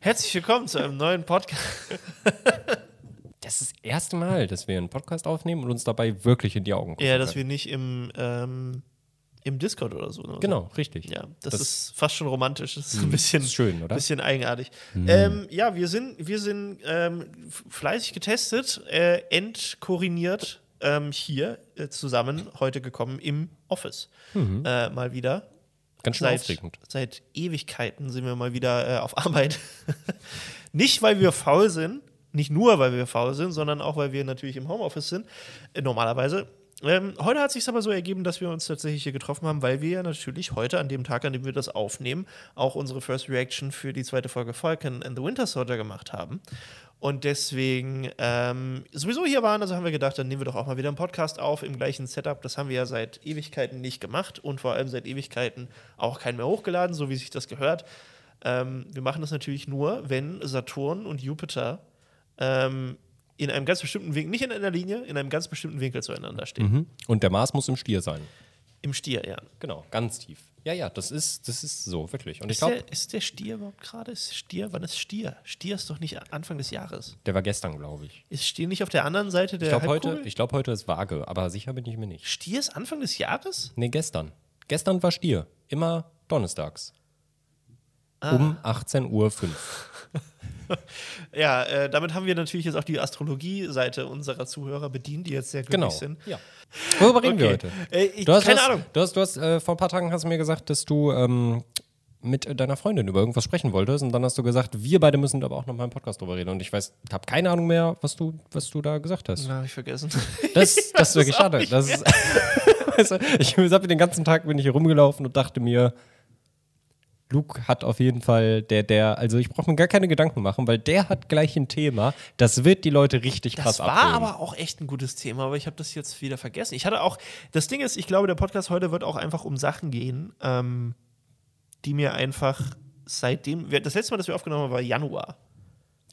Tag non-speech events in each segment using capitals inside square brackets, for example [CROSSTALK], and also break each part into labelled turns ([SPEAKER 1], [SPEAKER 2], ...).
[SPEAKER 1] Herzlich willkommen zu einem neuen Podcast. [LAUGHS]
[SPEAKER 2] Das ist das erste Mal, dass wir einen Podcast aufnehmen und uns dabei wirklich in die Augen gucken.
[SPEAKER 1] Ja, dass
[SPEAKER 2] können.
[SPEAKER 1] wir nicht im, ähm, im Discord oder so. Ne?
[SPEAKER 2] Genau, richtig.
[SPEAKER 1] Ja, das,
[SPEAKER 2] Das-
[SPEAKER 1] ist fast schon romantisch. Das ist ein bisschen,
[SPEAKER 2] ist schön, oder?
[SPEAKER 1] bisschen eigenartig. Ähm, ja, wir sind, wir sind ähm, fleißig getestet, äh, entkoriniert ähm, hier äh, zusammen heute gekommen im Office. Äh, mal wieder.
[SPEAKER 2] Ganz schön
[SPEAKER 1] Seit,
[SPEAKER 2] aufregend.
[SPEAKER 1] seit Ewigkeiten sind wir mal wieder äh, auf Arbeit. [LAUGHS] nicht, weil wir faul sind, nicht nur, weil wir faul sind, sondern auch, weil wir natürlich im Homeoffice sind, äh, normalerweise. Ähm, heute hat es sich aber so ergeben, dass wir uns tatsächlich hier getroffen haben, weil wir ja natürlich heute, an dem Tag, an dem wir das aufnehmen, auch unsere First Reaction für die zweite Folge Falcon and the Winter Soldier gemacht haben. Und deswegen ähm, sowieso hier waren, also haben wir gedacht, dann nehmen wir doch auch mal wieder einen Podcast auf im gleichen Setup. Das haben wir ja seit Ewigkeiten nicht gemacht und vor allem seit Ewigkeiten auch keinen mehr hochgeladen, so wie sich das gehört. Ähm, wir machen das natürlich nur, wenn Saturn und Jupiter ähm, in einem ganz bestimmten Winkel, nicht in einer Linie, in einem ganz bestimmten Winkel zueinander stehen.
[SPEAKER 2] Mhm. Und der Mars muss im Stier sein.
[SPEAKER 1] Im Stier, ja.
[SPEAKER 2] Genau, ganz tief. Ja, ja, das ist, das ist so, wirklich. Und ich
[SPEAKER 1] Ist,
[SPEAKER 2] glaube,
[SPEAKER 1] der, ist der Stier überhaupt gerade? Ist Stier? Wann ist Stier? Stier ist doch nicht Anfang des Jahres.
[SPEAKER 2] der war gestern, glaube ich.
[SPEAKER 1] Ist Stier nicht auf der anderen Seite der
[SPEAKER 2] Ich glaube
[SPEAKER 1] Halbkugel?
[SPEAKER 2] heute, ich glaub, heute ist Waage, aber sicher bin ich mir nicht.
[SPEAKER 1] Stier ist Anfang des Jahres?
[SPEAKER 2] Nee, gestern. Gestern war Stier. Immer donnerstags.
[SPEAKER 1] Ah.
[SPEAKER 2] Um 18.05 Uhr. [LAUGHS] [LAUGHS]
[SPEAKER 1] Ja, äh, damit haben wir natürlich jetzt auch die Astrologie-Seite unserer Zuhörer bedient, die jetzt sehr glücklich
[SPEAKER 2] Genau.
[SPEAKER 1] sind.
[SPEAKER 2] Ja. Worüber reden wir
[SPEAKER 1] Okay.
[SPEAKER 2] heute?
[SPEAKER 1] Äh, ich,
[SPEAKER 2] Du hast,
[SPEAKER 1] keine
[SPEAKER 2] hast,
[SPEAKER 1] Ahnung.
[SPEAKER 2] Du hast, du hast äh, vor ein paar Tagen hast du mir gesagt, dass du ähm, mit deiner Freundin über irgendwas sprechen wolltest und dann hast du gesagt, wir beide müssen aber auch noch mal im Podcast drüber reden und ich weiß, habe keine Ahnung mehr, was du, was du da gesagt hast.
[SPEAKER 1] Na, hab ich vergessen. [LAUGHS]
[SPEAKER 2] Das, [LAUGHS] das ist wirklich schade. Das ist, du, ich habe den ganzen Tag bin ich hier rumgelaufen und dachte mir, Luke hat auf jeden Fall der, der, also ich brauche mir gar keine Gedanken machen, weil der hat gleich ein Thema, das wird die Leute richtig krass
[SPEAKER 1] Das war
[SPEAKER 2] abholen.
[SPEAKER 1] aber auch echt ein gutes Thema, aber ich habe das jetzt wieder vergessen. Ich hatte auch, das Ding ist, ich glaube, der Podcast heute wird auch einfach um Sachen gehen, ähm, die mir einfach seitdem, das letzte Mal, das wir aufgenommen haben, war Januar.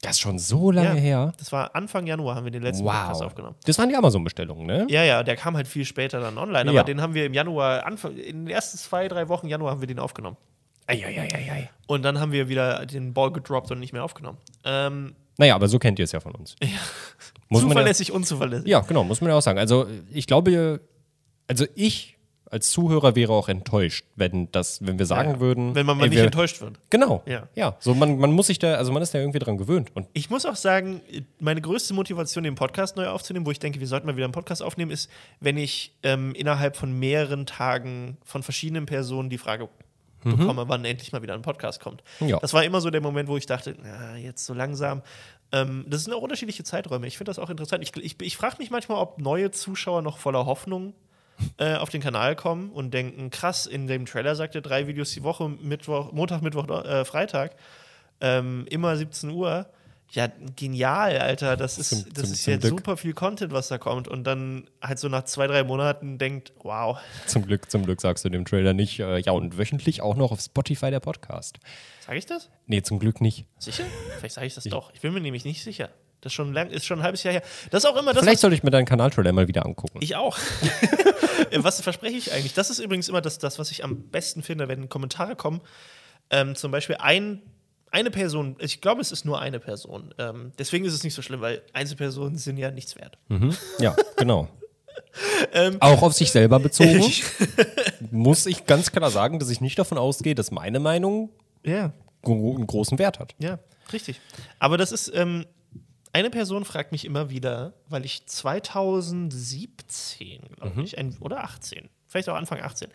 [SPEAKER 2] das ist schon so lange
[SPEAKER 1] Ja,
[SPEAKER 2] her.
[SPEAKER 1] Das war Anfang Januar, haben wir den letzten Podcast
[SPEAKER 2] Wow.
[SPEAKER 1] aufgenommen.
[SPEAKER 2] Das waren die Amazon-Bestellungen, ne?
[SPEAKER 1] Ja, ja, der kam halt viel später dann online, aber
[SPEAKER 2] Ja.
[SPEAKER 1] den haben wir im Januar, Anfang, in den ersten zwei, drei Wochen Januar haben wir den aufgenommen.
[SPEAKER 2] Eieieiei.
[SPEAKER 1] Und dann haben wir wieder den Ball gedroppt und nicht mehr aufgenommen. Ähm,
[SPEAKER 2] Naja, aber so kennt ihr es ja von uns. [LAUGHS] Muss man ja,
[SPEAKER 1] zuverlässig, unzuverlässig.
[SPEAKER 2] ja, genau, muss man ja auch sagen. Also ich glaube, also ich als Zuhörer wäre auch enttäuscht, wenn das, wenn wir sagen
[SPEAKER 1] Ja.
[SPEAKER 2] würden,
[SPEAKER 1] Wenn man mal
[SPEAKER 2] ey,
[SPEAKER 1] nicht
[SPEAKER 2] wir-
[SPEAKER 1] enttäuscht wird.
[SPEAKER 2] Genau.
[SPEAKER 1] Ja.
[SPEAKER 2] Ja. So man, man muss sich da, also man ist da irgendwie dran gewöhnt. Und
[SPEAKER 1] Ich muss auch sagen, meine größte Motivation, den Podcast neu aufzunehmen, wo ich denke, wir sollten mal wieder einen Podcast aufnehmen, ist, wenn ich ähm, innerhalb von mehreren Tagen von verschiedenen Personen die Frage bekomme, wann endlich mal wieder ein Podcast kommt.
[SPEAKER 2] Mhm. Ja.
[SPEAKER 1] Das war immer so der Moment, wo ich dachte, na, jetzt so langsam. Ähm, das sind auch unterschiedliche Zeiträume. Ich finde das auch interessant. Ich, ich, ich frage mich manchmal, ob neue Zuschauer noch voller Hoffnung äh, auf den Kanal kommen und denken, krass, in dem Trailer sagt er drei Videos die Woche, Mittwoch, Montag, Mittwoch, äh, Freitag, ähm, immer 17 Uhr. Ja, genial, Alter. Das ist,
[SPEAKER 2] Zum-
[SPEAKER 1] das
[SPEAKER 2] zum-
[SPEAKER 1] ist ja
[SPEAKER 2] Glück.
[SPEAKER 1] super viel Content, was da kommt. Und dann halt so nach zwei, drei Monaten denkt, wow,
[SPEAKER 2] zum Glück, zum Glück sagst du dem Trailer nicht, äh, ja, und wöchentlich auch noch auf Spotify der Podcast.
[SPEAKER 1] sage ich das?
[SPEAKER 2] Nee, zum Glück nicht.
[SPEAKER 1] Sicher? Vielleicht sage ich das doch. Ich bin mir nämlich nicht sicher. Das ist schon, lang, ist schon ein halbes Jahr her. Das ist auch immer das,
[SPEAKER 2] Vielleicht sollte ich mir deinen Kanal-Trailer mal wieder angucken.
[SPEAKER 1] Ich auch. [LAUGHS] was verspreche ich eigentlich? Das ist übrigens immer das, das was ich am besten finde, wenn Kommentare kommen. Ähm, zum Beispiel ein, eine Person, ich glaube, es ist nur eine Person. Ähm, deswegen ist es nicht so schlimm, weil Einzelpersonen sind ja nichts wert.
[SPEAKER 2] Ja, genau. [LAUGHS]
[SPEAKER 1] Ähm,
[SPEAKER 2] auch auf sich selber [LAUGHS] bezogen muss ich ganz klar sagen, dass ich nicht davon ausgehe, dass meine Meinung
[SPEAKER 1] Ja,
[SPEAKER 2] gro- einen großen Wert hat.
[SPEAKER 1] ja, richtig. Aber das ist, ähm, eine Person fragt mich immer wieder, weil ich 2017, glaube ich, ein, oder 18, vielleicht auch Anfang 18,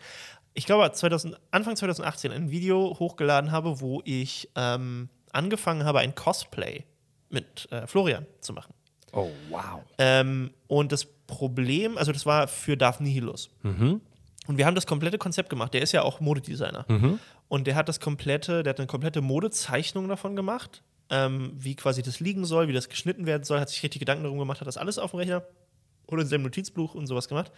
[SPEAKER 1] ich glaube 2000, Anfang 2018 ein Video hochgeladen habe, wo ich ähm, angefangen habe, ein Cosplay mit äh, Florian zu machen.
[SPEAKER 2] Oh, wow.
[SPEAKER 1] Ähm, und das Problem, also das war für Darth Nihilus. Und wir haben das komplette Konzept gemacht. Der ist ja auch Modedesigner. Und der hat das komplette, der hat eine komplette Modezeichnung davon gemacht, ähm, wie quasi das liegen soll, wie das geschnitten werden soll, hat sich richtig Gedanken darum gemacht, hat das alles auf dem Rechner oder in seinem Notizbuch und sowas gemacht.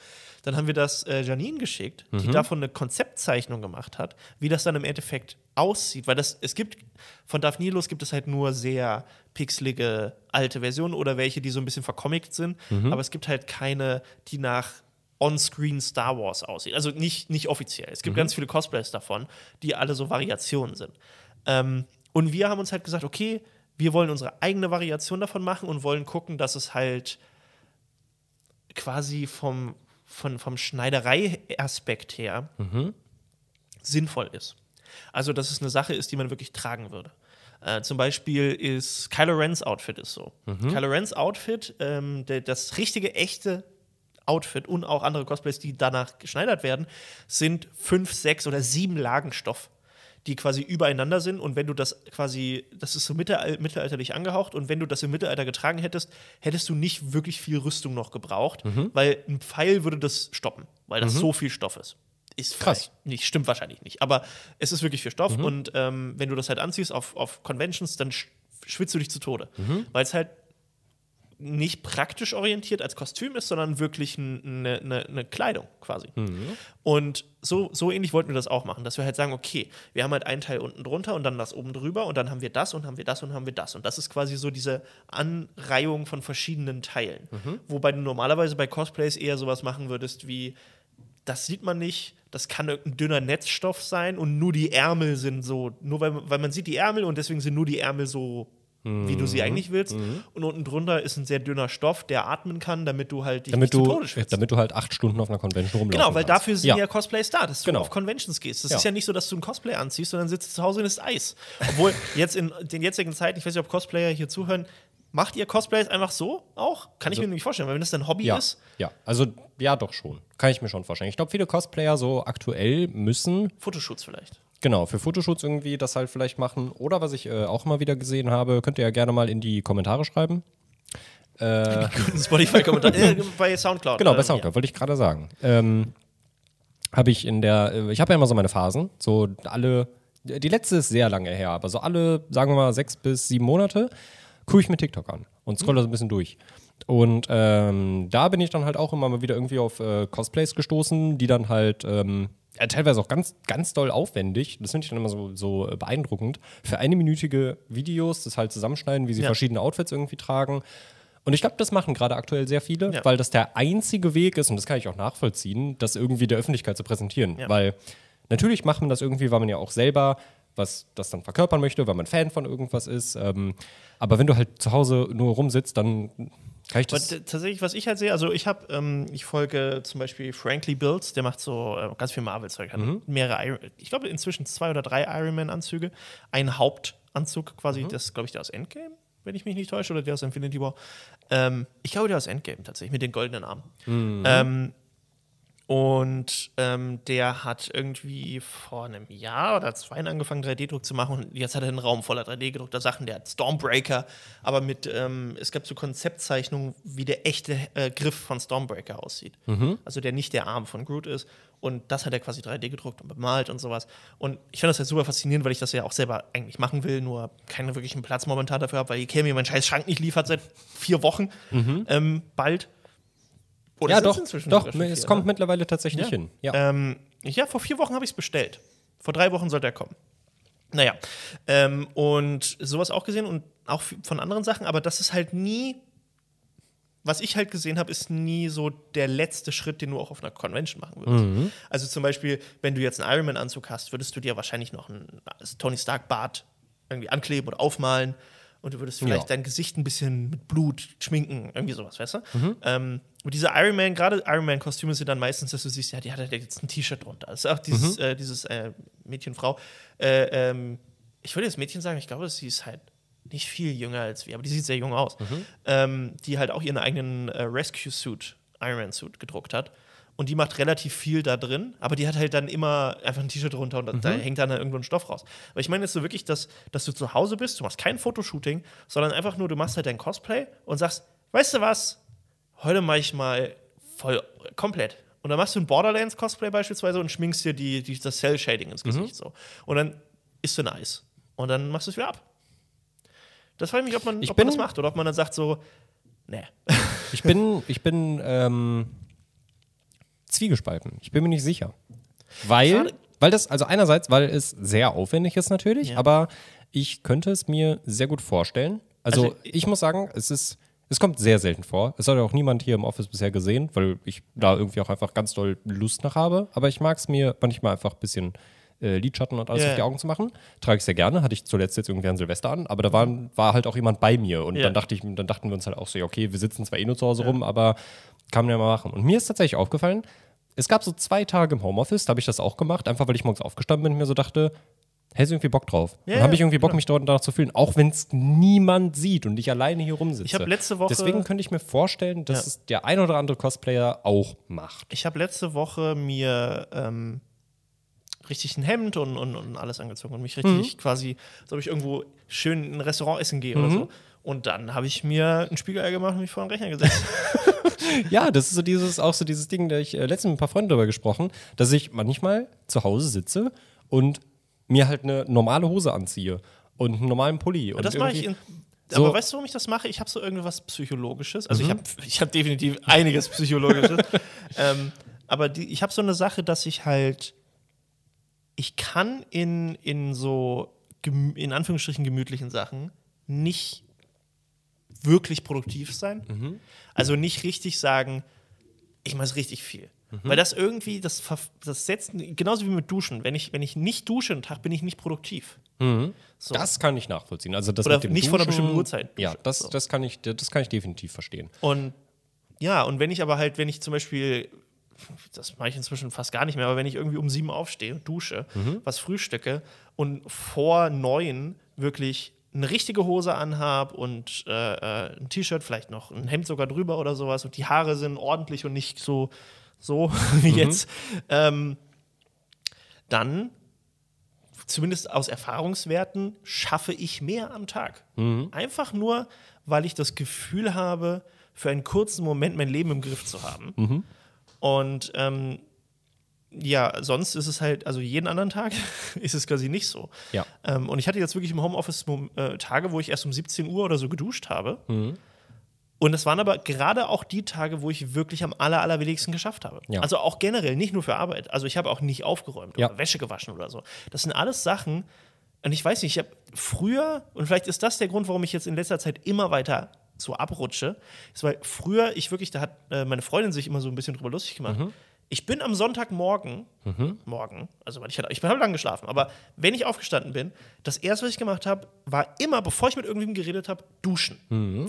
[SPEAKER 1] Dann haben wir das äh, Janine geschickt, die davon eine Konzeptzeichnung gemacht hat, wie das dann im Endeffekt aussieht. Weil das, es gibt, von Darth Nihilus gibt es halt nur sehr pixelige alte Versionen oder welche, die so ein bisschen vercomict sind. Aber es gibt halt keine, die nach On-Screen Star Wars aussehen. Also nicht, nicht offiziell. Es gibt ganz viele Cosplays davon, die alle so Variationen sind. Ähm, Und wir haben uns halt gesagt, okay, wir wollen unsere eigene Variation davon machen und wollen gucken, dass es halt quasi vom, von, vom Schneiderei-Aspekt her sinnvoll ist. Also, dass es eine Sache ist, die man wirklich tragen würde. Äh, zum Beispiel ist Kylo Rens Outfit ist so. Kylo Rens Outfit, ähm, der, das richtige, echte Outfit und auch andere Cosplays, die danach geschneidert werden, sind fünf, sechs oder sieben Lagen Stoff, die quasi übereinander sind. Und wenn du das quasi, das ist so mittelalterlich angehaucht, und wenn du das im Mittelalter getragen hättest, hättest du nicht wirklich viel Rüstung noch gebraucht, weil ein Pfeil würde das stoppen, weil das so viel Stoff ist. Ist
[SPEAKER 2] Krass.
[SPEAKER 1] nicht, stimmt wahrscheinlich nicht. Aber es ist wirklich viel Stoff und ähm, wenn du das halt anziehst auf, auf Conventions, dann sch schwitzt du dich zu Tode. Weil es halt nicht praktisch orientiert als Kostüm ist, sondern wirklich eine ne, ne Kleidung quasi. Und so, so ähnlich wollten wir das auch machen, dass wir halt sagen, okay, wir haben halt einen Teil unten drunter und dann das oben drüber und dann haben wir das und haben wir das und haben wir das. Und das ist quasi so diese Anreihung von verschiedenen Teilen. Wobei du normalerweise bei Cosplays eher sowas machen würdest wie, das sieht man nicht, das kann irgendein dünner Netzstoff sein und nur die Ärmel sind so, nur weil, weil man sieht die Ärmel und deswegen sind nur die Ärmel so, wie du sie eigentlich willst. Und unten drunter ist ein sehr dünner Stoff, der atmen kann, damit du halt dich
[SPEAKER 2] Damit
[SPEAKER 1] nicht zu
[SPEAKER 2] du,
[SPEAKER 1] Tode schwitzt.
[SPEAKER 2] damit du halt acht Stunden auf einer Convention rumlaufen
[SPEAKER 1] Genau, weil
[SPEAKER 2] kannst.
[SPEAKER 1] dafür sind ja, Cosplays da, dass
[SPEAKER 2] Genau.
[SPEAKER 1] du auf Conventions gehst. Das
[SPEAKER 2] Ja.
[SPEAKER 1] ist ja nicht so, dass du ein Cosplay anziehst, sondern sitzt zu Hause und ist Eis. Obwohl [LAUGHS] jetzt in den jetzigen Zeiten, ich weiß nicht, ob Cosplayer hier zuhören, macht ihr Cosplays einfach so auch? Kann ich mir nicht vorstellen, weil wenn das dein Hobby
[SPEAKER 2] Ja,
[SPEAKER 1] ist,
[SPEAKER 2] ja, also ja, doch schon. Kann ich mir schon vorstellen. Ich glaube, viele Cosplayer so aktuell müssen
[SPEAKER 1] Fotoshoots vielleicht.
[SPEAKER 2] Genau, für Fotoshoots irgendwie das halt vielleicht machen. Oder was ich äh, auch mal wieder gesehen habe, könnt ihr ja gerne mal in die Kommentare schreiben.
[SPEAKER 1] Spotify-Kommentar. äh, [LAUGHS] bei Soundcloud.
[SPEAKER 2] Genau, bei
[SPEAKER 1] ähm,
[SPEAKER 2] Soundcloud, wollte ich gerade sagen. Ähm, habe ich in der, äh, ich habe ja immer so meine Phasen, so alle, die letzte ist sehr lange her, aber so alle, sagen wir mal, sechs bis sieben Monate, gucke ich mir TikTok an und scrolle so ein bisschen durch. Und ähm, da bin ich dann halt auch immer mal wieder irgendwie auf äh, Cosplays gestoßen, die dann halt ähm, ja, teilweise auch ganz, ganz doll aufwendig, das finde ich dann immer so, so äh, beeindruckend, für eine minütige Videos das halt zusammenschneiden, wie sie
[SPEAKER 1] Ja.
[SPEAKER 2] verschiedene Outfits irgendwie tragen. Und ich glaube, das machen gerade aktuell sehr viele,
[SPEAKER 1] Ja.
[SPEAKER 2] weil das der einzige Weg ist, und das kann ich auch nachvollziehen, das irgendwie der Öffentlichkeit zu präsentieren.
[SPEAKER 1] Ja.
[SPEAKER 2] Weil natürlich macht man das irgendwie, weil man ja auch selber was das dann verkörpern möchte, weil man Fan von irgendwas ist. Ähm, aber wenn du halt zu Hause nur rumsitzt, dann kann ich
[SPEAKER 1] Aber
[SPEAKER 2] das.
[SPEAKER 1] t- tatsächlich, was ich halt sehe, also ich habe, ähm, ich folge zum Beispiel Frankly Builds, der macht so äh, ganz viel Marvel-Zeug, hat
[SPEAKER 2] Mhm.
[SPEAKER 1] mehrere, Iron, ich glaube inzwischen zwei oder drei Iron Man-Anzüge, ein Hauptanzug
[SPEAKER 2] Mhm.
[SPEAKER 1] quasi, das ist, glaube ich der aus Endgame, wenn ich mich nicht täusche, oder der aus Infinity War. Ähm, ich glaube der aus Endgame tatsächlich, mit den goldenen Armen.
[SPEAKER 2] Mhm.
[SPEAKER 1] Ähm, und ähm, der hat irgendwie vor einem Jahr oder zwei angefangen, 3D-Druck zu machen. Und jetzt hat er einen Raum voller 3D-gedruckter Sachen. Der hat Stormbreaker, aber mit, ähm, es gab so Konzeptzeichnungen, wie der echte äh, Griff von Stormbreaker aussieht. Also der nicht der Arm von Groot ist. Und das hat er quasi 3D gedruckt und bemalt und sowas. Und ich finde das halt super faszinierend, weil ich das ja auch selber eigentlich machen will, nur keinen wirklichen Platz momentan dafür habe, weil Ikea mir meinen scheiß Schrank nicht liefert seit vier Wochen. Ähm, bald. Oder
[SPEAKER 2] ja, doch,
[SPEAKER 1] inzwischen
[SPEAKER 2] doch, es kommt mittlerweile tatsächlich
[SPEAKER 1] Ja.
[SPEAKER 2] hin. Ja.
[SPEAKER 1] Ähm, ja, vor vier Wochen habe ich es bestellt. Vor drei Wochen sollte er kommen. Naja, ähm, und sowas auch gesehen und auch von anderen Sachen, aber das ist halt nie, was ich halt gesehen habe, ist nie so der letzte Schritt, den du auch auf einer Convention machen würdest. Also zum Beispiel, wenn du jetzt einen Ironman-Anzug hast, würdest du dir wahrscheinlich noch einen Tony Stark-Bart irgendwie ankleben oder aufmalen und du würdest vielleicht
[SPEAKER 2] Ja.
[SPEAKER 1] dein Gesicht ein bisschen mit Blut schminken, irgendwie sowas, weißt du? Ähm, und diese Iron Man, gerade Iron Man-Kostüme sind dann meistens, dass du siehst, ja, die hat halt jetzt ein T-Shirt drunter. Das ist auch dieses, äh, dieses äh, Mädchen, Frau. Äh, ähm, ich würde jetzt Mädchen sagen, ich glaube, sie ist halt nicht viel jünger als wir, aber die sieht sehr jung aus. Ähm, die halt auch ihren eigenen äh, Rescue-Suit, Iron Man-Suit gedruckt hat. Und die macht relativ viel da drin, aber die hat halt dann immer einfach ein T-Shirt drunter und da- da hängt dann irgendwo ein Stoff raus. Aber ich meine jetzt so wirklich, dass, dass du zu Hause bist, du machst kein Fotoshooting, sondern einfach nur, du machst halt dein Cosplay und sagst, weißt du was, heute mache ich mal voll komplett. Und dann machst du ein Borderlands-Cosplay beispielsweise und schminkst dir die, die, das Cell-Shading ins Gesicht so. Und dann isst du Eis. Und dann machst du es wieder ab. Das frage ich mich, ob man,
[SPEAKER 2] Ich
[SPEAKER 1] ob man das macht oder ob man dann sagt so, nee.
[SPEAKER 2] Ich bin, [LAUGHS] ich bin ähm, zwiegespalten. Ich bin mir nicht sicher. Weil,
[SPEAKER 1] Schade.
[SPEAKER 2] weil das, also einerseits, weil es sehr aufwendig ist natürlich,
[SPEAKER 1] Ja.
[SPEAKER 2] aber ich könnte es mir sehr gut vorstellen. Also,
[SPEAKER 1] Also,
[SPEAKER 2] ich muss sagen, es ist, es kommt sehr selten vor. Es hat auch niemand hier im Office bisher gesehen, weil ich da irgendwie auch einfach ganz doll Lust nach habe. Aber ich mag es mir manchmal einfach ein bisschen äh, Lidschatten und alles
[SPEAKER 1] Ja,
[SPEAKER 2] auf die
[SPEAKER 1] ja.
[SPEAKER 2] Augen zu machen. Trage ich sehr gerne. Hatte ich zuletzt jetzt irgendwie an Silvester an, aber da waren, war halt auch jemand bei mir. Und
[SPEAKER 1] Ja.
[SPEAKER 2] dann dachte ich, dann dachten wir uns halt auch so, ja, okay, wir sitzen zwar eh nur zu Hause rum, aber kann man ja mal machen. Und mir ist tatsächlich aufgefallen, es gab so zwei Tage im Homeoffice, da habe ich das auch gemacht, einfach weil ich morgens aufgestanden bin und mir so dachte, hey, ist irgendwie Bock drauf.
[SPEAKER 1] Ja,
[SPEAKER 2] dann habe ich irgendwie Bock,
[SPEAKER 1] genau.
[SPEAKER 2] mich dort danach zu fühlen, auch wenn es niemand sieht und ich alleine hier rumsitze.
[SPEAKER 1] Ich habe letzte Woche-
[SPEAKER 2] Deswegen könnte ich mir vorstellen, dass
[SPEAKER 1] Ja.
[SPEAKER 2] es der ein oder andere Cosplayer auch macht.
[SPEAKER 1] Ich habe letzte Woche mir ähm, richtig ein Hemd und, und, und alles angezogen und mich richtig quasi, als ob ich irgendwo schön in ein Restaurant essen gehe oder so. Und dann habe ich mir ein Spiegelei gemacht und mich vor den Rechner gesetzt. [LAUGHS]
[SPEAKER 2] Ja, das ist so dieses, auch so dieses Ding, da ich äh, letztens mit ein paar Freunden darüber gesprochen, dass ich manchmal zu Hause sitze und mir halt eine normale Hose anziehe und einen normalen Pulli. Und
[SPEAKER 1] das mache ich in.
[SPEAKER 2] so- Mhm.
[SPEAKER 1] Aber weißt du, warum ich das mache? Ich habe so irgendwas Psychologisches. Also ich habe ich hab definitiv einiges Psychologisches. [LAUGHS] ähm, aber die, ich habe so eine Sache, dass ich halt. Ich kann in, in so, in Anführungsstrichen, gemütlichen Sachen nicht wirklich produktiv sein.
[SPEAKER 2] Mhm.
[SPEAKER 1] Also nicht richtig sagen, ich mache richtig viel.
[SPEAKER 2] Mhm.
[SPEAKER 1] Weil das irgendwie, das, das setzt, genauso wie mit Duschen. Wenn ich, wenn ich nicht dusche einen Tag, bin ich nicht produktiv. So.
[SPEAKER 2] Das kann ich nachvollziehen. Also das
[SPEAKER 1] Oder
[SPEAKER 2] mit dem
[SPEAKER 1] nicht vor einer bestimmten Uhrzeit
[SPEAKER 2] Ja,
[SPEAKER 1] duschen.
[SPEAKER 2] das,
[SPEAKER 1] So.
[SPEAKER 2] das, kann ich, das kann ich definitiv verstehen.
[SPEAKER 1] Und ja, und wenn ich aber halt, wenn ich zum Beispiel, das mache ich inzwischen fast gar nicht mehr, aber wenn ich irgendwie um sieben aufstehe, dusche, was frühstücke und vor neun wirklich eine richtige Hose anhab und äh, äh, ein T-Shirt, vielleicht noch ein Hemd sogar drüber oder sowas und die Haare sind ordentlich und nicht so, so [LAUGHS] wie jetzt, ähm, dann zumindest aus Erfahrungswerten, schaffe ich mehr am Tag. Einfach nur, weil ich das Gefühl habe, für einen kurzen Moment mein Leben im Griff zu haben. Und ähm, ja, sonst ist es halt, also jeden anderen Tag [LAUGHS] ist es quasi nicht so.
[SPEAKER 2] Ja.
[SPEAKER 1] Ähm, und ich hatte jetzt wirklich im Homeoffice äh, Tage, wo ich erst um 17 Uhr oder so geduscht habe. Und es waren aber gerade auch die Tage, wo ich wirklich am aller, allerwenigsten geschafft habe.
[SPEAKER 2] Ja.
[SPEAKER 1] Also auch generell, nicht nur für Arbeit. Also ich habe auch nicht aufgeräumt
[SPEAKER 2] Ja.
[SPEAKER 1] oder Wäsche gewaschen oder so. Das sind alles Sachen, und ich weiß nicht, ich habe früher, und vielleicht ist das der Grund, warum ich jetzt in letzter Zeit immer weiter so abrutsche, ist, weil früher ich wirklich, da hat äh, meine Freundin sich immer so ein bisschen drüber lustig gemacht. Ich bin am Sonntagmorgen, morgen, also weil ich, hatte, ich habe lang geschlafen, aber wenn ich aufgestanden bin, das erste, was ich gemacht habe, war immer, bevor ich mit irgendwem geredet habe, duschen.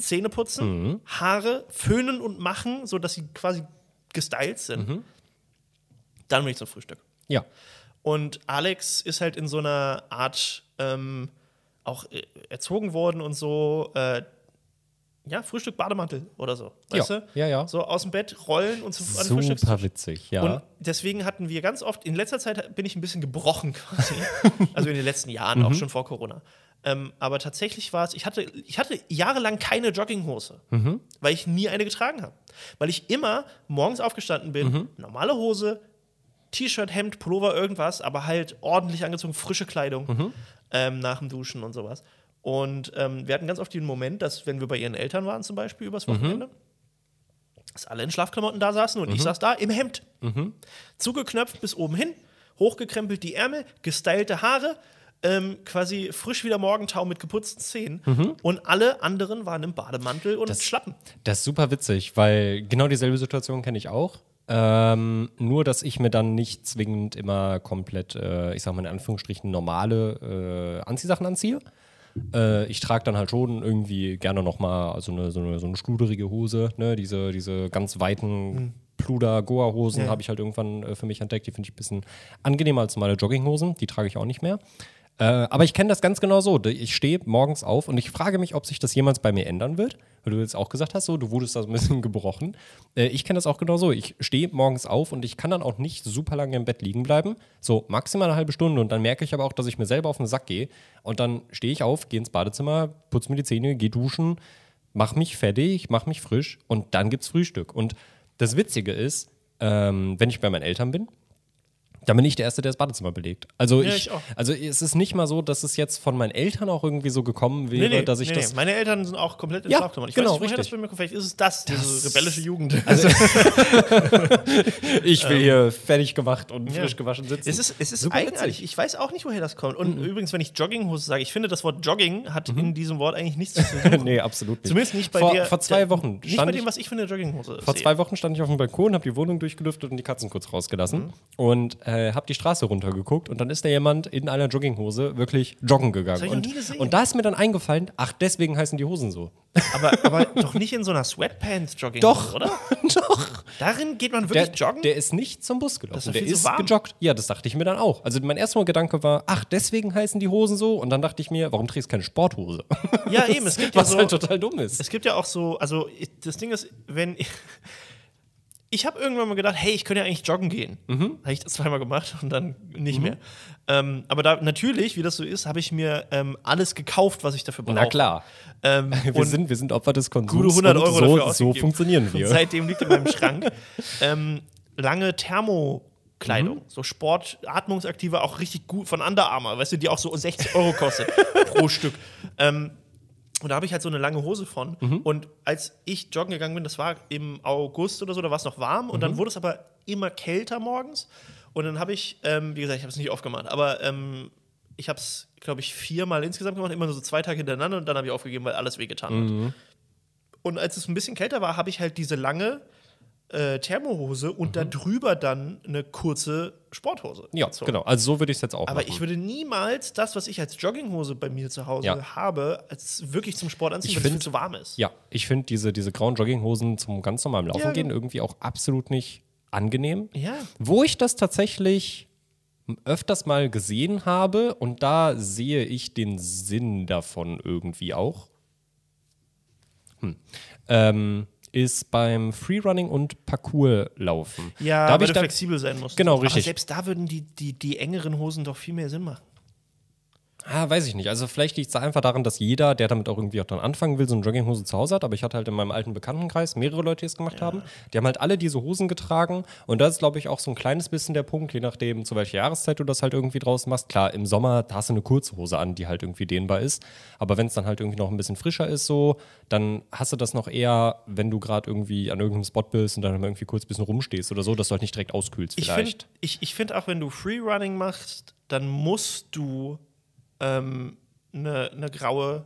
[SPEAKER 1] Zähne putzen, Haare föhnen und machen, sodass sie quasi gestylt sind. Dann bin ich zum Frühstück.
[SPEAKER 2] Ja.
[SPEAKER 1] Und Alex ist halt in so einer Art ähm, auch äh, erzogen worden und so, äh, ja, Frühstück, Bademantel oder so. Weißt
[SPEAKER 2] Ja,
[SPEAKER 1] du?
[SPEAKER 2] ja, ja.
[SPEAKER 1] So aus dem Bett rollen und Frühstückstisch.
[SPEAKER 2] Super witzig, ja.
[SPEAKER 1] Und deswegen hatten wir ganz oft, in letzter Zeit bin ich ein bisschen gebrochen [LAUGHS] quasi. also in den letzten Jahren,
[SPEAKER 2] Mhm.
[SPEAKER 1] auch schon vor Corona. Ähm, aber tatsächlich war es, ich hatte, ich hatte jahrelang keine Jogginghose,
[SPEAKER 2] Mhm.
[SPEAKER 1] weil ich nie eine getragen habe. Weil ich immer morgens aufgestanden bin,
[SPEAKER 2] Mhm.
[SPEAKER 1] normale Hose, T-Shirt, Hemd, Pullover, irgendwas, aber halt ordentlich angezogen, frische Kleidung
[SPEAKER 2] Mhm.
[SPEAKER 1] ähm, nach dem Duschen und sowas. Und ähm, wir hatten ganz oft den Moment, dass, wenn wir bei ihren Eltern waren, zum Beispiel übers
[SPEAKER 2] Mhm.
[SPEAKER 1] Wochenende, dass alle in Schlafklamotten da saßen und ich saß da im Hemd. Zugeknöpft bis oben hin, hochgekrempelt die Ärmel, gestylte Haare, ähm, quasi frisch wieder Morgentau mit geputzten Zähnen. Und alle anderen waren im Bademantel und Schlappen.
[SPEAKER 2] Das ist super witzig, weil genau dieselbe Situation kenne ich auch. Ähm, nur, dass ich mir dann nicht zwingend immer komplett, äh, ich sag mal in Anführungsstrichen, normale äh, Anziehsachen anziehe. Äh, ich trage dann halt schon irgendwie gerne nochmal so eine, so, eine, so eine schluderige Hose, ne? diese, diese ganz weiten Pluder-Goa-Hosen
[SPEAKER 1] Ja.
[SPEAKER 2] habe ich halt irgendwann äh, für mich entdeckt. Die finde ich ein bisschen angenehmer als normale Jogginghosen. Die trage ich auch nicht mehr. Äh, aber ich kenne das ganz genau so. Ich stehe morgens auf und ich frage mich, ob sich das jemals bei mir ändern wird. Weil du jetzt auch gesagt hast, so, du wurdest da so ein bisschen [LAUGHS] gebrochen. Äh, ich kenne das auch genau so. Ich stehe morgens auf und ich kann dann auch nicht super lange im Bett liegen bleiben. So maximal eine halbe Stunde. Und dann merke ich aber auch, dass ich mir selber auf den Sack gehe. Und dann stehe ich auf, gehe ins Badezimmer, putze mir die Zähne, gehe duschen, mach mich fertig, mach mich frisch und dann gibt's Frühstück. Und das Witzige ist, ähm, wenn ich bei meinen Eltern bin, dann bin ich der Erste, der das Badezimmer belegt. Also,
[SPEAKER 1] Ja,
[SPEAKER 2] ich,
[SPEAKER 1] ich
[SPEAKER 2] also es ist nicht mal so, dass es jetzt von meinen Eltern auch irgendwie so gekommen wäre, dass ich
[SPEAKER 1] nee,
[SPEAKER 2] das.
[SPEAKER 1] nee. Meine Eltern sind auch komplett in
[SPEAKER 2] Ja,
[SPEAKER 1] Schlafklamotten. Ich
[SPEAKER 2] genau,
[SPEAKER 1] weiß nicht, woher das
[SPEAKER 2] richtig.
[SPEAKER 1] bei mir kommt. Vielleicht ist es das, diese rebellische Jugend. [LAUGHS] [LAUGHS]
[SPEAKER 2] Ich will hier fertig gemacht und
[SPEAKER 1] Ja.
[SPEAKER 2] frisch gewaschen sitzen.
[SPEAKER 1] Es ist, es ist
[SPEAKER 2] Super
[SPEAKER 1] eigenartig.
[SPEAKER 2] witzig.
[SPEAKER 1] Ich weiß auch nicht, woher das kommt. Und
[SPEAKER 2] Mhm.
[SPEAKER 1] übrigens, wenn ich Jogginghose sage, ich finde, das Wort Jogging hat in diesem Wort eigentlich nichts zu suchen. [LAUGHS]
[SPEAKER 2] nee, absolut nicht.
[SPEAKER 1] Zumindest nicht bei
[SPEAKER 2] vor,
[SPEAKER 1] dir.
[SPEAKER 2] Vor zwei Wochen
[SPEAKER 1] Nicht bei dem, was ich eine Jogginghose
[SPEAKER 2] Vor
[SPEAKER 1] sehe.
[SPEAKER 2] zwei Wochen stand ich auf dem Balkon, habe die Wohnung durchgelüftet und die Katzen kurz rausgelassen. Und äh, äh, habe die Straße runtergeguckt und dann ist da jemand in einer Jogginghose wirklich joggen gegangen.
[SPEAKER 1] noch
[SPEAKER 2] und, und da ist mir dann eingefallen, ach, deswegen heißen die Hosen so.
[SPEAKER 1] Aber, aber doch nicht in so einer Sweatpants-Jogging,
[SPEAKER 2] Doch.
[SPEAKER 1] oder? [LAUGHS]
[SPEAKER 2] Doch.
[SPEAKER 1] Darin geht man
[SPEAKER 2] Der,
[SPEAKER 1] wirklich joggen?
[SPEAKER 2] der ist nicht zum Bus gelaufen.
[SPEAKER 1] ist
[SPEAKER 2] der ist
[SPEAKER 1] warm.
[SPEAKER 2] gejoggt. Ja, das dachte ich mir dann auch. Also mein erster Gedanke war, ach, deswegen heißen die Hosen so. Und dann dachte ich mir, warum trägst du keine Sporthose?
[SPEAKER 1] ja, eben. Es gibt [LAUGHS] ja
[SPEAKER 2] Was
[SPEAKER 1] so,
[SPEAKER 2] halt total dumm ist.
[SPEAKER 1] Es gibt ja auch so, also das Ding ist, wenn ich, habe irgendwann mal gedacht, hey, ich könnte ja eigentlich joggen gehen.
[SPEAKER 2] Mhm.
[SPEAKER 1] Habe ich das zweimal gemacht und dann nicht mehr. Ähm, aber da natürlich, wie das so ist, habe ich mir ähm, alles gekauft, was ich dafür brauche.
[SPEAKER 2] Na klar.
[SPEAKER 1] Ähm, [LAUGHS]
[SPEAKER 2] Wir sind, wir sind Opfer des Konsums.
[SPEAKER 1] gute 100 Euro
[SPEAKER 2] und
[SPEAKER 1] dafür
[SPEAKER 2] so, so funktionieren wir.
[SPEAKER 1] Und seitdem liegt in meinem [LAUGHS] Schrank ähm, lange Thermokleidung,
[SPEAKER 2] Mhm.
[SPEAKER 1] so Sport, atmungsaktive, auch richtig gut von Under Armour, weißt du, die auch so 60 Euro kostet [LAUGHS] pro Stück. Ähm, und da habe ich halt so eine lange Hose von.
[SPEAKER 2] Mhm.
[SPEAKER 1] Und als ich joggen gegangen bin, das war im August oder so, da war es noch warm. Und
[SPEAKER 2] Mhm.
[SPEAKER 1] dann wurde es aber immer kälter morgens. Und dann habe ich, ähm, wie gesagt, ich habe es nicht oft gemacht, aber ähm, ich habe es, glaube ich, viermal insgesamt gemacht, immer nur so zwei Tage hintereinander. Und dann habe ich aufgegeben, weil alles wehgetan hat.
[SPEAKER 2] Mhm.
[SPEAKER 1] Und als es ein bisschen kälter war, habe ich halt diese lange äh, Thermohose und da drüber dann eine kurze Sporthose.
[SPEAKER 2] Ja,
[SPEAKER 1] gezogen.
[SPEAKER 2] genau. Also so würde ich es jetzt auch
[SPEAKER 1] Aber
[SPEAKER 2] machen.
[SPEAKER 1] ich würde niemals das, was ich als Jogginghose bei mir zu Hause
[SPEAKER 2] Ja.
[SPEAKER 1] habe, als wirklich zum Sport anziehen, weil es viel zu warm ist.
[SPEAKER 2] Ja, ich finde diese, diese grauen Jogginghosen zum ganz normalen Laufen
[SPEAKER 1] Ja,
[SPEAKER 2] gehen irgendwie auch absolut nicht angenehm.
[SPEAKER 1] Ja.
[SPEAKER 2] Wo ich das tatsächlich öfters mal gesehen habe und da sehe ich den Sinn davon irgendwie auch, hm. ähm, ist beim Freerunning und Parkourlaufen.
[SPEAKER 1] Ja,
[SPEAKER 2] da
[SPEAKER 1] weil
[SPEAKER 2] ich
[SPEAKER 1] du
[SPEAKER 2] da,
[SPEAKER 1] flexibel sein musst.
[SPEAKER 2] Genau,
[SPEAKER 1] Aber
[SPEAKER 2] richtig.
[SPEAKER 1] selbst da würden die, die, die engeren Hosen doch viel mehr Sinn machen.
[SPEAKER 2] Ah, weiß ich nicht. Also vielleicht liegt es einfach daran, dass jeder, der damit auch irgendwie auch dann anfangen will, so eine Jogginghose zu Hause hat. Aber ich hatte halt in meinem alten Bekanntenkreis mehrere Leute, die es gemacht haben. Die haben halt alle diese Hosen getragen. Und das ist, glaube ich, auch so ein kleines bisschen der Punkt, je nachdem, zu welcher Jahreszeit du das halt irgendwie draußen machst. Klar, im Sommer da hast du eine kurze Hose an, die halt irgendwie dehnbar ist. Aber wenn es dann halt irgendwie noch ein bisschen frischer ist, so, dann hast du das noch eher, wenn du gerade irgendwie an irgendeinem Spot bist und dann irgendwie kurz ein bisschen rumstehst oder so, dass du halt nicht direkt auskühlst
[SPEAKER 1] Ich
[SPEAKER 2] vielleicht.
[SPEAKER 1] finde ich, ich find auch, wenn du Freerunning machst, dann musst du ähm, eine ne graue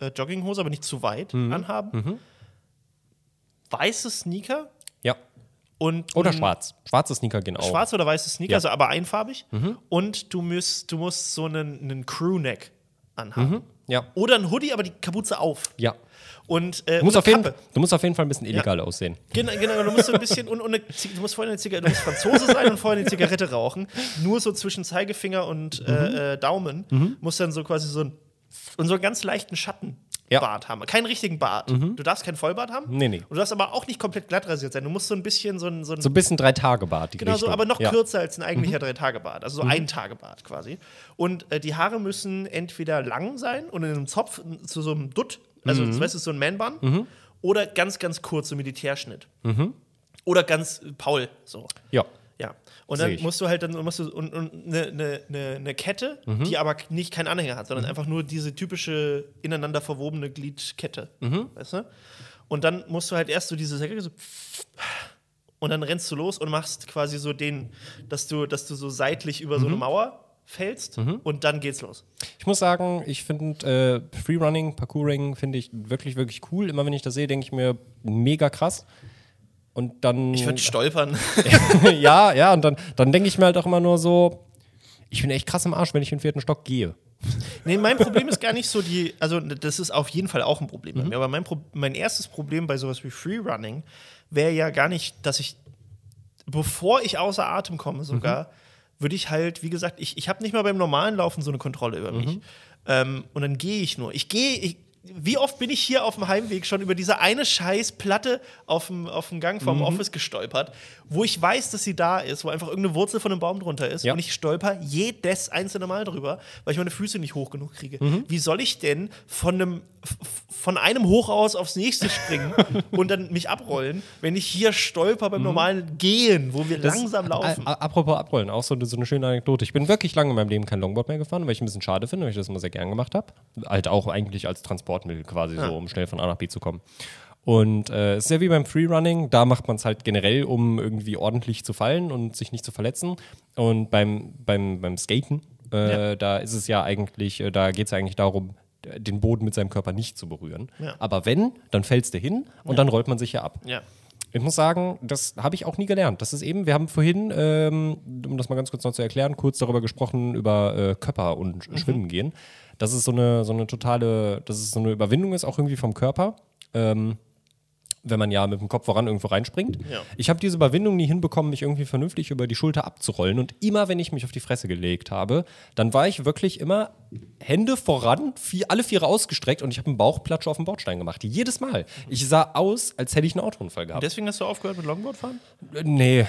[SPEAKER 1] äh, Jogginghose, aber nicht zu weit
[SPEAKER 2] Mhm.
[SPEAKER 1] anhaben. Weiße Sneaker
[SPEAKER 2] ja.
[SPEAKER 1] und
[SPEAKER 2] Oder schwarz. Schwarze Sneaker gehen auch.
[SPEAKER 1] Schwarze oder weiße Sneaker,
[SPEAKER 2] Ja.
[SPEAKER 1] also aber einfarbig. Und du musst, du musst so einen, einen Crewneck anhaben.
[SPEAKER 2] Ja.
[SPEAKER 1] Oder ein Hoodie, aber die Kapuze auf.
[SPEAKER 2] Ja.
[SPEAKER 1] Und, äh,
[SPEAKER 2] Du musst, auf
[SPEAKER 1] eine
[SPEAKER 2] jeden,
[SPEAKER 1] Kappe.
[SPEAKER 2] du musst auf jeden Fall ein bisschen illegal aussehen.
[SPEAKER 1] Genau, genau, du musst so ein bisschen und, und eine, du musst vorher eine Zigarette, du musst Franzose sein und vorher eine Zigarette rauchen. Nur so zwischen Zeigefinger und
[SPEAKER 2] Mhm.
[SPEAKER 1] äh, äh, Daumen musst dann so quasi so ein und so einen ganz leichten Schattenbart
[SPEAKER 2] Ja. Mhm.
[SPEAKER 1] haben. Keinen richtigen Bart. Du darfst keinen Vollbart haben.
[SPEAKER 2] Nee, nee.
[SPEAKER 1] Und du darfst aber auch nicht komplett glatt rasiert sein. Du musst so ein bisschen so ein, so ein
[SPEAKER 2] So ein bisschen Drei-Tage-Bart.
[SPEAKER 1] Genau so,
[SPEAKER 2] Richtung.
[SPEAKER 1] aber noch
[SPEAKER 2] ja. Mhm.
[SPEAKER 1] kürzer als ein eigentlicher Drei-Tage-Bart. Also so ein Tagebart quasi. Und äh, die Haare müssen entweder lang sein und in einem Zopf zu so einem Dutt, also
[SPEAKER 2] Mhm.
[SPEAKER 1] das weißt du, so ein Man-Bun, oder ganz, ganz kurz, so Militärschnitt. Oder ganz äh, Paul, so.
[SPEAKER 2] Ja.
[SPEAKER 1] Ja. Und dann musst du halt dann musst du und, eine ne, ne, ne Kette,
[SPEAKER 2] Mhm.
[SPEAKER 1] die aber nicht keinen Anhänger hat, sondern einfach nur diese typische ineinander verwobene Gliedkette.
[SPEAKER 2] Mhm.
[SPEAKER 1] Weißt du? Und dann musst du halt erst so diese Säcke so und dann rennst du los und machst quasi so den, dass du, dass du so seitlich über
[SPEAKER 2] Mhm.
[SPEAKER 1] so eine Mauer fällst und dann geht's los.
[SPEAKER 2] Ich muss sagen, ich finde äh, Freerunning, Parkouring finde ich wirklich, wirklich cool. Immer wenn ich das sehe, denke ich mir, mega krass. Und dann.
[SPEAKER 1] Ich würde stolpern. [LAUGHS]
[SPEAKER 2] ja, ja, und dann, dann denke ich mir halt auch immer nur so, ich bin echt krass im Arsch, wenn ich in den vierten Stock gehe.
[SPEAKER 1] Nee, mein Problem ist gar nicht so die, [LAUGHS] also das ist auf jeden Fall auch ein Problem
[SPEAKER 2] Mhm.
[SPEAKER 1] bei mir, aber mein, Pro mein erstes Problem bei sowas wie Freerunning wäre ja gar nicht, dass ich, bevor ich außer Atem komme sogar, würde ich halt, wie gesagt, ich, ich habe nicht mal beim normalen Laufen so eine Kontrolle über mich. Ähm, und dann gehe ich nur. Ich gehe, ich, wie oft bin ich hier auf dem Heimweg schon über diese eine scheiß Platte auf dem, auf dem Gang vom Office gestolpert, wo ich weiß, dass sie da ist, wo einfach irgendeine Wurzel von einem Baum drunter ist
[SPEAKER 2] Ja.
[SPEAKER 1] und ich stolper jedes einzelne Mal drüber, weil ich meine Füße nicht hoch genug kriege.
[SPEAKER 2] Mhm.
[SPEAKER 1] Wie soll ich denn von einem, von einem Hochhaus aufs nächste springen [LAUGHS] und dann mich abrollen, wenn ich hier stolper beim normalen Gehen, wo wir langsam laufen?
[SPEAKER 2] Apropos abrollen, auch so, so eine schöne Anekdote. Ich bin wirklich lange in meinem Leben kein Longboard mehr gefahren, weil ich ein bisschen schade finde, weil ich das immer sehr gern gemacht habe. Halt auch eigentlich als Transportmittel quasi so, um schnell von A nach B zu kommen. Und äh, es ist ja wie beim Freerunning, da macht man es halt generell, um irgendwie ordentlich zu fallen und sich nicht zu verletzen. Und beim, beim, beim Skaten, äh,
[SPEAKER 1] Ja.
[SPEAKER 2] da ist es ja eigentlich, äh, da geht es ja eigentlich darum, den Boden mit seinem Körper nicht zu berühren.
[SPEAKER 1] Ja.
[SPEAKER 2] Aber wenn, dann fällst du hin und dann rollt man sich ja ab.
[SPEAKER 1] ja.
[SPEAKER 2] Ich muss sagen, das habe ich auch nie gelernt. Das ist eben, wir haben vorhin, ähm, um das mal ganz kurz noch zu erklären, kurz darüber gesprochen, über äh, Körper und
[SPEAKER 1] Mhm.
[SPEAKER 2] Schwimmen gehen. Das ist so eine, so eine totale, dass es so eine Überwindung ist, auch irgendwie vom Körper. Ähm, wenn man ja mit dem Kopf voran irgendwo reinspringt.
[SPEAKER 1] Ja.
[SPEAKER 2] Ich habe diese Überwindung nie hinbekommen, mich irgendwie vernünftig über die Schulter abzurollen. Und immer, wenn ich mich auf die Fresse gelegt habe, dann war ich wirklich immer Hände voran, vier, alle Viere ausgestreckt und ich habe einen Bauchplatsche auf den Bordstein gemacht. Jedes Mal. Ich sah aus, als hätte ich einen Autounfall gehabt.
[SPEAKER 1] Deswegen hast du aufgehört mit Longboardfahren?
[SPEAKER 2] Äh, Nee,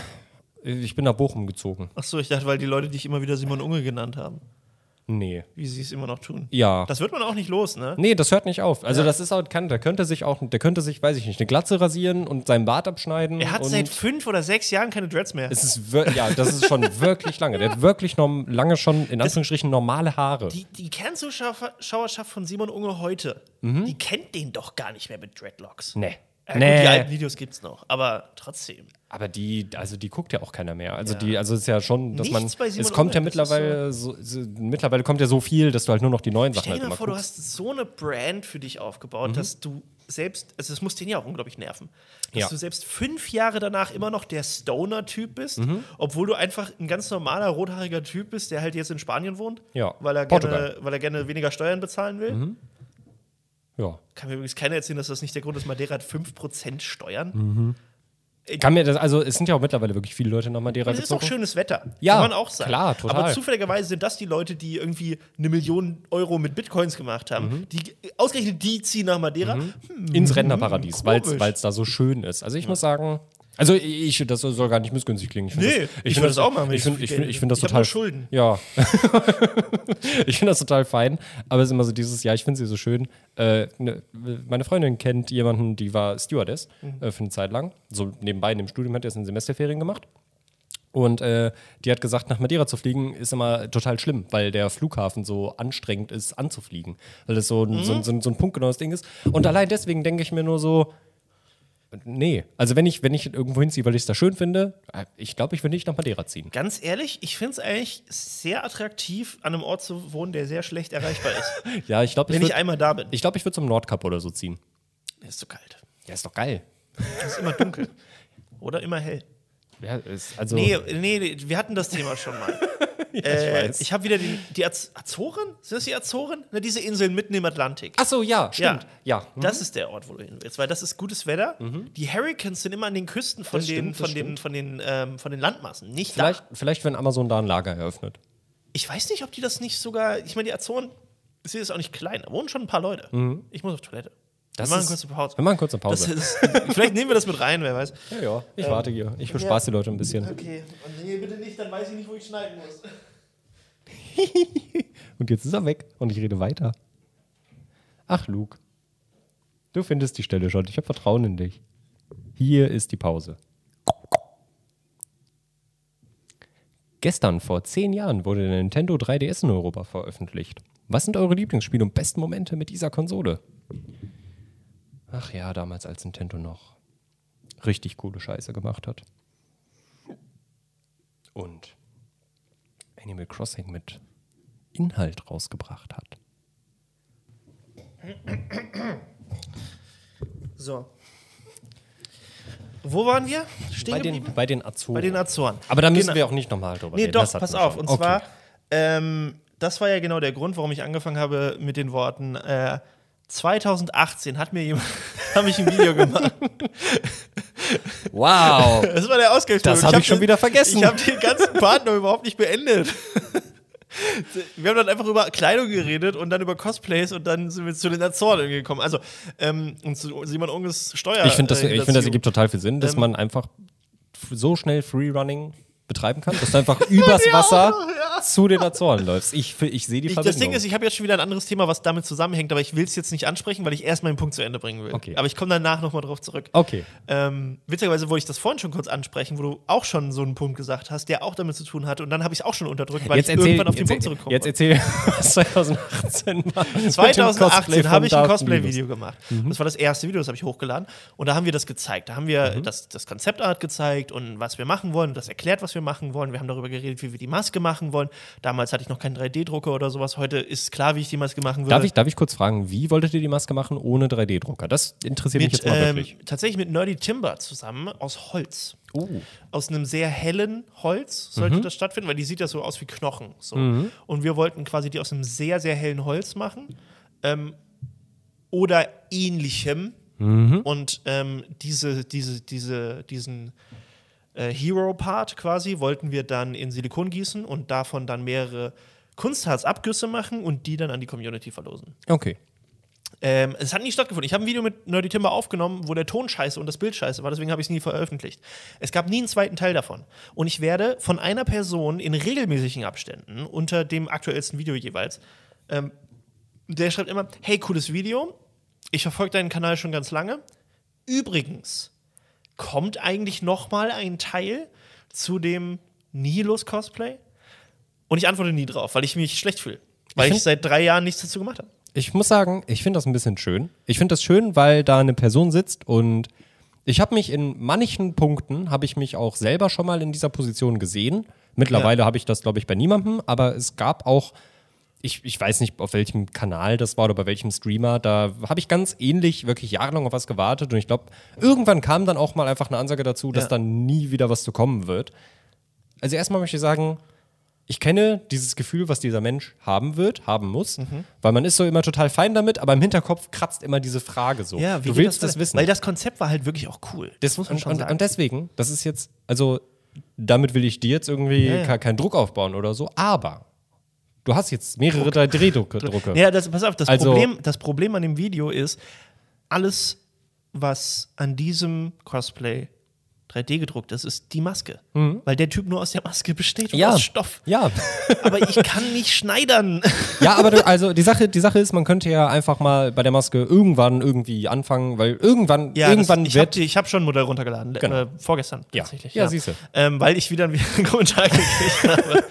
[SPEAKER 2] ich bin nach Bochum gezogen.
[SPEAKER 1] Ach so, ich dachte, weil die Leute dich immer wieder Simon Unge genannt haben.
[SPEAKER 2] Nee.
[SPEAKER 1] Wie sie es immer noch tun.
[SPEAKER 2] Ja.
[SPEAKER 1] Das wird man auch nicht los, ne?
[SPEAKER 2] Nee, das hört nicht auf. Also
[SPEAKER 1] Ja.
[SPEAKER 2] das ist auch, kann, der könnte sich auch, der könnte sich, weiß ich nicht, eine Glatze rasieren und seinen Bart abschneiden.
[SPEAKER 1] Er hat seit fünf oder sechs Jahren keine Dreads mehr.
[SPEAKER 2] es ist ja, das ist schon [LAUGHS] wirklich lange. Der hat wirklich norm, lange schon in Anführungsstrichen normale Haare.
[SPEAKER 1] Die, die Kernzuschauerschaft von Simon Unge heute,
[SPEAKER 2] Mhm.
[SPEAKER 1] die kennt den doch gar nicht mehr mit Dreadlocks.
[SPEAKER 2] nee.
[SPEAKER 1] Ja, gut,
[SPEAKER 2] nee.
[SPEAKER 1] die alten Videos gibt's noch, aber trotzdem.
[SPEAKER 2] Aber die, also die guckt ja auch keiner mehr. Also
[SPEAKER 1] Ja.
[SPEAKER 2] die, also es ist ja schon, dass
[SPEAKER 1] Nichts bei
[SPEAKER 2] man, es kommt ja mittlerweile so, so, mittlerweile kommt ja so viel, dass du halt nur noch die neuen Sachen
[SPEAKER 1] Stell
[SPEAKER 2] halt
[SPEAKER 1] dir
[SPEAKER 2] immer
[SPEAKER 1] mal vor, du
[SPEAKER 2] guckst.
[SPEAKER 1] hast so eine Brand für dich aufgebaut,
[SPEAKER 2] Mhm.
[SPEAKER 1] dass du selbst, also es muss den ja auch unglaublich nerven, dass
[SPEAKER 2] Ja.
[SPEAKER 1] du selbst fünf Jahre danach immer noch der Stoner-Typ bist,
[SPEAKER 2] Mhm.
[SPEAKER 1] obwohl du einfach ein ganz normaler rothaariger Typ bist, der halt jetzt in Spanien wohnt,
[SPEAKER 2] Ja.
[SPEAKER 1] weil, er
[SPEAKER 2] Portugal.
[SPEAKER 1] gerne, weil er gerne weniger Steuern bezahlen will.
[SPEAKER 2] Ja.
[SPEAKER 1] Kann mir übrigens keiner erzählen, dass das nicht der Grund ist, Madeira hat 5% Steuern.
[SPEAKER 2] Mhm. Kann mir das, also es sind ja auch mittlerweile wirklich viele Leute nach Madeira
[SPEAKER 1] es ist auch schönes Wetter.
[SPEAKER 2] Ja,
[SPEAKER 1] Kann man auch sagen.
[SPEAKER 2] klar, total.
[SPEAKER 1] Aber zufälligerweise sind das die Leute, die irgendwie eine Million Euro mit Bitcoins gemacht haben.
[SPEAKER 2] Mhm.
[SPEAKER 1] Die, ausgerechnet die ziehen nach Madeira. Hm,
[SPEAKER 2] ins Rentnerparadies, weil es da so schön ist. Also ich muss sagen, also ich, das soll gar nicht missgünstig klingen. Ich
[SPEAKER 1] Nee,
[SPEAKER 2] das,
[SPEAKER 1] ich
[SPEAKER 2] find
[SPEAKER 1] würde das auch machen,
[SPEAKER 2] Ich
[SPEAKER 1] ich
[SPEAKER 2] finde ich find, ich find das.
[SPEAKER 1] Ich
[SPEAKER 2] total.
[SPEAKER 1] Schulden.
[SPEAKER 2] Ja. [LAUGHS] ich finde das total fein. Aber es ist immer so dieses, ja, ich finde sie so schön. Äh, ne, meine Freundin kennt jemanden, die war Stewardess
[SPEAKER 1] Mhm.
[SPEAKER 2] äh, für eine Zeit lang. So nebenbei in dem Studium hat er jetzt in Semesterferien gemacht. Und äh, die hat gesagt, nach Madeira zu fliegen ist immer total schlimm, weil der Flughafen so anstrengend ist, anzufliegen. Weil das so ein, so, ein- so, ein- so ein punktgenaues Ding ist. Und allein deswegen denke ich mir nur so, nee. Also wenn ich, wenn ich irgendwo hinziehe, weil ich es da schön finde, äh, ich glaube, ich würde nicht nach Madeira ziehen.
[SPEAKER 1] Ganz ehrlich, ich finde es eigentlich sehr attraktiv, an einem Ort zu wohnen, der sehr schlecht erreichbar ist. [LAUGHS]
[SPEAKER 2] Ja, ich glaube, ich
[SPEAKER 1] wenn ich
[SPEAKER 2] würde
[SPEAKER 1] einmal da bin.
[SPEAKER 2] ich glaub, ich würd zum Nordkap oder so ziehen.
[SPEAKER 1] ist zu kalt.
[SPEAKER 2] Ja, ist doch geil.
[SPEAKER 1] Es ist immer dunkel. Oder immer hell.
[SPEAKER 2] Ja, ist, also,
[SPEAKER 1] Nee, nee, nee, wir hatten das Thema schon mal. [LAUGHS] [LAUGHS]
[SPEAKER 2] ich
[SPEAKER 1] äh,
[SPEAKER 2] weiß.
[SPEAKER 1] ich habe wieder die, die Az Azoren? Sind das die Azoren? Ne, diese Inseln mitten im Atlantik.
[SPEAKER 2] Ach so, ja, stimmt. Ja. Mhm.
[SPEAKER 1] Das ist der Ort, wo du hin willst, weil das ist gutes Wetter. Die Hurricanes sind immer an den Küsten von
[SPEAKER 2] Das
[SPEAKER 1] den,
[SPEAKER 2] stimmt,
[SPEAKER 1] von den, von den, ähm, von den Landmassen, nicht
[SPEAKER 2] Vielleicht,
[SPEAKER 1] da.
[SPEAKER 2] vielleicht, wenn Amazon da ein Lager eröffnet.
[SPEAKER 1] Ich weiß nicht, ob die das nicht sogar. Ich meine, die Azoren ist jetzt auch nicht klein, da wohnen schon ein paar Leute. Ich muss auf Toilette.
[SPEAKER 2] Mhm. Das
[SPEAKER 1] wir machen
[SPEAKER 2] ist-
[SPEAKER 1] kurz eine Pause.
[SPEAKER 2] Wir machen kurz eine Pause.
[SPEAKER 1] ist, [LAUGHS] vielleicht nehmen wir das mit rein, wer weiß.
[SPEAKER 2] ja, ja, ich warte hier. Ich bespaß die Leute ein bisschen.
[SPEAKER 1] Okay, und nee, bitte nicht, dann weiß ich nicht, wo ich schneiden muss. [LAUGHS]
[SPEAKER 2] Und jetzt ist er weg und ich rede weiter. Ach, Luke. Du findest die Stelle schon. Ich habe Vertrauen in dich. Hier ist die Pause. Gestern, vor zehn Jahren, wurde der Nintendo 3DS in Europa veröffentlicht. Was sind eure Lieblingsspiele und besten Momente mit dieser Konsole? Ach ja, damals als Nintendo noch richtig coole Scheiße gemacht hat. Und Animal Crossing mit Inhalt rausgebracht hat.
[SPEAKER 1] So. Wo waren wir? Stehen
[SPEAKER 2] Bei den, bei den Azoren.
[SPEAKER 1] Bei den Azoren.
[SPEAKER 2] Aber da müssen
[SPEAKER 1] Genau.
[SPEAKER 2] wir auch nicht nochmal drüber
[SPEAKER 1] Nee,
[SPEAKER 2] reden.
[SPEAKER 1] doch,
[SPEAKER 2] Das hatten
[SPEAKER 1] pass auf.
[SPEAKER 2] schon.
[SPEAKER 1] Und
[SPEAKER 2] Okay.
[SPEAKER 1] zwar, ähm, das war ja genau der Grund, warum ich angefangen habe mit den Worten. Äh, 2018 hat mir jemand, [LAUGHS] habe ich ein Video gemacht.
[SPEAKER 2] Wow! [LAUGHS]
[SPEAKER 1] Das war der Ausgangspunkt.
[SPEAKER 2] Das hab
[SPEAKER 1] hab
[SPEAKER 2] ich schon
[SPEAKER 1] den-
[SPEAKER 2] wieder vergessen.
[SPEAKER 1] Ich habe den ganzen Part noch überhaupt nicht beendet. [LAUGHS] Wir haben dann einfach über Kleidung geredet und dann über Cosplays und dann sind wir zu den Azoren gekommen. Also, ähm, und zu Simon Unges Steuer.
[SPEAKER 2] Ich finde, das,
[SPEAKER 1] äh,
[SPEAKER 2] ich find, das ergibt total viel Sinn, dass
[SPEAKER 1] Ähm,
[SPEAKER 2] man einfach so schnell Freerunning betreiben kann, dass du einfach [LAUGHS] übers Wasser zu den Azoren läufst. Ich, ich sehe die
[SPEAKER 1] Ich,
[SPEAKER 2] Verbindung.
[SPEAKER 1] das Ding ist, ich habe jetzt schon wieder ein anderes Thema, was damit zusammenhängt, aber ich will es jetzt nicht ansprechen, weil ich erst meinen Punkt zu Ende bringen will.
[SPEAKER 2] Okay.
[SPEAKER 1] Aber ich komme danach nochmal drauf zurück.
[SPEAKER 2] okay.
[SPEAKER 1] Ähm, witzigerweise wollte ich das vorhin schon kurz ansprechen, wo du auch schon so einen Punkt gesagt hast, der auch damit zu tun hat. Und dann habe ich es auch schon unterdrückt, weil
[SPEAKER 2] Jetzt
[SPEAKER 1] ich
[SPEAKER 2] erzähl,
[SPEAKER 1] irgendwann auf den Punkt zurückkomme.
[SPEAKER 2] jetzt erzähl, [LAUGHS] was 2018 war. mit dem Cosplay
[SPEAKER 1] 2018 habe ich ein Cosplay-Video gemacht. Das war das erste Video, das habe ich hochgeladen. Und da haben wir das gezeigt. Da haben wir das, das Konzeptart gezeigt und was wir machen wollen, und das erklärt, was wir machen wollen. Wir haben darüber geredet, wie wir die Maske machen wollen. Damals hatte ich noch keinen 3D-Drucker oder sowas. Heute ist klar, wie ich die Maske machen würde.
[SPEAKER 2] Darf ich, darf ich kurz fragen, wie wolltet ihr die Maske machen ohne 3D-Drucker? Das interessiert mich
[SPEAKER 1] mit,
[SPEAKER 2] jetzt mal
[SPEAKER 1] ähm,
[SPEAKER 2] wirklich.
[SPEAKER 1] tatsächlich mit Nerdy Timber zusammen aus Holz.
[SPEAKER 2] Oh.
[SPEAKER 1] Aus einem sehr hellen Holz
[SPEAKER 2] Mhm.
[SPEAKER 1] sollte das stattfinden, weil die sieht ja so aus wie Knochen. So. Und wir wollten quasi die aus einem sehr, sehr hellen Holz machen. Ähm, oder ähnlichem.
[SPEAKER 2] Mhm.
[SPEAKER 1] Und ähm, diese, diese, diese, diesen äh, Hero-Part quasi wollten wir dann in Silikon gießen und davon dann mehrere Kunstharzabgüsse machen und die dann an die Community verlosen.
[SPEAKER 2] Okay.
[SPEAKER 1] Ähm, es hat nie stattgefunden. Ich habe ein Video mit Nerdy Timber aufgenommen, wo der Ton scheiße und das Bild scheiße war, deswegen habe ich es nie veröffentlicht. Es gab nie einen zweiten Teil davon. Und ich werde von einer Person in regelmäßigen Abständen unter dem aktuellsten Video jeweils, ähm, der schreibt immer: Hey, cooles Video. Ich verfolge deinen Kanal schon ganz lange. Übrigens, kommt eigentlich noch mal ein Teil zu dem Nihilus-Cosplay? Und ich antworte nie drauf, weil ich mich schlecht fühle. Weil ich,
[SPEAKER 2] find-
[SPEAKER 1] seit drei Jahren nichts dazu gemacht habe.
[SPEAKER 2] Ich muss sagen, ich finde das ein bisschen schön. Ich finde das schön, weil da eine Person sitzt und ich habe mich in manchen Punkten, habe ich mich auch selber schon mal in dieser Position gesehen. Mittlerweile habe ich das, glaube ich, bei niemandem, aber es gab auch, ich, ich weiß nicht, auf welchem Kanal das war oder bei welchem Streamer, da habe ich ganz ähnlich wirklich jahrelang auf was gewartet und ich glaube, irgendwann kam dann auch mal einfach eine Ansage dazu, dass
[SPEAKER 1] Ja.
[SPEAKER 2] dann nie wieder was zu kommen wird. Also erstmal möchte ich sagen, ich kenne dieses Gefühl, was dieser Mensch haben wird, haben muss,
[SPEAKER 1] Mhm.
[SPEAKER 2] weil man ist so immer total fein damit, aber im Hinterkopf kratzt immer diese Frage so.
[SPEAKER 1] Ja, wie
[SPEAKER 2] du willst das,
[SPEAKER 1] weiter?
[SPEAKER 2] wissen.
[SPEAKER 1] Weil das Konzept war halt wirklich auch cool.
[SPEAKER 2] Das
[SPEAKER 1] muss man
[SPEAKER 2] und,
[SPEAKER 1] schon
[SPEAKER 2] und,
[SPEAKER 1] sagen.
[SPEAKER 2] und deswegen, das ist jetzt, also damit will ich dir jetzt irgendwie
[SPEAKER 1] Ja, ja.
[SPEAKER 2] ke- keinen Druck aufbauen oder so, aber du hast jetzt mehrere 3D-Drucke. Drucke.
[SPEAKER 1] ja, das, pass auf, das,
[SPEAKER 2] Also-
[SPEAKER 1] Problem, das Problem an dem Video ist, alles, was an diesem Cosplay 3D gedruckt ist, ist die Maske. Weil der Typ nur aus der Maske besteht und
[SPEAKER 2] Mhm. Ja.
[SPEAKER 1] aus Stoff.
[SPEAKER 2] Ja. [LAUGHS]
[SPEAKER 1] Aber ich kann nicht schneidern.
[SPEAKER 2] ja, aber du, also die Sache, die Sache ist, man könnte ja einfach mal bei der Maske irgendwann irgendwie anfangen, weil irgendwann,
[SPEAKER 1] Ja,
[SPEAKER 2] irgendwann
[SPEAKER 1] das, ich habe
[SPEAKER 2] wird.
[SPEAKER 1] ich hab schon ein Modell runtergeladen,
[SPEAKER 2] Genau.
[SPEAKER 1] äh, vorgestern
[SPEAKER 2] Ja.
[SPEAKER 1] tatsächlich.
[SPEAKER 2] Ja, siehste.
[SPEAKER 1] Ähm, weil ich wieder, wieder einen [LAUGHS] Kommentar gekriegt habe.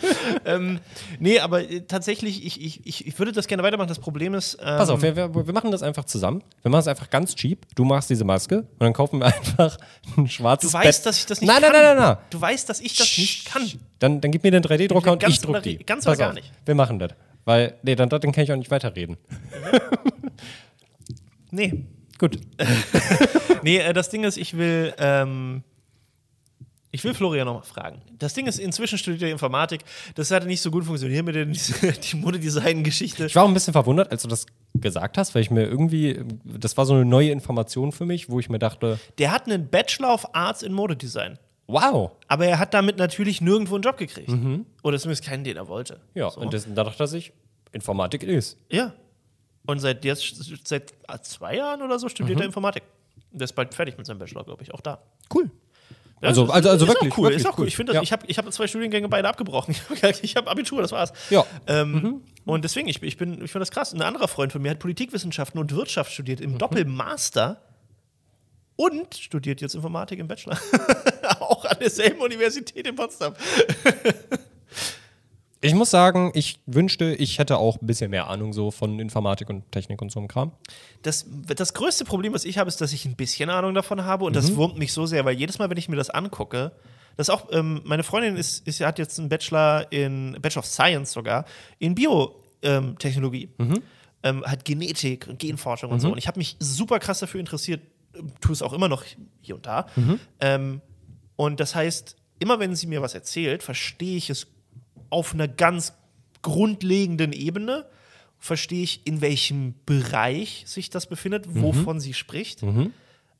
[SPEAKER 1] Ähm, nee, aber äh, tatsächlich, ich, ich, ich, würde das gerne weitermachen. Das Problem ist. Ähm,
[SPEAKER 2] Pass auf, wir, wir, wir machen das einfach zusammen. Wir machen es einfach ganz cheap. Du machst diese Maske und dann kaufen wir [LAUGHS] einfach ein schwarzes
[SPEAKER 1] Du weißt,
[SPEAKER 2] Bett.
[SPEAKER 1] dass ich das nicht
[SPEAKER 2] nein,
[SPEAKER 1] kann.
[SPEAKER 2] Nein, nein, nein, nein.
[SPEAKER 1] Du weißt, dass ich das nicht kann.
[SPEAKER 2] Dann, dann gib mir den 3D-Drucker und ich druck die.
[SPEAKER 1] ganz oder gar
[SPEAKER 2] auf,
[SPEAKER 1] nicht.
[SPEAKER 2] Wir machen das. Weil, nee, dann, dann kann ich auch nicht weiterreden. [LAUGHS]
[SPEAKER 1] Nee.
[SPEAKER 2] Gut. [LAUGHS]
[SPEAKER 1] Nee, äh, das Ding ist, ich will. Ähm, ich will Florian nochmal fragen. Das Ding ist, inzwischen studiert er Informatik. Das hatte nicht so gut funktioniert mit der [LAUGHS] die Modedesign-Geschichte.
[SPEAKER 2] Ich war auch ein bisschen verwundert, als du das gesagt hast, weil ich mir irgendwie, das war so eine neue Information für mich, wo ich mir dachte,
[SPEAKER 1] Der hat einen Bachelor of Arts in Modedesign.
[SPEAKER 2] wow.
[SPEAKER 1] Aber er hat damit natürlich nirgendwo einen Job gekriegt. Oder zumindest keinen, den er wollte.
[SPEAKER 2] Mhm. Ja,
[SPEAKER 1] So.
[SPEAKER 2] und das, da dachte er sich, Informatik ist.
[SPEAKER 1] Ja. Und seit jetzt, seit zwei Jahren oder so
[SPEAKER 2] Mhm.
[SPEAKER 1] studiert er Informatik. Der ist bald fertig mit seinem Bachelor, glaube ich, auch da.
[SPEAKER 2] Cool. Also- also- also
[SPEAKER 1] ist
[SPEAKER 2] wirklich,
[SPEAKER 1] auch cool,
[SPEAKER 2] wirklich
[SPEAKER 1] ist auch cool.
[SPEAKER 2] cool.
[SPEAKER 1] Ich finde, das-
[SPEAKER 2] Ja.
[SPEAKER 1] ich habe ich hab zwei Studiengänge beide abgebrochen. [LAUGHS] Ich habe Abitur, das war's.
[SPEAKER 2] Ja.
[SPEAKER 1] Ähm, Und deswegen, ich, ich, bin, ich finde das krass. Ein anderer Freund von mir hat Politikwissenschaften und Wirtschaft studiert
[SPEAKER 2] Mhm.
[SPEAKER 1] im Doppelmaster und studiert jetzt Informatik im Bachelor. [LAUGHS] auch an derselben Universität in Potsdam. [LAUGHS]
[SPEAKER 2] Ich muss sagen, ich wünschte, ich hätte auch ein bisschen mehr Ahnung so von Informatik und Technik und so einem Kram.
[SPEAKER 1] Das, das größte Problem, was ich habe, ist, dass ich ein bisschen Ahnung davon habe und
[SPEAKER 2] Mhm.
[SPEAKER 1] das wurmt mich so sehr, weil jedes Mal, wenn ich mir das angucke, das auch, ähm, meine Freundin ist, ist, hat jetzt einen Bachelor in, Bachelor of Science sogar, in Biotechnologie.
[SPEAKER 2] Mhm.
[SPEAKER 1] Ähm, hat Genetik und Genforschung und so. Und ich habe mich super krass dafür interessiert, ähm, tue es auch immer noch hier und da.
[SPEAKER 2] Mhm.
[SPEAKER 1] Ähm, und das heißt, immer wenn sie mir was erzählt, verstehe ich es auf einer ganz grundlegenden Ebene. Verstehe ich, in welchem Bereich sich das befindet,
[SPEAKER 2] Mhm.
[SPEAKER 1] wovon sie spricht.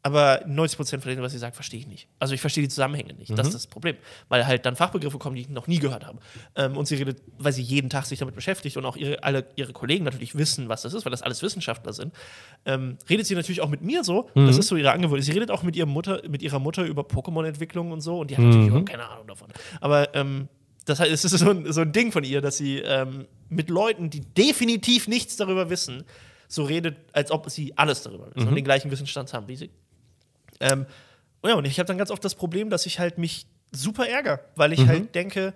[SPEAKER 1] Aber 90% von dem, was sie sagt, verstehe ich nicht. Also ich verstehe die Zusammenhänge nicht.
[SPEAKER 2] Mhm.
[SPEAKER 1] Das ist das Problem. Weil halt dann Fachbegriffe kommen, die ich noch nie gehört habe. Ähm, und sie redet, weil sie jeden Tag sich damit beschäftigt und auch ihre, alle ihre Kollegen natürlich wissen, was das ist, weil das alles Wissenschaftler sind, ähm, redet sie natürlich auch mit mir so.
[SPEAKER 2] Mhm.
[SPEAKER 1] Das ist so ihre Angewohnheit. Sie redet auch mit, ihrer Mutter, mit ihrer Mutter über Pokémon-Entwicklung und so. Und die hat natürlich
[SPEAKER 2] Mhm.
[SPEAKER 1] überhaupt keine Ahnung davon. Aber ähm, das heißt, es ist so ein, so ein Ding von ihr, dass sie ähm, mit Leuten, die definitiv nichts darüber wissen, so redet, als ob sie alles darüber wissen und den gleichen Wissensstand haben wie sie. Ähm, ja, und ich habe dann ganz oft das Problem, dass ich halt mich super ärgere, weil ich halt denke,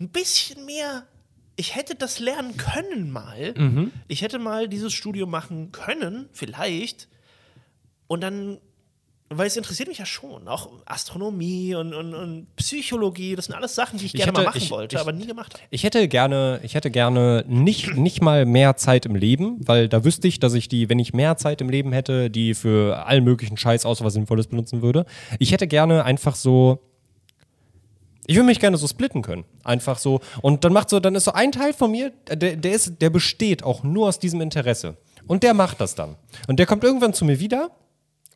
[SPEAKER 1] ein bisschen mehr, ich hätte das lernen können mal. Ich hätte mal dieses Studium machen können, vielleicht. Und dann, weil es interessiert mich ja schon. Auch Astronomie und, und, und Psychologie, das sind alles Sachen, die ich,
[SPEAKER 2] Ich
[SPEAKER 1] gerne
[SPEAKER 2] hätte-
[SPEAKER 1] mal machen
[SPEAKER 2] ich-
[SPEAKER 1] wollte,
[SPEAKER 2] ich-
[SPEAKER 1] aber nie gemacht habe.
[SPEAKER 2] Ich hätte gerne, ich hätte gerne nicht, nicht mal mehr Zeit im Leben, weil da wüsste ich, dass ich die, wenn ich mehr Zeit im Leben hätte, die für allen möglichen Scheiß außer was Sinnvolles benutzen würde. Ich hätte gerne einfach so. Ich würde mich gerne so splitten können. Einfach so. Und dann macht so, dann ist so ein Teil von mir, der, der ist, der besteht auch nur aus diesem Interesse. Und der macht das dann. Und der kommt irgendwann zu mir wieder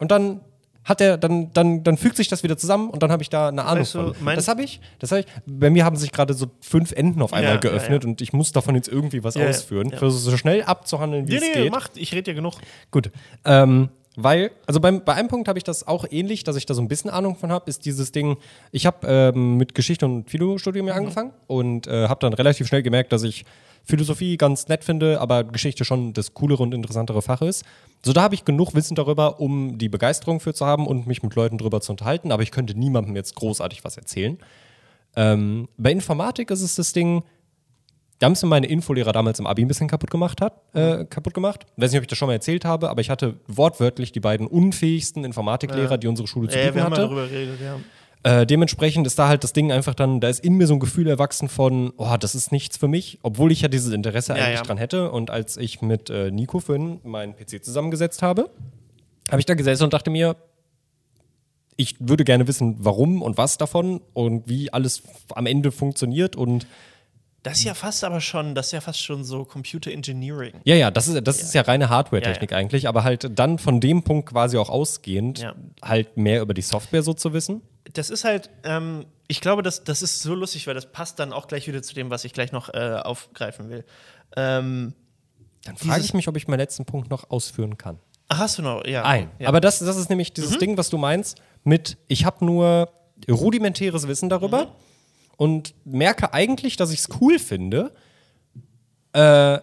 [SPEAKER 2] und dann hat er, dann, dann, dann fügt sich das wieder zusammen und dann habe ich da eine Ahnung
[SPEAKER 1] Weißt du,
[SPEAKER 2] von. Das habe ich, das habe ich. Bei mir haben sich gerade so fünf Enden auf einmal
[SPEAKER 1] Ja,
[SPEAKER 2] geöffnet
[SPEAKER 1] ja, ja.
[SPEAKER 2] und ich muss davon jetzt irgendwie was ausführen.
[SPEAKER 1] ja.
[SPEAKER 2] Versuche so schnell abzuhandeln, wie
[SPEAKER 1] Nee,
[SPEAKER 2] es
[SPEAKER 1] nee,
[SPEAKER 2] geht.
[SPEAKER 1] macht, ich rede ja genug.
[SPEAKER 2] Gut. Ähm, weil, also beim, bei einem Punkt habe ich das auch ähnlich, dass ich da so ein bisschen Ahnung von habe, ist dieses Ding, ich habe ähm, mit Geschichte und Philo-Studium
[SPEAKER 1] Mhm.
[SPEAKER 2] angefangen und äh, habe dann relativ schnell gemerkt, dass ich Philosophie ganz nett finde, aber Geschichte schon das coolere und interessantere Fach ist. So, da habe ich genug Wissen darüber, um die Begeisterung für zu haben und mich mit Leuten drüber zu unterhalten, aber ich könnte niemandem jetzt großartig was erzählen. Ähm, bei Informatik ist es das Ding, da haben mir meine Infolehrer damals im Abi ein bisschen kaputt gemacht hat, äh, kaputt gemacht. Weiß nicht, ob ich das schon mal erzählt habe, aber ich hatte wortwörtlich die beiden unfähigsten Informatiklehrer, die unsere Schule zu
[SPEAKER 1] Ja,
[SPEAKER 2] bieten
[SPEAKER 1] wir haben mal
[SPEAKER 2] hatte.
[SPEAKER 1] darüber geredet, ja.
[SPEAKER 2] Äh, dementsprechend ist da halt das Ding einfach dann, da ist in mir so ein Gefühl erwachsen von, oh, das ist nichts für mich, obwohl ich ja dieses Interesse
[SPEAKER 1] Ja,
[SPEAKER 2] eigentlich
[SPEAKER 1] ja.
[SPEAKER 2] dran hätte. Und als ich mit äh, Nico vorhin meinen PC zusammengesetzt habe, habe ich da gesessen und dachte mir, ich würde gerne wissen, warum und was davon und wie alles am Ende funktioniert und
[SPEAKER 1] Das ist ja fast aber schon, das ist ja fast schon so Computer Engineering.
[SPEAKER 2] Ja, ja, das ist, das ist ja reine Hardware-Technik
[SPEAKER 1] Ja,
[SPEAKER 2] eigentlich, aber halt dann von dem Punkt quasi auch ausgehend,
[SPEAKER 1] Ja.
[SPEAKER 2] halt mehr über die Software so zu wissen.
[SPEAKER 1] Das ist halt, ähm, ich glaube, das, das ist so lustig, weil das passt dann auch gleich wieder zu dem, was ich gleich noch äh, aufgreifen will. Ähm,
[SPEAKER 2] Dann frage ich mich, ob ich meinen letzten Punkt noch ausführen kann.
[SPEAKER 1] ach, hast du noch? Ja.
[SPEAKER 2] Ein.
[SPEAKER 1] Ja.
[SPEAKER 2] Aber das, das ist nämlich dieses Ding, was du meinst, mit ich habe nur rudimentäres Wissen darüber und merke eigentlich, dass ich es cool finde äh,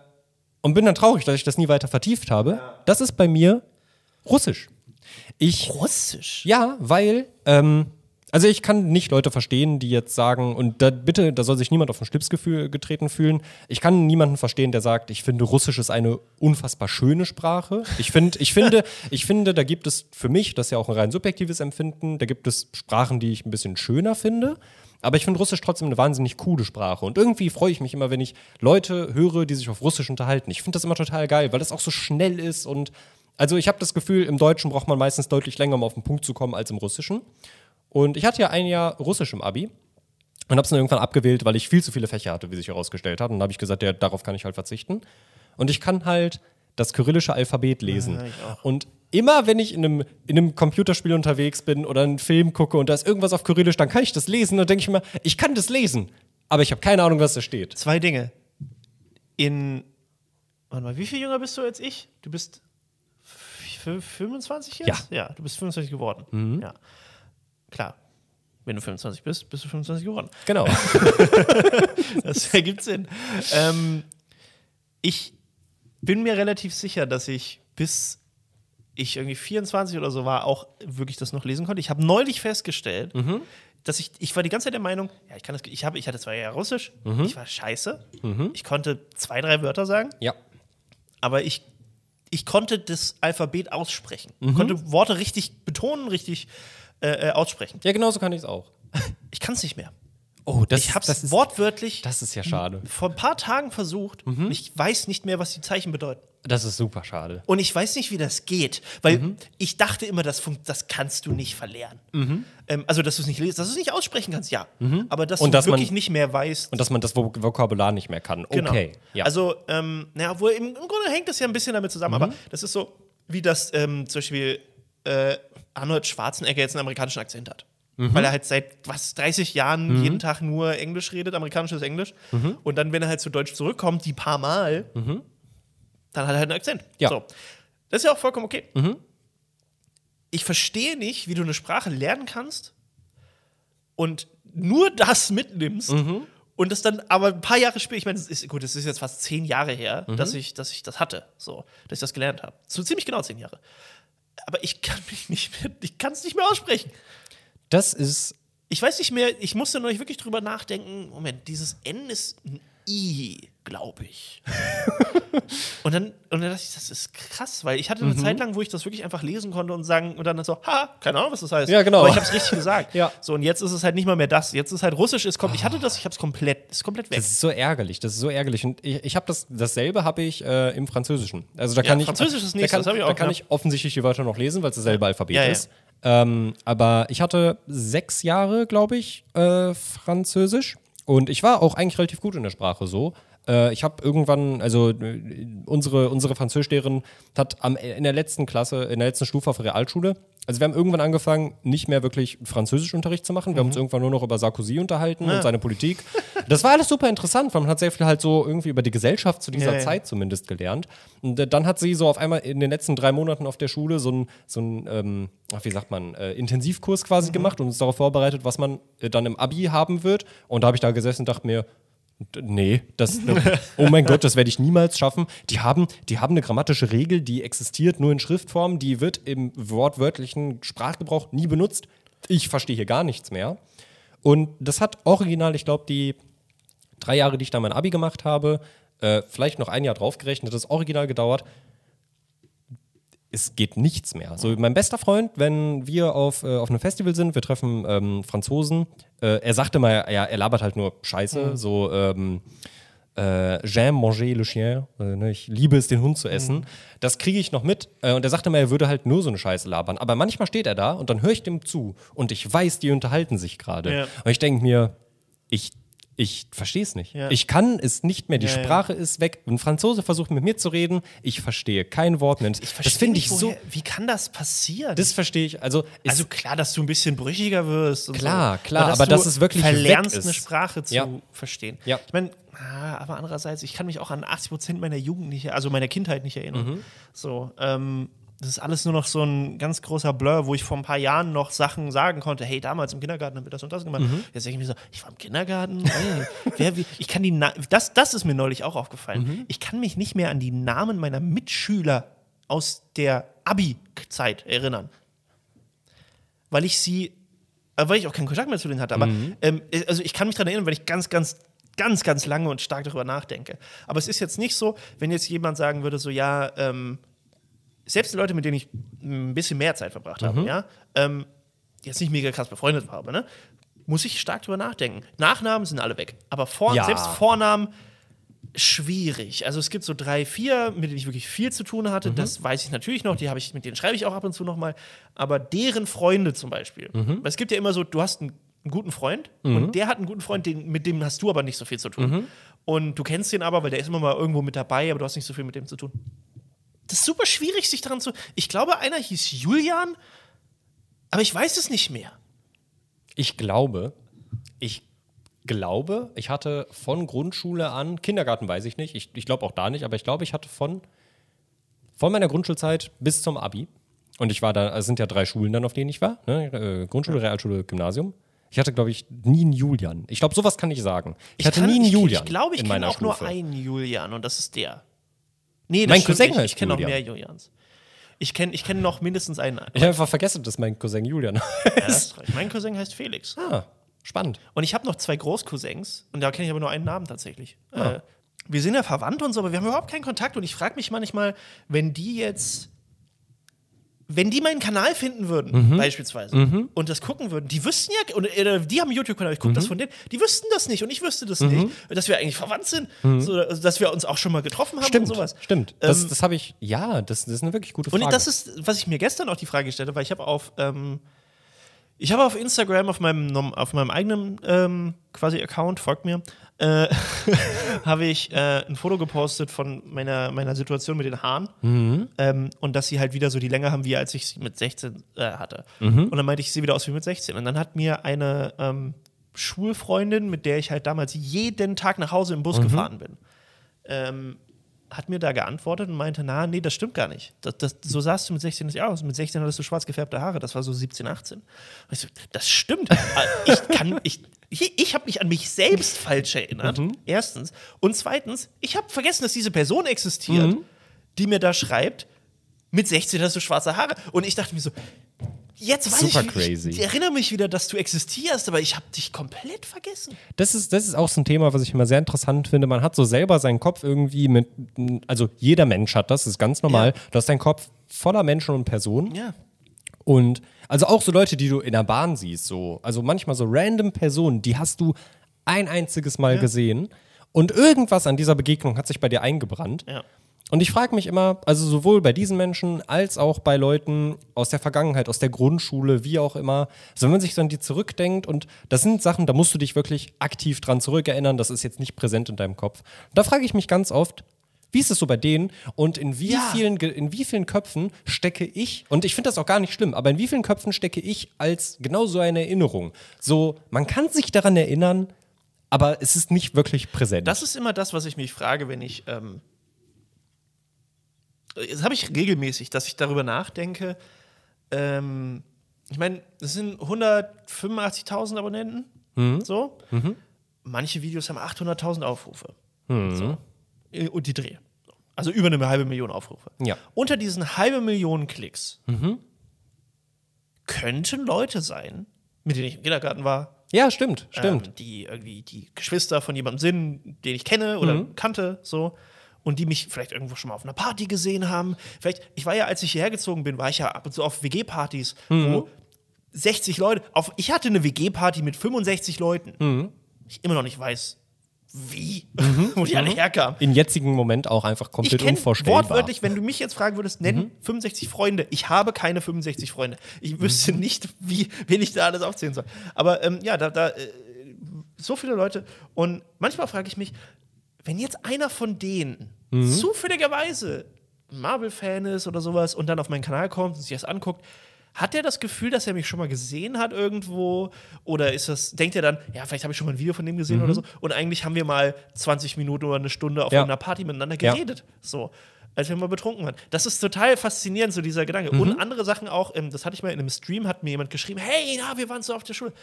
[SPEAKER 2] und bin dann traurig, dass ich das nie weiter vertieft habe. Das ist bei mir Russisch. Ich
[SPEAKER 1] Russisch.
[SPEAKER 2] Ja, weil, ähm, also ich kann nicht Leute verstehen, die jetzt sagen, und da bitte, da soll sich niemand auf den Schlips getreten fühlen. Ich kann niemanden verstehen, der sagt, ich finde Russisch ist eine unfassbar schöne Sprache. Ich, find, ich, finde, [LAUGHS] ich finde, da gibt es für mich, das ist ja auch ein rein subjektives Empfinden, da gibt es Sprachen, die ich ein bisschen schöner finde. Aber ich finde Russisch trotzdem eine wahnsinnig coole Sprache. Und irgendwie freue ich mich immer, wenn ich Leute höre, die sich auf Russisch unterhalten. Ich finde das immer total geil, weil das auch so schnell ist und also ich habe das Gefühl, im Deutschen braucht man meistens deutlich länger, um auf den Punkt zu kommen, als im Russischen. Und ich hatte ja ein Jahr Russisch im Abi und habe es dann irgendwann abgewählt, weil ich viel zu viele Fächer hatte, wie sich herausgestellt hat. Und dann habe ich gesagt, ja, darauf kann ich halt verzichten. Und ich kann halt das kyrillische Alphabet lesen.
[SPEAKER 1] Ja,
[SPEAKER 2] und immer, wenn ich in einem, in einem Computerspiel unterwegs bin oder einen Film gucke und da ist irgendwas auf Kyrillisch, dann kann ich das lesen und denke ich mir, ich kann das lesen, aber ich habe keine Ahnung, was da steht.
[SPEAKER 1] Zwei Dinge. In, warte mal, wie viel jünger bist du als ich? Du bist f- 25 jetzt? Ja. du bist 25 geworden. Ja. Klar. Wenn du 25 bist, bist du 25 geworden.
[SPEAKER 2] Genau. [LAUGHS]
[SPEAKER 1] Das ergibt Sinn. Ähm, ich bin mir relativ sicher, dass ich bis ich irgendwie 24 oder so war, auch wirklich das noch lesen konnte. Ich habe neulich festgestellt, dass ich, ich war die ganze Zeit der Meinung, ja, ich kann das, ich habe, ich hatte zwei Jahre Russisch, ich war scheiße, ich konnte zwei, drei Wörter sagen,
[SPEAKER 2] ja.
[SPEAKER 1] aber ich, ich konnte das Alphabet aussprechen, konnte Worte richtig betonen, richtig äh, äh, aussprechen.
[SPEAKER 2] Ja, genauso kann ich es auch.
[SPEAKER 1] Ich kann es nicht mehr.
[SPEAKER 2] Oh, das,
[SPEAKER 1] Ich habe
[SPEAKER 2] das
[SPEAKER 1] es wortwörtlich
[SPEAKER 2] Das ist ja schade.
[SPEAKER 1] vor ein paar Tagen versucht. und Ich weiß nicht mehr, was die Zeichen bedeuten.
[SPEAKER 2] Das ist super schade.
[SPEAKER 1] Und ich weiß nicht, wie das geht, weil
[SPEAKER 2] Mhm.
[SPEAKER 1] ich dachte immer, das, das kannst du nicht verlernen. Ähm, also, dass du es nicht lesen, dass du es nicht aussprechen kannst, ja. Aber dass
[SPEAKER 2] Mhm. Und
[SPEAKER 1] du
[SPEAKER 2] dass man-
[SPEAKER 1] wirklich nicht mehr weißt.
[SPEAKER 2] Und dass man das Vok Vokabular nicht mehr kann.
[SPEAKER 1] Genau.
[SPEAKER 2] Okay. Ja.
[SPEAKER 1] Also, ähm, naja, wohl im, im Grunde hängt das ja ein bisschen damit zusammen,
[SPEAKER 2] Mhm.
[SPEAKER 1] aber das ist so, wie das ähm, zum Beispiel äh, Arnold Schwarzenegger jetzt einen amerikanischen Akzent hat.
[SPEAKER 2] Mhm.
[SPEAKER 1] Weil er halt seit was 30 Jahren jeden Tag nur Englisch redet, amerikanisches Englisch.
[SPEAKER 2] Mhm.
[SPEAKER 1] Und dann, wenn er halt zu Deutsch zurückkommt, die paar Mal, dann hat er halt einen Akzent.
[SPEAKER 2] Ja.
[SPEAKER 1] So. Das ist ja auch vollkommen okay. Ich verstehe nicht, wie du eine Sprache lernen kannst und nur das mitnimmst und das dann aber ein paar Jahre später, ich meine, gut, es ist jetzt fast zehn Jahre her, dass, ich, dass ich das hatte, so, dass ich das gelernt habe. So ziemlich genau zehn Jahre. Aber ich kann mich nicht mehr, ich kann es nicht mehr aussprechen.
[SPEAKER 2] Das ist.
[SPEAKER 1] Ich weiß nicht mehr, ich musste neulich wirklich drüber nachdenken. Moment, dieses N ist ein I, glaube ich. [LAUGHS] und, dann, und dann dachte ich, das ist krass, weil ich hatte eine Zeit lang, wo ich das wirklich einfach lesen konnte und sagen und dann so, ha, keine Ahnung, was das heißt.
[SPEAKER 2] Ja, genau.
[SPEAKER 1] Aber ich habe es richtig gesagt. [LAUGHS]
[SPEAKER 2] Ja.
[SPEAKER 1] So, und jetzt ist es halt nicht mal mehr das. Jetzt ist halt Russisch, ist kommt, ich hatte das, ich habe es komplett, ist komplett weg.
[SPEAKER 2] Das ist so ärgerlich, das ist so ärgerlich. Und ich, ich habe das, dasselbe habe ich äh, im Französischen. Also da kann ich.
[SPEAKER 1] Französisch ist
[SPEAKER 2] da
[SPEAKER 1] nichts,
[SPEAKER 2] kann,
[SPEAKER 1] das hab ich
[SPEAKER 2] da
[SPEAKER 1] auch,
[SPEAKER 2] kann
[SPEAKER 1] ja.
[SPEAKER 2] ich offensichtlich die Wörter noch lesen, weil es dasselbe Alphabet
[SPEAKER 1] Ja, ja.
[SPEAKER 2] Ähm, aber ich hatte sechs Jahre, glaube ich, äh, Französisch. Und ich war auch eigentlich relativ gut in der Sprache so. Äh, ich habe irgendwann, also unsere, unsere Französischlehrerin hat am, in der letzten Klasse, in der letzten Stufe auf der Realschule, also wir haben irgendwann angefangen, nicht mehr wirklich Französischunterricht zu machen. Wir haben uns irgendwann nur noch über Sarkozy unterhalten und seine Politik. Das war alles super interessant, weil man hat sehr viel halt so irgendwie über die Gesellschaft zu dieser
[SPEAKER 1] Ja, ja.
[SPEAKER 2] Zeit zumindest gelernt. Und äh, dann hat sie so auf einmal in den letzten drei Monaten auf der Schule so ein, so ein ähm, wie sagt man, äh, Intensivkurs quasi gemacht und uns darauf vorbereitet, was man äh, dann im Abi haben wird. Und da habe ich da gesessen und dachte mir, Nee, das, oh mein Gott, das werde ich niemals schaffen. Die haben, die haben eine grammatische Regel, die existiert nur in Schriftform, die wird im wortwörtlichen Sprachgebrauch nie benutzt. Ich verstehe hier gar nichts mehr. Und das hat original, ich glaube, die drei Jahre, die ich da mein Abi gemacht habe, äh, vielleicht noch ein Jahr draufgerechnet, das original gedauert. Es geht nichts mehr. So, mein bester Freund, wenn wir auf, äh, auf einem Festival sind, wir treffen ähm, Franzosen, äh, er sagte mal, ja, er labert halt nur Scheiße, so ähm, äh, J'aime manger le chien, äh, ne, ich liebe es, den Hund zu essen. Das kriege ich noch mit. Äh, und er sagte mal, er würde halt nur so eine Scheiße labern. Aber manchmal steht er da und dann höre ich dem zu und ich weiß, die unterhalten sich gerade.
[SPEAKER 1] Ja.
[SPEAKER 2] Und ich denke mir, ich, ich verstehe es nicht.
[SPEAKER 1] Ja.
[SPEAKER 2] Ich kann es nicht mehr. Die
[SPEAKER 1] Ja, ja.
[SPEAKER 2] Sprache ist weg. Ein Franzose versucht mit mir zu reden. Ich verstehe kein Wort mehr. das
[SPEAKER 1] Verstehe
[SPEAKER 2] finde ich
[SPEAKER 1] nicht,
[SPEAKER 2] so.
[SPEAKER 1] woher- Wie kann das passieren?
[SPEAKER 2] Das verstehe ich. Also,
[SPEAKER 1] also klar, dass du ein bisschen brüchiger wirst.
[SPEAKER 2] Klar,
[SPEAKER 1] so.
[SPEAKER 2] klar, aber
[SPEAKER 1] du
[SPEAKER 2] dass es wirklich
[SPEAKER 1] verlernst,
[SPEAKER 2] weg ist.
[SPEAKER 1] eine Sprache zu
[SPEAKER 2] Ja.
[SPEAKER 1] verstehen.
[SPEAKER 2] Ja.
[SPEAKER 1] Ich meine, ah, aber andererseits, ich kann mich auch an 80 Prozent meiner Jugend nicht, also meiner Kindheit nicht erinnern.
[SPEAKER 2] Mhm.
[SPEAKER 1] So, ähm, das ist alles nur noch so ein ganz großer Blur, wo ich vor ein paar Jahren noch Sachen sagen konnte. Hey, damals im Kindergarten haben wir das und das gemacht.
[SPEAKER 2] Mhm.
[SPEAKER 1] Jetzt denke ich mir so, ich war im Kindergarten. Ey, wer, wie, ich kann die, Na das, das ist mir neulich auch aufgefallen.
[SPEAKER 2] Mhm.
[SPEAKER 1] Ich kann mich nicht mehr an die Namen meiner Mitschüler aus der Abi-Zeit erinnern weil ich sie, äh, weil ich auch keinen Kontakt mehr zu denen hatte. Aber ähm, also ich kann mich daran erinnern, weil ich ganz, ganz, ganz, ganz lange und stark darüber nachdenke. Aber es ist jetzt nicht so, wenn jetzt jemand sagen würde, so ja, ähm, selbst die Leute, mit denen ich ein bisschen mehr Zeit verbracht habe, ja, ähm, jetzt nicht mega krass befreundet habe, ne, muss ich stark drüber nachdenken. Nachnamen sind alle weg, aber Vor
[SPEAKER 2] Ja.
[SPEAKER 1] selbst Vornamen schwierig. Also es gibt so drei, vier, mit denen ich wirklich viel zu tun hatte. Das weiß ich natürlich noch. Die habe ich, mit denen schreibe ich auch ab und zu noch mal. Aber deren Freunde zum Beispiel. Weil Es gibt ja immer so, du hast einen, einen guten Freund und der hat einen guten Freund, den, mit dem hast du aber nicht so viel zu tun. Und du kennst den aber, weil der ist immer mal irgendwo mit dabei, aber du hast nicht so viel mit dem zu tun. Das ist super schwierig, sich daran zu. Ich glaube, einer hieß Julian, aber ich weiß es nicht mehr.
[SPEAKER 2] Ich glaube, ich glaube, ich hatte von Grundschule an, Kindergarten weiß ich nicht, ich, ich glaube auch da nicht, aber ich glaube, ich hatte von, von meiner Grundschulzeit bis zum Abi, und ich war da, es sind ja drei Schulen dann, auf denen ich war, ne? äh, Grundschule, Realschule, Gymnasium. Ich hatte, glaube ich, nie einen Julian. Ich glaube, sowas kann ich sagen. Ich, hatte
[SPEAKER 1] kann-
[SPEAKER 2] nie einen
[SPEAKER 1] ich,
[SPEAKER 2] Julian
[SPEAKER 1] Ich glaube, ich
[SPEAKER 2] in
[SPEAKER 1] kenne
[SPEAKER 2] meiner
[SPEAKER 1] auch nur
[SPEAKER 2] Stufe.
[SPEAKER 1] einen Julian und das ist der. Nee, das
[SPEAKER 2] Mein Cousin
[SPEAKER 1] nicht.
[SPEAKER 2] heißt
[SPEAKER 1] Ich kenne noch mehr Julians. Ich kenne ich kenn noch mindestens einen.
[SPEAKER 2] Ich habe einfach vergessen, dass mein Cousin Julian
[SPEAKER 1] Ja,
[SPEAKER 2] ist
[SPEAKER 1] recht. mein Cousin heißt Felix.
[SPEAKER 2] ah, spannend.
[SPEAKER 1] Und ich habe noch zwei Großcousins und da kenne ich aber nur einen Namen tatsächlich.
[SPEAKER 2] Ah.
[SPEAKER 1] Äh, wir sind ja verwandt und so, aber wir haben überhaupt keinen Kontakt und ich frage mich manchmal, wenn die jetzt. Wenn die meinen Kanal finden würden,
[SPEAKER 2] Mhm.
[SPEAKER 1] beispielsweise, und das gucken würden, die wüssten ja, und, äh, die haben einen YouTube-Kanal, ich gucke
[SPEAKER 2] Mhm.
[SPEAKER 1] das von denen, die wüssten das nicht und ich wüsste das nicht, dass wir eigentlich verwandt sind, so, also, dass wir uns auch schon mal getroffen haben
[SPEAKER 2] Mhm. Stimmt,
[SPEAKER 1] und sowas.
[SPEAKER 2] stimmt. Das,
[SPEAKER 1] Ähm,
[SPEAKER 2] das habe ich, ja, das, das ist eine wirklich gute Frage.
[SPEAKER 1] und das ist, was ich mir gestern auch die Frage gestellt habe, weil ich habe auf, ähm, ich habe auf Instagram, auf meinem, auf meinem eigenen ähm, quasi Account, folgt mir, äh, [LAUGHS] habe ich äh, ein Foto gepostet von meiner, meiner Situation mit den Haaren ähm, und dass sie halt wieder so die Länge haben, wie als ich sie mit 16 äh, hatte. Und dann meinte ich, ich sehe wieder aus wie mit 16. Und dann hat mir eine ähm, Schulfreundin, mit der ich halt damals jeden Tag nach Hause im Bus gefahren bin, ähm, hat mir da geantwortet und meinte, na, nee, das stimmt gar nicht. Das, das, so sahst du mit 16 nicht aus. Mit 16 hattest du schwarz gefärbte Haare. Das war so 17, 18. Und ich so, das stimmt. [LAUGHS] ich kann, ich, ich, ich habe mich an mich selbst falsch erinnert. Erstens. Und zweitens, ich habe vergessen, dass diese Person existiert, die mir da schreibt, mit 16 hast du schwarze Haare. Und ich dachte mir so, Jetzt weiß
[SPEAKER 2] Super
[SPEAKER 1] ich,
[SPEAKER 2] crazy.
[SPEAKER 1] ich erinnere mich wieder, dass du existierst, aber ich habe dich komplett vergessen.
[SPEAKER 2] Das ist, das ist auch so ein Thema, was ich immer sehr interessant finde. Man hat so selber seinen Kopf irgendwie mit, also jeder Mensch hat das, das ist ganz normal.
[SPEAKER 1] Ja.
[SPEAKER 2] Du hast deinen Kopf voller Menschen und Personen.
[SPEAKER 1] Ja.
[SPEAKER 2] Und also auch so Leute, die du in der Bahn siehst, so, also manchmal so random Personen, die hast du ein einziges Mal gesehen und irgendwas an dieser Begegnung hat sich bei dir eingebrannt.
[SPEAKER 1] Ja.
[SPEAKER 2] Und ich frage mich immer, also sowohl bei diesen Menschen als auch bei Leuten aus der Vergangenheit, aus der Grundschule, wie auch immer, also wenn man sich so an die zurückdenkt und das sind Sachen, da musst du dich wirklich aktiv dran zurückerinnern, das ist jetzt nicht präsent in deinem Kopf. Da frage ich mich ganz oft, wie ist es so bei denen und in wie,
[SPEAKER 1] Ja.
[SPEAKER 2] vielen, in wie vielen Köpfen stecke ich, und ich finde das auch gar nicht schlimm, aber in wie vielen Köpfen stecke ich als genau so eine Erinnerung? So, man kann sich daran erinnern, aber es ist nicht wirklich präsent.
[SPEAKER 1] Das ist immer das, was ich mich frage, wenn ich. Ähm, das habe ich regelmäßig, dass ich darüber nachdenke. Ähm, ich meine, es sind 185.000 Abonnenten. So. Manche Videos haben 800.000 Aufrufe. So. Äh, Und die Dreh. Also über eine halbe Million Aufrufe.
[SPEAKER 2] Ja.
[SPEAKER 1] Unter diesen halbe Millionen Klicks könnten Leute sein, mit denen ich im Kindergarten war,
[SPEAKER 2] ja, stimmt, stimmt.
[SPEAKER 1] ähm, die irgendwie die Geschwister von jemandem sind, den ich kenne oder
[SPEAKER 2] Mhm.
[SPEAKER 1] kannte, so. Und die mich vielleicht irgendwo schon mal auf einer Party gesehen haben. Vielleicht, ich war ja, als ich hierher gezogen bin, war ich ja ab und zu auf WG-Partys,
[SPEAKER 2] Mhm.
[SPEAKER 1] wo 60 Leute, auf, ich hatte eine WG-Party mit 65 Leuten.
[SPEAKER 2] Mhm.
[SPEAKER 1] Ich immer noch nicht weiß, wie, [LAUGHS] wo die alle herkamen.
[SPEAKER 2] Im jetzigen Moment auch einfach
[SPEAKER 1] Ich
[SPEAKER 2] komplett
[SPEAKER 1] kenne
[SPEAKER 2] unvorstellbar.
[SPEAKER 1] wortwörtlich, wenn du mich jetzt fragen würdest, nenn
[SPEAKER 2] Mhm.
[SPEAKER 1] 65 Freunde. Ich habe keine 65 Freunde. Ich wüsste nicht, wie, wen ich da alles aufzählen soll. Aber ähm, ja, da, da äh, so viele Leute. Und manchmal frage ich mich, wenn jetzt einer von denen
[SPEAKER 2] Mhm.
[SPEAKER 1] zufälligerweise Marvel-Fan ist oder sowas und dann auf meinen Kanal kommt und sich das anguckt, hat er das Gefühl, dass er mich schon mal gesehen hat irgendwo? Oder ist das, denkt er dann, ja, vielleicht habe ich schon mal ein Video von dem gesehen oder so? Und eigentlich haben wir mal 20 Minuten oder eine Stunde auf
[SPEAKER 2] Mhm. Ja.
[SPEAKER 1] einer Party miteinander
[SPEAKER 2] Ja.
[SPEAKER 1] geredet. So. Als wir mal betrunken waren. Das ist total faszinierend, so dieser Gedanke.
[SPEAKER 2] Mhm.
[SPEAKER 1] Und andere Sachen auch, ähm, das hatte ich mal in einem Stream, hat mir jemand geschrieben: Hey, na, wir waren so auf der Schule.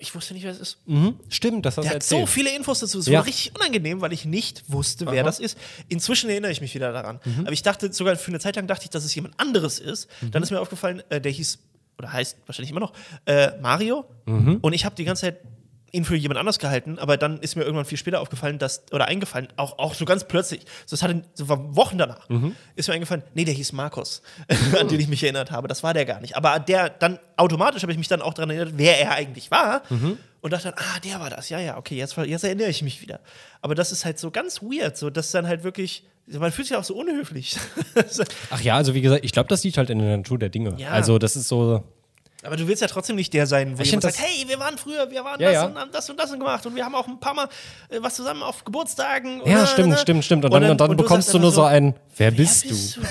[SPEAKER 1] Ich wusste nicht, wer es ist.
[SPEAKER 2] Stimmt, das hast
[SPEAKER 1] Der
[SPEAKER 2] du
[SPEAKER 1] hat so
[SPEAKER 2] erzählt.
[SPEAKER 1] viele Infos dazu. Es
[SPEAKER 2] Ja.
[SPEAKER 1] war richtig unangenehm, weil ich nicht wusste, wer das ist. Inzwischen erinnere ich mich wieder daran.
[SPEAKER 2] Mhm.
[SPEAKER 1] Aber ich dachte, sogar für eine Zeit lang dachte ich, dass es jemand anderes ist.
[SPEAKER 2] Mhm.
[SPEAKER 1] Dann ist mir aufgefallen, äh, der hieß, oder heißt wahrscheinlich immer noch, äh, Mario.
[SPEAKER 2] Mhm.
[SPEAKER 1] Und ich habe die ganze Zeit ihn für jemand anders gehalten, aber dann ist mir irgendwann viel später aufgefallen, dass, oder eingefallen, auch, auch so ganz plötzlich, so, das hatte, so war Wochen danach,
[SPEAKER 2] Mhm.
[SPEAKER 1] ist mir eingefallen, nee, der hieß Markus, [LAUGHS] an den ich mich erinnert habe. Das war der gar nicht. Aber der dann automatisch habe ich mich dann auch daran erinnert, wer er eigentlich war.
[SPEAKER 2] Mhm.
[SPEAKER 1] Und dachte dann, ah, der war das. Ja, ja, okay, jetzt, jetzt erinnere ich mich wieder. Aber das ist halt so ganz weird, so dass dann halt wirklich, man fühlt sich auch so unhöflich. [LAUGHS]
[SPEAKER 2] Ach ja, also wie gesagt, ich glaube, das liegt halt in der Natur der Dinge.
[SPEAKER 1] Ja.
[SPEAKER 2] Also das ist so,
[SPEAKER 1] Aber du willst ja trotzdem nicht der sein, wo
[SPEAKER 2] Ich
[SPEAKER 1] jemand sagt, hey, wir waren früher, wir waren
[SPEAKER 2] Ja,
[SPEAKER 1] das
[SPEAKER 2] ja.
[SPEAKER 1] und haben das und das und gemacht und wir haben auch ein paar Mal äh, was zusammen auf Geburtstagen.
[SPEAKER 2] ja,
[SPEAKER 1] oder,
[SPEAKER 2] stimmt,
[SPEAKER 1] ne?
[SPEAKER 2] stimmt, stimmt. Und, dann, und dann
[SPEAKER 1] und
[SPEAKER 2] bekommst
[SPEAKER 1] sagst
[SPEAKER 2] du nur
[SPEAKER 1] einfach
[SPEAKER 2] so ein, wer
[SPEAKER 1] Wer
[SPEAKER 2] bist,
[SPEAKER 1] bist
[SPEAKER 2] du?
[SPEAKER 1] du?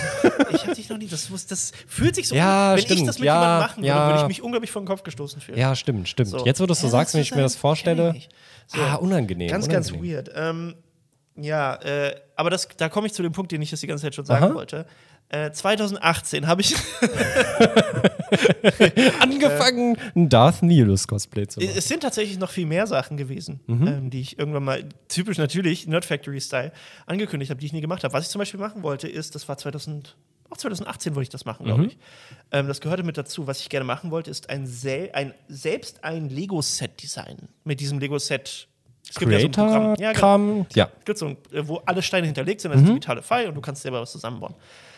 [SPEAKER 1] Ich hab dich noch nie. Das, muss, das fühlt sich so
[SPEAKER 2] Ja,
[SPEAKER 1] an, wenn ich
[SPEAKER 2] stimmt.
[SPEAKER 1] das mit
[SPEAKER 2] Ja,
[SPEAKER 1] jemandem machen würde,
[SPEAKER 2] ja.
[SPEAKER 1] würde ich mich unglaublich vor den Kopf gestoßen fühlen.
[SPEAKER 2] Ja, stimmt, stimmt.
[SPEAKER 1] So.
[SPEAKER 2] Jetzt, wo du es so sagst, wenn ich mir das vorstelle,
[SPEAKER 1] ich. So.
[SPEAKER 2] ah, unangenehm.
[SPEAKER 1] Ganz,
[SPEAKER 2] unangenehm.
[SPEAKER 1] ganz weird. Ähm, ja, äh, aber das, da komme ich zu dem Punkt, den ich das die ganze Zeit schon sagen
[SPEAKER 2] Aha.
[SPEAKER 1] wollte. Äh, 2018 habe ich. [LAUGHS]
[SPEAKER 2] Angefangen, ein Darth Nihilus Cosplay zu machen.
[SPEAKER 1] Es sind tatsächlich noch viel mehr Sachen gewesen,
[SPEAKER 2] Mhm.
[SPEAKER 1] ähm, die ich irgendwann mal, typisch natürlich, Nerd Factory Style, angekündigt habe, die ich nie gemacht habe. Was ich zum Beispiel machen wollte, ist, das war 2000, auch 2018 wollte ich das machen,
[SPEAKER 2] Mhm.
[SPEAKER 1] glaube ich. Ähm, das gehörte mit dazu. Was ich gerne machen wollte, ist ein, sel ein selbst ein Lego-Set designen. Mit diesem Lego-Set. Es gibt ja so ein Programm. Ja, genau.
[SPEAKER 2] Creator-Kram. Ja.
[SPEAKER 1] Es gibt so ein, äh, wo alle Steine hinterlegt sind, das ist digitale File und du kannst selber was zusammenbauen.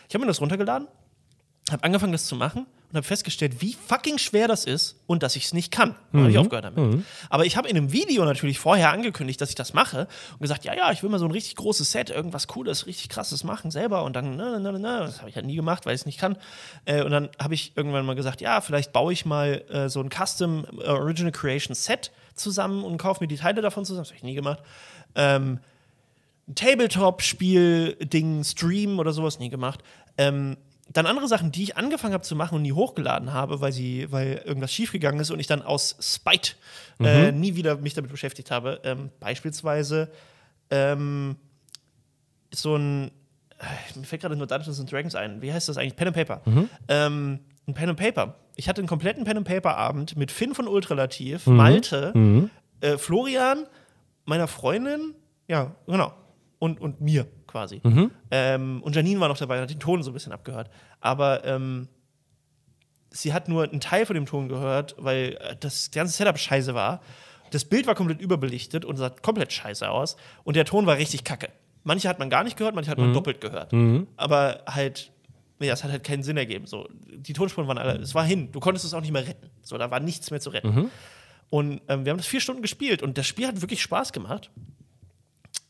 [SPEAKER 1] Ich habe mir das runtergeladen, habe angefangen, das zu machen und habe festgestellt, wie fucking schwer das ist und dass ich es nicht kann. Und habe ich aufgehört damit. Aber ich habe in einem Video natürlich vorher angekündigt, dass ich das mache und gesagt, ja, ja, ich will mal so ein richtig großes Set, irgendwas Cooles, richtig krasses machen selber und dann, ne, ne, ne, ne. das habe ich halt nie gemacht, weil ich es nicht kann. Äh, und dann habe ich irgendwann mal gesagt, ja, vielleicht baue ich mal äh, so ein Custom äh, Original Creation Set zusammen und kaufe mir die Teile davon zusammen. Das habe ich nie gemacht. Ähm, Tabletop-Spiel-Ding, Stream oder sowas nie gemacht. Ähm, dann andere Sachen, die ich angefangen habe zu machen und nie hochgeladen habe, weil sie, weil irgendwas schiefgegangen ist und ich dann aus Spite äh, nie wieder mich damit beschäftigt habe. Ähm, beispielsweise ähm, so ein, äh, mir fällt gerade nur Dungeons and Dragons ein. Wie heißt das eigentlich? Pen and Paper. Ähm, ein Pen and Paper. Ich hatte einen kompletten Pen and Paper Abend mit Finn von Ultralativ, Malte, äh, Florian, meiner Freundin, ja, genau. Und, und mir quasi. Ähm, und Janine war noch dabei, hat den Ton so ein bisschen abgehört. Aber ähm, sie hat nur einen Teil von dem Ton gehört, weil äh, das ganze Setup scheiße war. Das Bild war komplett überbelichtet und sah komplett scheiße aus. Und der Ton war richtig kacke. Manche hat man gar nicht gehört, manche hat man doppelt gehört. Aber halt, ja, es hat halt keinen Sinn ergeben. So, die Tonspuren waren alle, es war hin. Du konntest es auch nicht mehr retten. So, da war nichts mehr zu retten. Und ähm, wir haben das vier Stunden gespielt und das Spiel hat wirklich Spaß gemacht.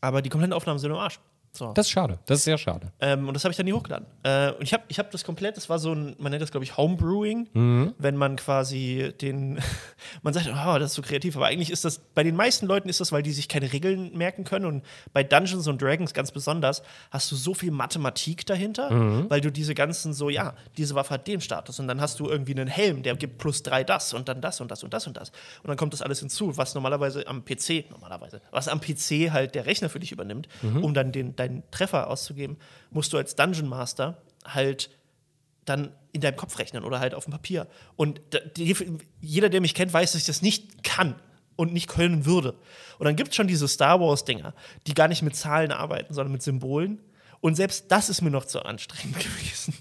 [SPEAKER 1] Aber die kompletten Aufnahmen sind im Arsch. So.
[SPEAKER 2] Das ist schade. Das ist sehr schade.
[SPEAKER 1] Ähm, und das habe ich dann nie hochgeladen. Äh, und ich habe ich hab das komplett, das war so ein, man nennt das, glaube ich, Homebrewing,
[SPEAKER 2] Mhm.
[SPEAKER 1] wenn man quasi den, [LAUGHS] man sagt, oh, das ist so kreativ, aber eigentlich ist das, bei den meisten Leuten ist das, weil die sich keine Regeln merken können und bei Dungeons und Dragons ganz besonders hast du so viel Mathematik dahinter,
[SPEAKER 2] Mhm.
[SPEAKER 1] weil du diese ganzen so, ja, diese Waffe hat den Status und dann hast du irgendwie einen Helm, der gibt plus drei das und dann das und das und das und das und dann kommt das alles hinzu, was normalerweise am PC, normalerweise, was am PC halt der Rechner für dich übernimmt,
[SPEAKER 2] Mhm.
[SPEAKER 1] um dann den, deinen Treffer auszugeben, musst du als Dungeon Master halt dann in deinem Kopf rechnen oder halt auf dem Papier. Und die, jeder, der mich kennt, weiß, dass ich das nicht kann und nicht können würde. Und dann gibt es schon diese Star Wars-Dinger, die gar nicht mit Zahlen arbeiten, sondern mit Symbolen. Und selbst das ist mir noch zu anstrengend [LAUGHS] gewesen.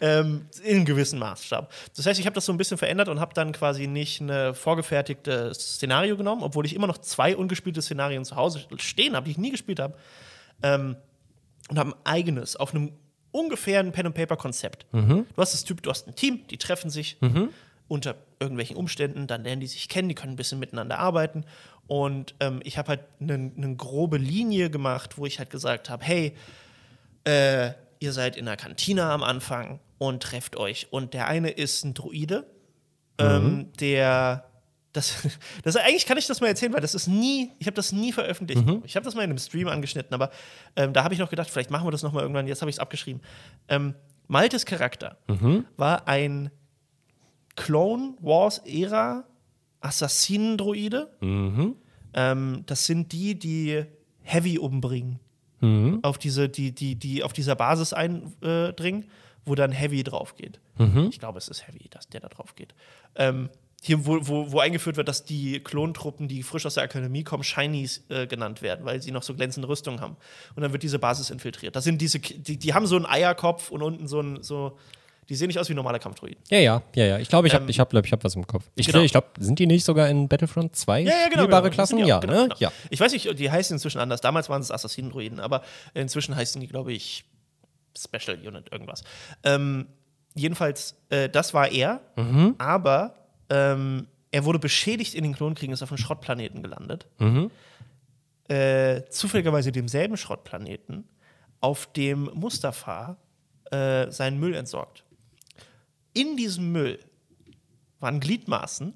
[SPEAKER 1] ähm, in einem gewissen Maßstab. Das heißt, ich habe das so ein bisschen verändert und habe dann quasi nicht ein vorgefertigtes Szenario genommen, obwohl ich immer noch zwei ungespielte Szenarien zu Hause stehen habe, die ich nie gespielt habe. Ähm, und haben ein eigenes, auf einem ungefähren Pen-and-Paper-Konzept. Du hast das Typ, du hast ein Team, die treffen sich unter irgendwelchen Umständen, dann lernen die sich kennen, die können ein bisschen miteinander arbeiten. Und ähm, ich habe halt eine ne grobe Linie gemacht, wo ich halt gesagt habe, hey, äh, ihr seid in der Kantine am Anfang und trefft euch. Und der eine ist ein Druide, ähm, der das, [LAUGHS] das eigentlich kann ich das mal erzählen, weil das ist nie, ich habe das nie veröffentlicht. Ich habe das mal in einem Stream angeschnitten, aber ähm, da habe ich noch gedacht, vielleicht machen wir das noch mal irgendwann. Jetzt habe ich es abgeschrieben. Ähm, Maltes Charakter war ein Clone Wars Ära Assassinen-Droide. Ähm, das sind die, die Heavy umbringen. Auf diese, die, die, die auf dieser Basis eindringen, wo dann Heavy drauf geht. Ich glaube, es ist Heavy, dass der da drauf geht. Ähm, hier, wo, wo, wo eingeführt wird, dass die Klontruppen, die frisch aus der Akademie kommen, Shinies äh, genannt werden, weil sie noch so glänzende Rüstungen haben. Und dann wird diese Basis infiltriert. Das sind diese, die, die haben so einen Eierkopf und unten so ein, so, die sehen nicht aus wie normale Kampfdroiden.
[SPEAKER 2] Ja, ja, ja, ja. Ich glaube, ich habe
[SPEAKER 1] Ähm,
[SPEAKER 2] ich hab, glaub, ich hab was im Kopf. Ich,
[SPEAKER 1] genau.
[SPEAKER 2] ich glaube, sind die nicht sogar in Battlefront 2 spielbare
[SPEAKER 1] Das
[SPEAKER 2] Klassen?
[SPEAKER 1] sind die
[SPEAKER 2] Ja,
[SPEAKER 1] auch, genau,
[SPEAKER 2] ne?
[SPEAKER 1] genau.
[SPEAKER 2] Ja.
[SPEAKER 1] Ich weiß nicht, die heißen inzwischen anders. Damals waren es Assassinen-Druiden, aber inzwischen heißen die, glaube ich, Special Unit irgendwas. Ähm, jedenfalls, äh, das war er,
[SPEAKER 2] Mhm.
[SPEAKER 1] aber ähm, er wurde beschädigt in den Klonkriegen, ist auf einem Schrottplaneten gelandet.
[SPEAKER 2] Mhm.
[SPEAKER 1] Äh, zufälligerweise demselben Schrottplaneten, auf dem Mustafa äh, seinen Müll entsorgt. In diesem Müll waren Gliedmaßen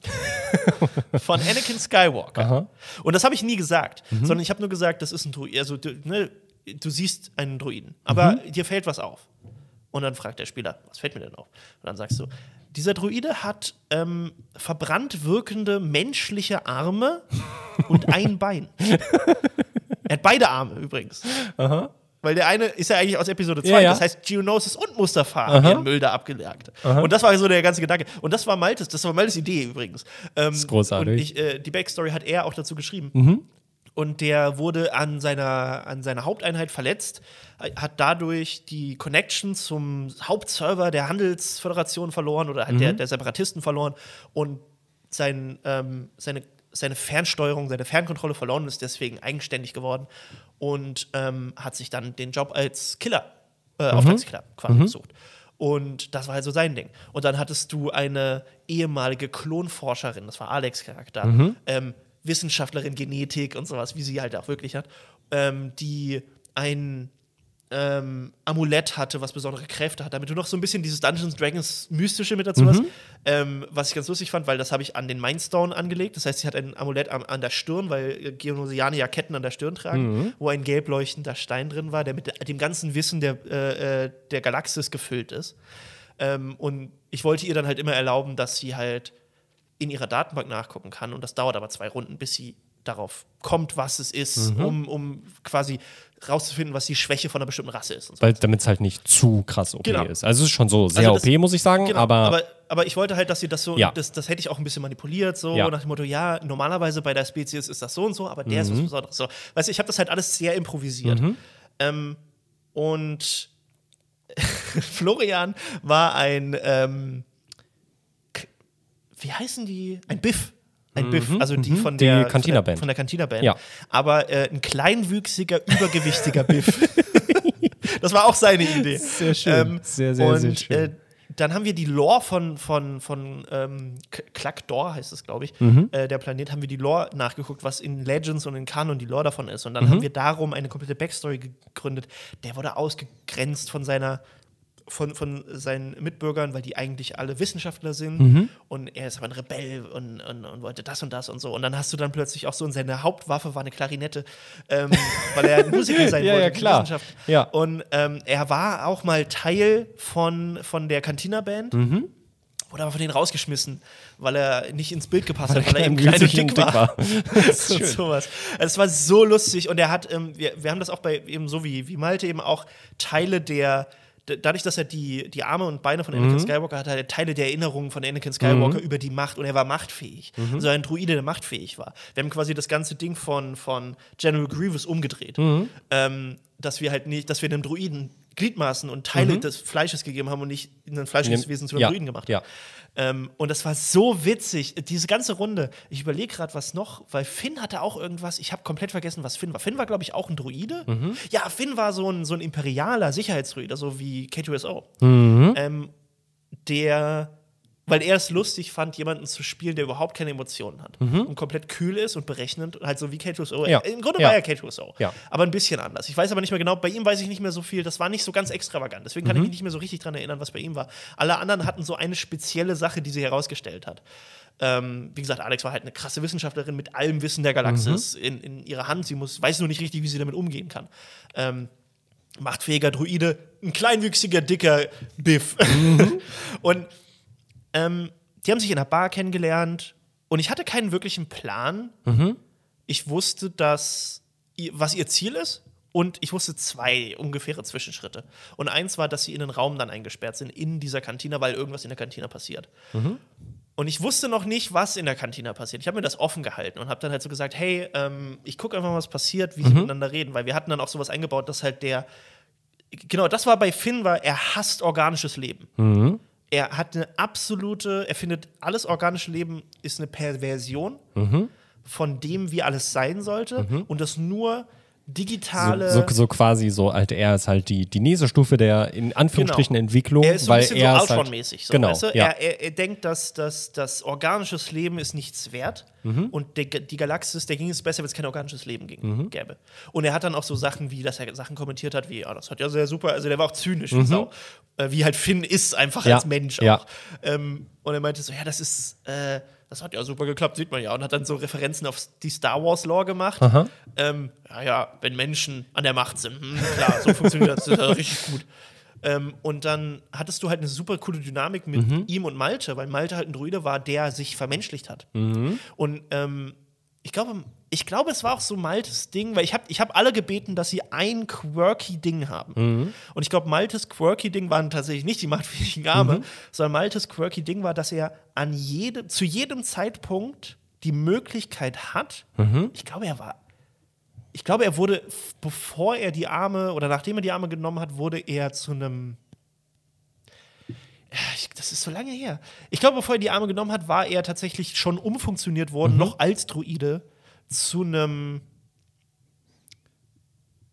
[SPEAKER 1] [LAUGHS] von Anakin Skywalker.
[SPEAKER 2] Aha.
[SPEAKER 1] Und das habe ich nie gesagt, sondern ich habe nur gesagt, das ist ein Druid. Also, du, ne, du siehst einen Druiden, aber dir fällt was auf. Und dann fragt der Spieler, was fällt mir denn auf? Und dann sagst du, dieser Druide hat ähm, verbrannt wirkende menschliche Arme und ein Bein. [LAUGHS] er hat beide Arme übrigens. Weil der eine ist ja eigentlich aus Episode 2,
[SPEAKER 2] Ja, ja.
[SPEAKER 1] das heißt Geonosis und Mustafa haben ihren Müll da abgejagt. Und das war so der ganze Gedanke. Und das war Maltes, das war Maltes Idee übrigens. Ähm,
[SPEAKER 2] ist großartig.
[SPEAKER 1] Und ich, äh, die Backstory hat er auch dazu geschrieben. Und der wurde an seiner, an seiner Haupteinheit verletzt, äh, hat dadurch die Connection zum Hauptserver der Handelsföderation verloren oder hat der, der Separatisten verloren. Und sein, ähm, seine, seine Fernsteuerung, seine Fernkontrolle verloren und ist deswegen eigenständig geworden und ähm, hat sich dann den Job als Killer, äh, Auftragskiller quasi gesucht. Und das war halt so sein Ding. Und dann hattest du eine ehemalige Klonforscherin, das war Alex Charakter, ähm, Wissenschaftlerin Genetik und sowas, wie sie halt auch wirklich hat, ähm, die ein ähm, Amulett hatte, was besondere Kräfte hat, damit du noch so ein bisschen dieses Dungeons Dragons Mystische mit dazu hast. Ähm, was ich ganz lustig fand, weil das habe ich an den Mindstone angelegt. Das heißt, sie hat ein Amulett an, an der Stirn, weil Geonosianer ja Ketten an der Stirn tragen, wo ein gelb leuchtender Stein drin war, der mit dem ganzen Wissen der, äh, äh, der Galaxis gefüllt ist. Ähm, und ich wollte ihr dann halt immer erlauben, dass sie halt in ihrer Datenbank nachgucken kann. Und das dauert aber zwei Runden, bis sie darauf kommt, was es ist, um, um quasi rauszufinden, was die Schwäche von einer bestimmten Rasse ist. So.
[SPEAKER 2] Weil damit es halt nicht zu krass OP
[SPEAKER 1] Genau.
[SPEAKER 2] ist. Also es ist schon so sehr
[SPEAKER 1] Also das-
[SPEAKER 2] OP, muss ich sagen,
[SPEAKER 1] Genau,
[SPEAKER 2] aber,
[SPEAKER 1] aber, aber ich wollte halt, dass sie das so,
[SPEAKER 2] Ja.
[SPEAKER 1] das, das hätte ich auch ein bisschen manipuliert, so
[SPEAKER 2] Ja.
[SPEAKER 1] nach dem Motto, ja, normalerweise bei der Spezies ist das so und so, aber der ist
[SPEAKER 2] Mhm.
[SPEAKER 1] was Besonderes. So. Weißt du, ich habe das halt alles sehr improvisiert. Ähm, und [LAUGHS] Florian war ein, ähm, wie heißen die? Ein Biff. Ein Biff, also die
[SPEAKER 2] mhm.
[SPEAKER 1] von der
[SPEAKER 2] Cantina-Band.
[SPEAKER 1] Von der Cantina-Band.
[SPEAKER 2] Ja.
[SPEAKER 1] Aber äh, ein kleinwüchsiger, übergewichtiger Biff. [LAUGHS] das war auch seine Idee.
[SPEAKER 2] Sehr schön. Sehr, sehr,
[SPEAKER 1] und,
[SPEAKER 2] sehr schön.
[SPEAKER 1] Äh, dann haben wir die Lore von, von, von ähm, Klakdor, heißt es, glaube ich,
[SPEAKER 2] Mhm.
[SPEAKER 1] äh, der Planet, haben wir die Lore nachgeguckt, was in Legends und in Kanon die Lore davon ist. Und
[SPEAKER 2] Mhm.
[SPEAKER 1] dann haben wir darum eine komplette Backstory gegründet. Der wurde ausgegrenzt von seiner von, von seinen Mitbürgern, weil die eigentlich alle Wissenschaftler sind
[SPEAKER 2] Mhm.
[SPEAKER 1] und er ist aber ein Rebell und, und, und wollte das und das und so. Und dann hast du dann plötzlich auch so, und seine Hauptwaffe war eine Klarinette, ähm, [LAUGHS] weil er ein Musiker sein
[SPEAKER 2] Ja,
[SPEAKER 1] wollte.
[SPEAKER 2] ja, klar.
[SPEAKER 1] Wissenschaft.
[SPEAKER 2] Ja.
[SPEAKER 1] Und ähm, er war auch mal Teil von, von der Cantina-Band.
[SPEAKER 2] Mhm.
[SPEAKER 1] Wurde aber von denen rausgeschmissen, weil er nicht ins Bild gepasst hat, weil er eben klein [LAUGHS] und dick war.
[SPEAKER 2] war.
[SPEAKER 1] sowas. Also es war so lustig und er hat, ähm, wir, wir haben das auch bei eben so wie, wie Malte eben auch Teile der Dadurch, dass er die, die Arme und Beine von
[SPEAKER 2] Mhm.
[SPEAKER 1] Anakin Skywalker hatte, hat er Teile der Erinnerungen von Anakin Skywalker über die Macht und er war machtfähig.
[SPEAKER 2] Mhm.
[SPEAKER 1] Also ein Druide, der machtfähig war. Wir haben quasi das ganze Ding von, von General Grievous umgedreht.
[SPEAKER 2] Mhm.
[SPEAKER 1] Ähm, dass wir halt nicht, dass wir einem Druiden Gliedmaßen und Teile des Fleisches gegeben haben und nicht ein fleischliches Wesen zu einem
[SPEAKER 2] Mhm. ja,
[SPEAKER 1] Druiden gemacht haben.
[SPEAKER 2] Ja.
[SPEAKER 1] Ähm, und das war so witzig, diese ganze Runde. Ich überlege gerade, was noch, weil Finn hatte auch irgendwas. Ich habe komplett vergessen, was Finn war. Finn war, glaube ich, auch ein Druide.
[SPEAKER 2] Mhm.
[SPEAKER 1] Ja, Finn war so ein, so ein imperialer Sicherheitsdruide, so wie K2SO.
[SPEAKER 2] Mhm.
[SPEAKER 1] Ähm, der, weil er es lustig fand, jemanden zu spielen, der überhaupt keine Emotionen hat und komplett kühl ist und berechnend, halt so wie K2SO.
[SPEAKER 2] Mhm. Ja.
[SPEAKER 1] Im Grunde
[SPEAKER 2] Ja.
[SPEAKER 1] war er K2SO,
[SPEAKER 2] Ja.
[SPEAKER 1] aber ein bisschen anders. Ich weiß aber nicht mehr genau, bei ihm weiß ich nicht mehr so viel. Das war nicht so ganz extravagant, deswegen
[SPEAKER 2] Mhm.
[SPEAKER 1] kann ich mich nicht mehr so richtig dran erinnern, was bei ihm war. Alle anderen hatten so eine spezielle Sache, die sie herausgestellt hat. Ähm, wie gesagt, Alex war halt eine krasse Wissenschaftlerin mit allem Wissen der Galaxis
[SPEAKER 2] Mhm.
[SPEAKER 1] in, in ihrer Hand. Sie muss, weiß nur nicht richtig, wie sie damit umgehen kann. Ähm, machtfähiger Druide, ein kleinwüchsiger, dicker Biff. [LAUGHS] und ähm, die haben sich in einer Bar kennengelernt und ich hatte keinen wirklichen Plan. Ich wusste, dass ihr, was ihr Ziel ist und ich wusste zwei ungefähre Zwischenschritte. Und eins war, dass sie in den Raum dann eingesperrt sind, in dieser Kantine, weil irgendwas in der Kantine passiert. Und ich wusste noch nicht, was in der Kantine passiert. Ich habe mir das offen gehalten und habe dann halt so gesagt, hey, ähm, ich gucke einfach mal, was passiert, wie sie miteinander reden, weil wir hatten dann auch sowas eingebaut, dass halt der genau, das war bei Finn, war er hasst organisches Leben. Er hat eine absolute, er findet alles organische Leben ist eine Perversion von dem, wie alles sein sollte und das nur digitale
[SPEAKER 2] So, so, so quasi so, halt, er ist halt die, die nächste Stufe der in Anführungsstrichen Entwicklung,
[SPEAKER 1] Genau. Er ist so ein
[SPEAKER 2] weil
[SPEAKER 1] bisschen
[SPEAKER 2] er
[SPEAKER 1] so
[SPEAKER 2] halt,
[SPEAKER 1] Ultron-mäßig. So,
[SPEAKER 2] genau,
[SPEAKER 1] weißt du?
[SPEAKER 2] ja.
[SPEAKER 1] er, er, er denkt, dass, dass, dass organisches Leben ist nichts wert
[SPEAKER 2] Mhm.
[SPEAKER 1] und der, die Galaxis, der ging es besser, wenn es kein organisches Leben ging,
[SPEAKER 2] Mhm.
[SPEAKER 1] gäbe. Und er hat dann auch so Sachen wie, dass er Sachen kommentiert hat, wie, ah, das hat ja sehr super, also der war auch zynisch wie Sau. Äh, wie halt Finn ist, einfach
[SPEAKER 2] Mhm. Ja,
[SPEAKER 1] als Mensch auch.
[SPEAKER 2] ja.
[SPEAKER 1] Ähm, und er meinte so, ja, das ist, äh, das hat ja super geklappt, sieht man ja. Und hat dann so Referenzen auf die Star Wars Lore gemacht. Ähm, ja, ja, wenn Menschen an der Macht sind, hm, klar, so funktioniert das, das ist ja [LAUGHS] richtig gut. Ähm, und dann hattest du halt eine super coole Dynamik mit
[SPEAKER 2] Mhm.
[SPEAKER 1] ihm und Malte, weil Malte halt ein Druide war, der sich vermenschlicht hat.
[SPEAKER 2] Mhm.
[SPEAKER 1] Und ähm, ich glaube, ich glaube, es war auch so Maltes Ding, weil ich habe ich hab alle gebeten, dass sie ein quirky Ding haben.
[SPEAKER 2] Mhm.
[SPEAKER 1] Und ich glaube, Maltes quirky Ding waren tatsächlich nicht die machtfähigen Arme,
[SPEAKER 2] Mhm.
[SPEAKER 1] sondern Maltes quirky Ding war, dass er an jedem, zu jedem Zeitpunkt die Möglichkeit hat,
[SPEAKER 2] Mhm.
[SPEAKER 1] ich glaube, er war ich glaube, er wurde, bevor er die Arme oder nachdem er die Arme genommen hat, wurde er zu einem. Ich, das ist so lange her. Ich glaube, bevor er die Arme genommen hat, war er tatsächlich schon umfunktioniert worden, noch als Druide, zu einem.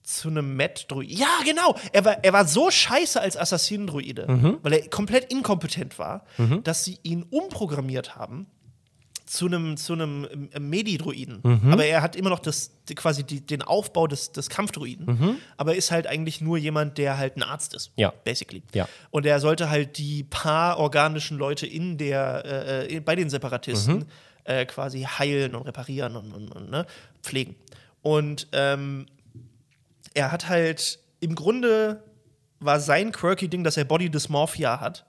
[SPEAKER 1] Zu einem Met-Druide. Ja, genau. Er war, er war so scheiße als Assassinen-Druide, weil er komplett inkompetent war, dass sie ihn umprogrammiert haben zu einem zu einem Medi-Druiden. Aber er hat immer noch das, quasi die, den Aufbau des, des Kampfdruiden. Aber ist halt eigentlich nur jemand, der halt ein Arzt ist.
[SPEAKER 2] Ja.
[SPEAKER 1] Basically.
[SPEAKER 2] Ja.
[SPEAKER 1] Und er sollte halt die paar organischen Leute in der, äh, äh, bei den Separatisten äh, quasi heilen und reparieren und, und, und ne, pflegen. Und ähm, er hat halt im Grunde war sein quirky Ding, dass er Body Dysmorphia hat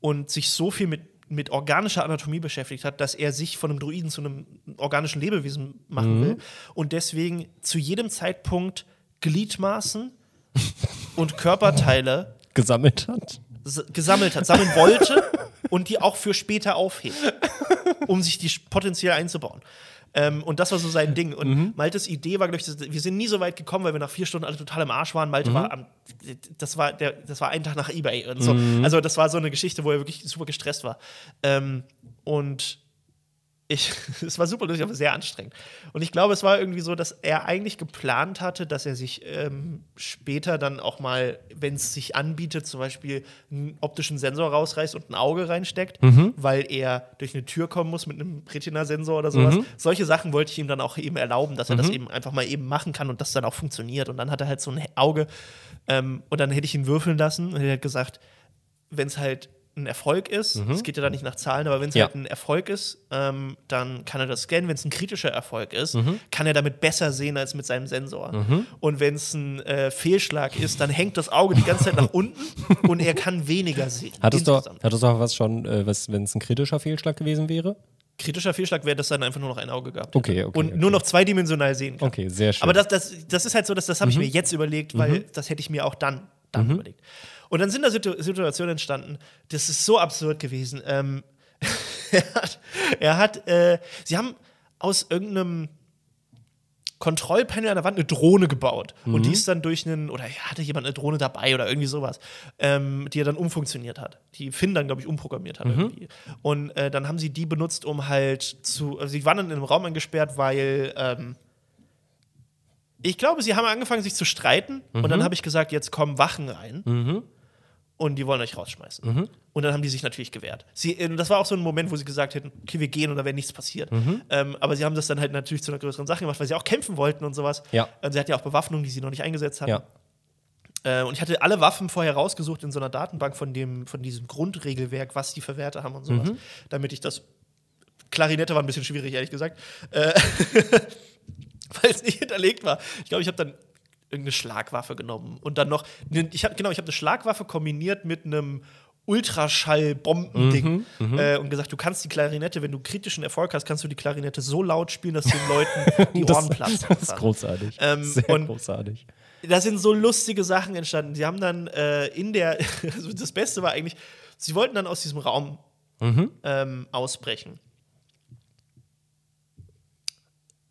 [SPEAKER 1] und sich so viel mit, mit organischer Anatomie beschäftigt hat, dass er sich von einem Druiden zu einem organischen Lebewesen machen will und deswegen zu jedem Zeitpunkt Gliedmaßen und Körperteile [LAUGHS]
[SPEAKER 2] gesammelt hat.
[SPEAKER 1] gesammelt hat, sammeln wollte [LAUGHS] und die auch für später aufhebt, um sich die potenziell einzubauen. Ähm, und das war so sein Ding. Und Maltes Idee war, glaube ich, wir sind nie so weit gekommen, weil wir nach vier Stunden alle total im Arsch waren. Malte war am, das war der, das war ein Tag nach Ebay und so. Also das war so eine Geschichte, wo er wirklich super gestresst war. Ähm, und ich, [LAUGHS] es war super lustig, aber sehr anstrengend. Und ich glaube, es war irgendwie so, dass er eigentlich geplant hatte, dass er sich ähm, später dann auch mal, wenn es sich anbietet, zum Beispiel einen optischen Sensor rausreißt und ein Auge reinsteckt, weil er durch eine Tür kommen muss mit einem Retina-Sensor oder sowas. Solche Sachen wollte ich ihm dann auch eben erlauben, dass er das eben einfach mal eben machen kann und das dann auch funktioniert. Und dann hat er halt so ein Auge ähm, und dann hätte ich ihn würfeln lassen und er hat gesagt, wenn es halt ein Erfolg ist, es geht ja da nicht nach Zahlen, aber wenn es
[SPEAKER 2] Ja.
[SPEAKER 1] halt ein Erfolg ist, ähm, dann kann er das scannen. Wenn es ein kritischer Erfolg ist, kann er damit besser sehen als mit seinem Sensor. Und wenn es ein äh, Fehlschlag ist, dann hängt das Auge die ganze Zeit nach unten [LAUGHS] und er kann weniger sehen.
[SPEAKER 2] Hattest du, hattest du auch was schon, äh, wenn es ein kritischer Fehlschlag gewesen wäre?
[SPEAKER 1] Kritischer Fehlschlag wäre, dass dann einfach nur noch ein Auge gehabt
[SPEAKER 2] Okay, okay,
[SPEAKER 1] Und
[SPEAKER 2] okay.
[SPEAKER 1] nur noch zweidimensional sehen kann.
[SPEAKER 2] Okay, sehr schön.
[SPEAKER 1] Aber das, das, das ist halt so, dass das habe ich mir jetzt überlegt, weil das hätte ich mir auch dann, dann überlegt. Und dann sind da Situ Situationen entstanden, das ist so absurd gewesen. Ähm, [LAUGHS] er hat, er hat äh, sie haben aus irgendeinem Kontrollpanel an der Wand eine Drohne gebaut. Und die ist dann durch einen, oder hatte jemand eine Drohne dabei oder irgendwie sowas, ähm, die er dann umfunktioniert hat. Die Finn dann, glaube ich, umprogrammiert hat irgendwie. Und äh, dann haben sie die benutzt, um halt zu, also sie waren dann in einem Raum eingesperrt, weil ähm, ich glaube, sie haben angefangen, sich zu streiten. Und dann habe ich gesagt, jetzt kommen Wachen rein. Und die wollen euch rausschmeißen. Und dann haben die sich natürlich gewehrt. Sie, äh, das war auch so ein Moment, wo sie gesagt hätten, okay, wir gehen und da wäre nichts passiert. Ähm, aber sie haben das dann halt natürlich zu einer größeren Sache gemacht, weil sie auch kämpfen wollten und sowas.
[SPEAKER 2] Ja.
[SPEAKER 1] Und sie hatten ja auch Bewaffnung, die sie noch nicht eingesetzt hatten.
[SPEAKER 2] ja.
[SPEAKER 1] Äh, und ich hatte alle Waffen vorher rausgesucht in so einer Datenbank von, dem, von diesem Grundregelwerk, was die für Werte haben und sowas. Damit ich das. Klarinette war ein bisschen schwierig, ehrlich gesagt. Äh, [LAUGHS] [LAUGHS] weil es nicht hinterlegt war. Ich glaube, ich habe dann irgendeine Schlagwaffe genommen und dann noch. ne- Ich hab, genau, ich habe eine Schlagwaffe kombiniert mit einem Ultraschall-Bombending äh, und gesagt, du kannst die Klarinette, wenn du kritischen Erfolg hast, kannst du die Klarinette so laut spielen, dass den Leuten [LAUGHS] die Ohren platzen.
[SPEAKER 2] Das ist großartig.
[SPEAKER 1] Ähm,
[SPEAKER 2] sehr großartig.
[SPEAKER 1] da sind so lustige Sachen entstanden. Sie haben dann äh, in der, [LAUGHS] also das Beste war eigentlich, sie wollten dann aus diesem Raum ähm, ausbrechen.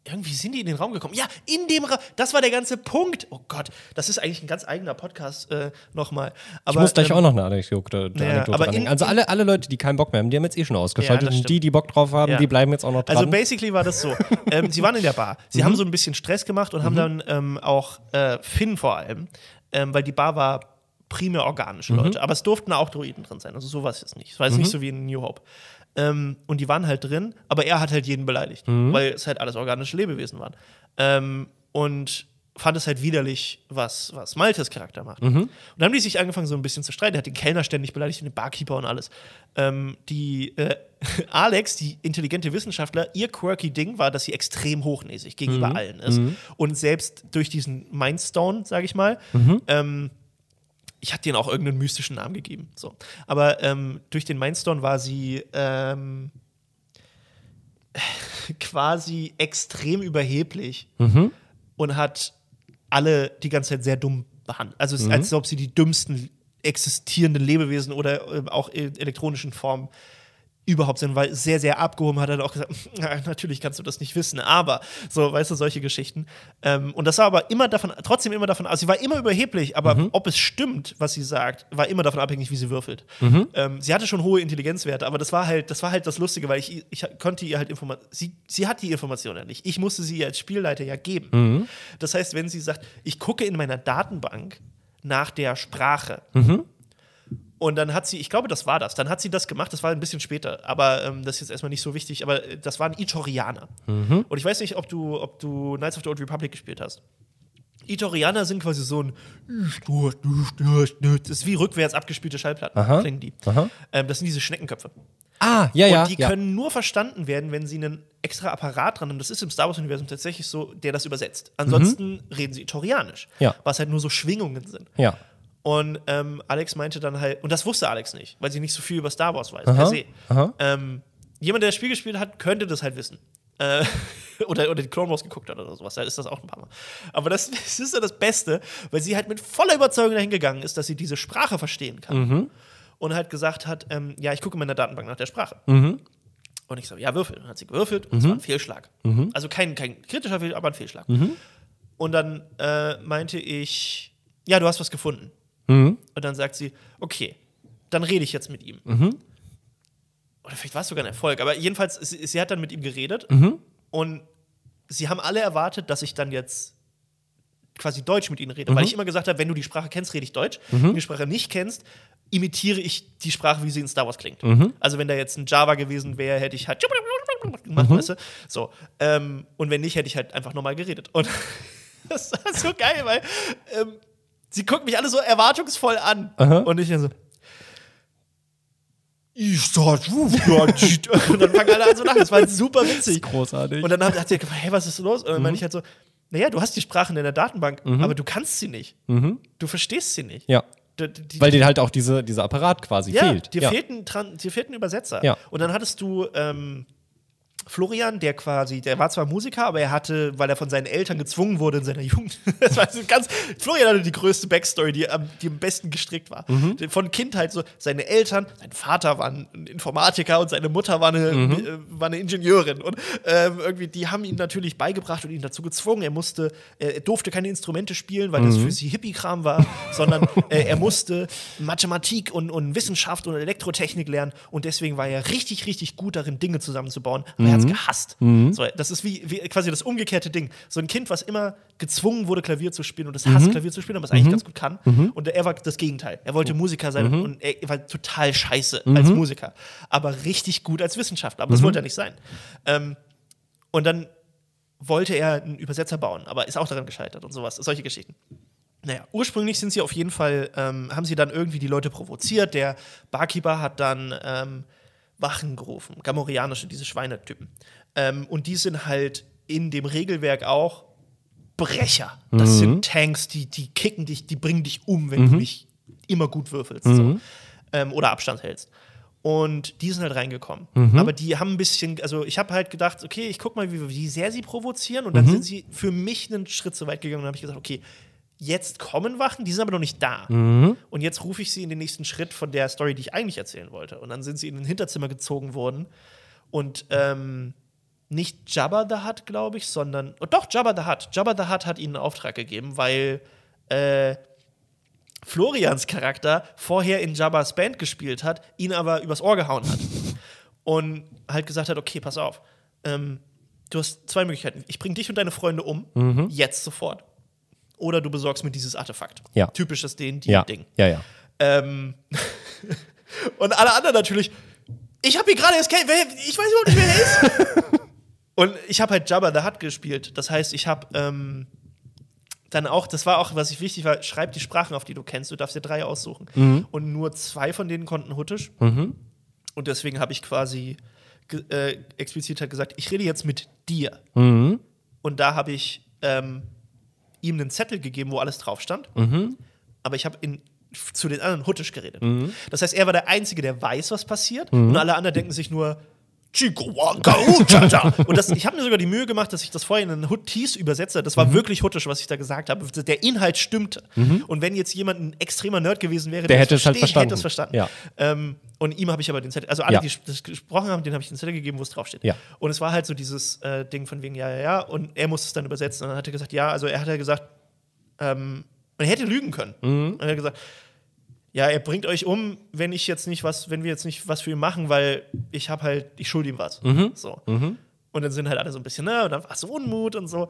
[SPEAKER 1] Irgendwie sind die in den Raum gekommen. Ja, in dem Raum. Das war der ganze Punkt. Oh Gott, das ist eigentlich ein ganz eigener Podcast äh, nochmal.
[SPEAKER 2] Ich muss gleich
[SPEAKER 1] ähm,
[SPEAKER 2] auch noch eine Anekdote,
[SPEAKER 1] ja,
[SPEAKER 2] Anekdote
[SPEAKER 1] aber in-
[SPEAKER 2] Also alle, alle Leute, die keinen Bock mehr haben, die haben jetzt eh schon ausgeschaltet.
[SPEAKER 1] Ja,
[SPEAKER 2] und die, die Bock drauf haben,
[SPEAKER 1] Ja.
[SPEAKER 2] die bleiben jetzt auch noch dran.
[SPEAKER 1] Also basically war das so. ähm, sie waren in der Bar. Sie haben so ein bisschen Stress gemacht und haben dann ähm, auch äh, Finn vor allem, ähm, weil die Bar war primär organische Leute. Aber es durften auch Droiden drin sein. Also so war es jetzt nicht. Es war jetzt nicht so wie in New Hope. Ähm, und die waren halt drin, aber er hat halt jeden beleidigt, weil es halt alles organische Lebewesen waren. Ähm, und fand es halt widerlich, was, was Maltes Charakter macht. Und dann haben die sich angefangen, so ein bisschen zu streiten. Er hat den Kellner ständig beleidigt und den Barkeeper und alles. Ähm, die äh, [LAUGHS] Alex, die intelligente Wissenschaftler, ihr quirky Ding war, dass sie extrem hochnäsig gegenüber allen ist. Und selbst durch diesen Mindstone, sage ich mal, ähm, ich hatte denen auch irgendeinen mystischen Namen gegeben. So. Aber ähm, durch den Mindstone war sie ähm, [LAUGHS] quasi extrem überheblich und hat alle die ganze Zeit sehr dumm behandelt. Also es ist, als ob sie die dümmsten existierenden Lebewesen oder äh, auch in elektronischen Formen überhaupt sind, weil sehr, sehr abgehoben hat er auch gesagt, [LAUGHS] "Ja, natürlich kannst du das nicht wissen, aber so, weißt du, solche Geschichten. Ähm, und das war aber immer davon, trotzdem immer davon, also sie war immer überheblich, aber ob es stimmt, was sie sagt, war immer davon abhängig, wie sie würfelt. Ähm, sie hatte schon hohe Intelligenzwerte, aber das war halt, das war halt das Lustige, weil ich, ich konnte ihr halt Informationen, sie, sie hat die Information ja nicht. Ich musste sie ihr als Spielleiter ja geben. Das heißt, wenn sie sagt, ich gucke in meiner Datenbank nach der Sprache, und dann hat sie, ich glaube, das war das. Dann hat sie das gemacht, das war ein bisschen später, aber ähm, das ist jetzt erstmal nicht so wichtig, aber äh, das waren Itorianer. Und ich weiß nicht, ob du, ob du Knights of the Old Republic gespielt hast. Itorianer sind quasi so ein das ist wie rückwärts abgespielte Schallplatten,
[SPEAKER 2] Aha.
[SPEAKER 1] klingen die. Ähm, das sind diese Schneckenköpfe.
[SPEAKER 2] ah, ja, ja.
[SPEAKER 1] Und die
[SPEAKER 2] ja.
[SPEAKER 1] können nur verstanden werden, wenn sie einen extra Apparat dran haben. Das ist im Star Wars-Universum tatsächlich so, der das übersetzt. Ansonsten reden sie Itorianisch,
[SPEAKER 2] Mhm. Ja.
[SPEAKER 1] was halt nur so Schwingungen sind.
[SPEAKER 2] ja.
[SPEAKER 1] Und ähm, Alex meinte dann halt, und das wusste Alex nicht, weil sie nicht so viel über Star Wars weiß,
[SPEAKER 2] Aha,
[SPEAKER 1] per se. Ähm, jemand, der das Spiel gespielt hat, könnte das halt wissen. Äh, [LAUGHS] oder, oder die Clone Wars geguckt hat oder sowas, da ist das auch ein paar Mal. Aber das, [LAUGHS] das ist ja das Beste, weil sie halt mit voller Überzeugung dahin gegangen ist, dass sie diese Sprache verstehen kann.
[SPEAKER 2] Mhm.
[SPEAKER 1] Und halt gesagt hat, ähm, ja, ich gucke in meiner Datenbank nach der Sprache.
[SPEAKER 2] Mhm.
[SPEAKER 1] Und ich so, ja, würfel. Dann hat sie gewürfelt und es war ein Fehlschlag.
[SPEAKER 2] Mhm.
[SPEAKER 1] Also kein, kein kritischer Fehlschlag, aber ein Fehlschlag. Und dann äh, meinte ich, ja, du hast was gefunden.
[SPEAKER 2] Mhm.
[SPEAKER 1] Und dann sagt sie, okay, dann rede ich jetzt mit ihm. oder vielleicht war es sogar ein Erfolg, aber jedenfalls, sie, sie hat dann mit ihm geredet
[SPEAKER 2] Mhm.
[SPEAKER 1] und sie haben alle erwartet, dass ich dann jetzt quasi Deutsch mit ihnen rede,
[SPEAKER 2] Mhm.
[SPEAKER 1] weil ich immer gesagt habe, wenn du die Sprache kennst, rede ich Deutsch. Wenn du die Sprache nicht kennst, imitiere ich die Sprache, wie sie in Star Wars klingt.
[SPEAKER 2] Mhm.
[SPEAKER 1] Also wenn da jetzt ein Java gewesen wäre, hätte ich halt gemacht,
[SPEAKER 2] Mhm.
[SPEAKER 1] weißt du? So. Ähm, und wenn nicht, hätte ich halt einfach normal geredet. Und [LAUGHS] das war so geil, weil ähm, sie guckt mich alle so erwartungsvoll an.
[SPEAKER 2] Aha.
[SPEAKER 1] Und ich dann so. Ich dachte, [LAUGHS] und dann fangen alle an zu lachen. Das war super witzig.
[SPEAKER 2] Großartig.
[SPEAKER 1] Und dann hat, sie gefragt, hey, was ist los? Und dann meine ich halt so, naja, du hast die Sprachen in der Datenbank, aber du kannst sie nicht. Du verstehst sie nicht.
[SPEAKER 2] ja.
[SPEAKER 1] D- die-
[SPEAKER 2] Weil dir halt auch diese, dieser Apparat quasi
[SPEAKER 1] ja,
[SPEAKER 2] fehlt.
[SPEAKER 1] Dir,
[SPEAKER 2] ja.
[SPEAKER 1] Fehlt ein Tran dir fehlt ein Übersetzer.
[SPEAKER 2] Ja.
[SPEAKER 1] Und dann hattest du ähm, Florian, der quasi, der war zwar Musiker, aber er hatte, weil er von seinen Eltern gezwungen wurde in seiner Jugend, [LAUGHS] das war so ganz, Florian hatte die größte Backstory, die am, die am besten gestrickt war.
[SPEAKER 2] Mhm.
[SPEAKER 1] Von Kindheit so, seine Eltern, sein Vater war ein Informatiker und seine Mutter war eine,
[SPEAKER 2] Mhm.
[SPEAKER 1] äh, war eine Ingenieurin. Und ähm, irgendwie, die haben ihn natürlich beigebracht und ihn dazu gezwungen. Er musste, äh, er durfte keine Instrumente spielen, weil
[SPEAKER 2] Mhm.
[SPEAKER 1] das für sie Hippie-Kram war, sondern [LAUGHS] äh, er musste Mathematik und, und Wissenschaft und Elektrotechnik lernen und deswegen war er richtig, richtig gut darin, Dinge zusammenzubauen. Aber er hat es gehasst. So, das ist wie, wie quasi das umgekehrte Ding. So ein Kind, was immer gezwungen wurde, Klavier zu spielen und es hasst, Klavier zu spielen, aber es eigentlich ganz gut kann. Und er war das Gegenteil. Er wollte Musiker sein und er war total scheiße als Musiker, aber richtig gut als Wissenschaftler. Aber das wollte er nicht sein. Ähm, und dann wollte er einen Übersetzer bauen, aber ist auch daran gescheitert und sowas, solche Geschichten. Naja, ursprünglich sind sie auf jeden Fall, ähm, haben sie dann irgendwie die Leute provoziert. Der Barkeeper hat dann ähm, Wachen gerufen, gamorianische, diese Schweinetypen. Ähm, und die sind halt in dem Regelwerk auch Brecher. Das sind Tanks, die, die kicken dich, die bringen dich um, wenn du nicht immer gut würfelst so. ähm, oder Abstand hältst. Und die sind halt reingekommen. Aber die haben ein bisschen, also ich habe halt gedacht, okay, ich guck mal, wie, wie sehr sie provozieren. Und dann sind sie für mich einen Schritt zu weit gegangen und habe ich gesagt, okay, jetzt kommen Wachen, die sind aber noch nicht da. Und jetzt rufe ich sie in den nächsten Schritt von der Story, die ich eigentlich erzählen wollte. Und dann sind sie in ein Hinterzimmer gezogen worden. Und ähm, nicht Jabba the Hutt, glaube ich, sondern. Oh, doch, Jabba the Hutt. Jabba the Hutt hat ihnen einen Auftrag gegeben, weil äh, Florians Charakter vorher in Jabbas Band gespielt hat, ihn aber übers Ohr gehauen hat. Und halt gesagt hat: Okay, pass auf. Ähm, du hast zwei Möglichkeiten. Ich bringe dich und deine Freunde um, jetzt sofort. Oder du besorgst mir dieses Artefakt.
[SPEAKER 2] Ja.
[SPEAKER 1] Typisches
[SPEAKER 2] ja.
[SPEAKER 1] D&D-Ding.
[SPEAKER 2] ja, ja.
[SPEAKER 1] Ähm, [LAUGHS] und alle anderen natürlich, ich habe hier gerade wer- ich weiß überhaupt nicht, wer er ist. [LAUGHS] und ich habe halt Jabba the Hutt gespielt. Das heißt, ich habe ähm, dann auch, das war auch, was ich wichtig war, schreib die Sprachen, auf die du kennst. Du darfst dir drei aussuchen. Und nur zwei von denen konnten Huttisch. Und deswegen habe ich quasi äh, explizit halt gesagt, ich rede jetzt mit dir.
[SPEAKER 2] Mhm.
[SPEAKER 1] Und da habe ich ähm, ihm einen Zettel gegeben, wo alles drauf stand. Aber ich habe in zu den anderen Huttisch geredet. Das heißt, er war der Einzige, der weiß, was passiert. Und alle anderen denken sich nur, Chico Wonka, Uchacha. [LAUGHS] Und das, ich habe mir sogar die Mühe gemacht, dass ich das vorher in Huttis übersetze. Das war wirklich Huttisch, was ich da gesagt habe. Der Inhalt stimmte. Und wenn jetzt jemand ein extremer Nerd gewesen wäre,
[SPEAKER 2] Der
[SPEAKER 1] es
[SPEAKER 2] hätte es halt
[SPEAKER 1] versteht, hätte
[SPEAKER 2] verstanden.
[SPEAKER 1] es verstanden.
[SPEAKER 2] Ja.
[SPEAKER 1] Ähm, und ihm habe ich aber den Zettel, also alle,
[SPEAKER 2] Ja.
[SPEAKER 1] die das gesprochen haben, denen habe ich den Zettel gegeben, wo es draufsteht.
[SPEAKER 2] Ja.
[SPEAKER 1] Und es war halt so dieses äh, Ding von wegen, ja, ja, ja. Und er musste es dann übersetzen. Und dann hat er gesagt, ja, also er hat ja gesagt, ähm, und er hätte lügen können. Und er hat gesagt, ja, er bringt euch um, wenn ich jetzt nicht was, wenn wir jetzt nicht was für ihn machen, weil ich habe halt, ich schulde ihm was. So. Und dann sind halt alle so ein bisschen, ne, und dann war so Unmut und so.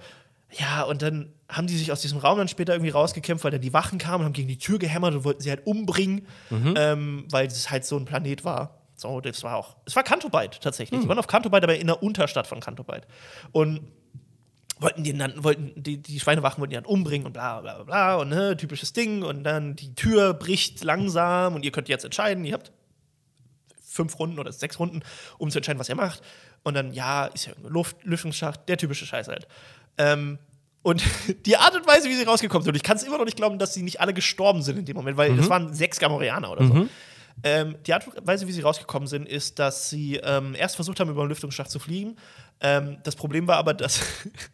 [SPEAKER 1] Ja, und dann haben die sich aus diesem Raum dann später irgendwie rausgekämpft, weil dann die Wachen kamen und haben gegen die Tür gehämmert und wollten sie halt umbringen, ähm, weil es halt so ein Planet war. So, das war auch, es war Kantobite tatsächlich. Die waren auf Kantobite, aber in der Unterstadt von Kantobite. Und wollten die dann, wollten die, die Schweinewachen wollten die dann umbringen und bla bla bla und ne, typisches Ding und dann die Tür bricht langsam und ihr könnt jetzt entscheiden, ihr habt fünf Runden oder sechs Runden, um zu entscheiden, was ihr macht. Und dann, ja, ist ja irgendein Luft, Lüftungsschacht, der typische Scheiß halt. Ähm, und [LAUGHS] die Art und Weise, wie sie rausgekommen sind, ich kann es immer noch nicht glauben, dass sie nicht alle gestorben sind in dem Moment, weil es waren sechs Gamorianer oder so. Ähm, die Art und Weise, wie sie rausgekommen sind, ist, dass sie ähm, erst versucht haben, über den Lüftungsschacht zu fliegen. Ähm, das Problem war aber, dass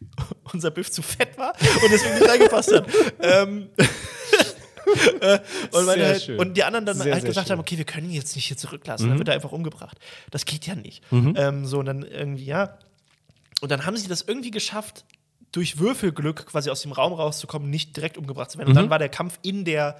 [SPEAKER 1] [LAUGHS] unser Biff zu fett war und deswegen nicht reingepasst hat. ähm, [LAUGHS] äh, und, halt, und die anderen dann
[SPEAKER 2] Sehr,
[SPEAKER 1] halt
[SPEAKER 2] sehr
[SPEAKER 1] gesagt
[SPEAKER 2] schön.
[SPEAKER 1] haben, okay, wir können ihn jetzt nicht hier zurücklassen, dann wird er einfach umgebracht. Das geht ja nicht. Ähm, so, und dann irgendwie, ja. Und dann haben sie das irgendwie geschafft, durch Würfelglück quasi aus dem Raum rauszukommen, nicht direkt umgebracht zu werden. Und dann war der Kampf in der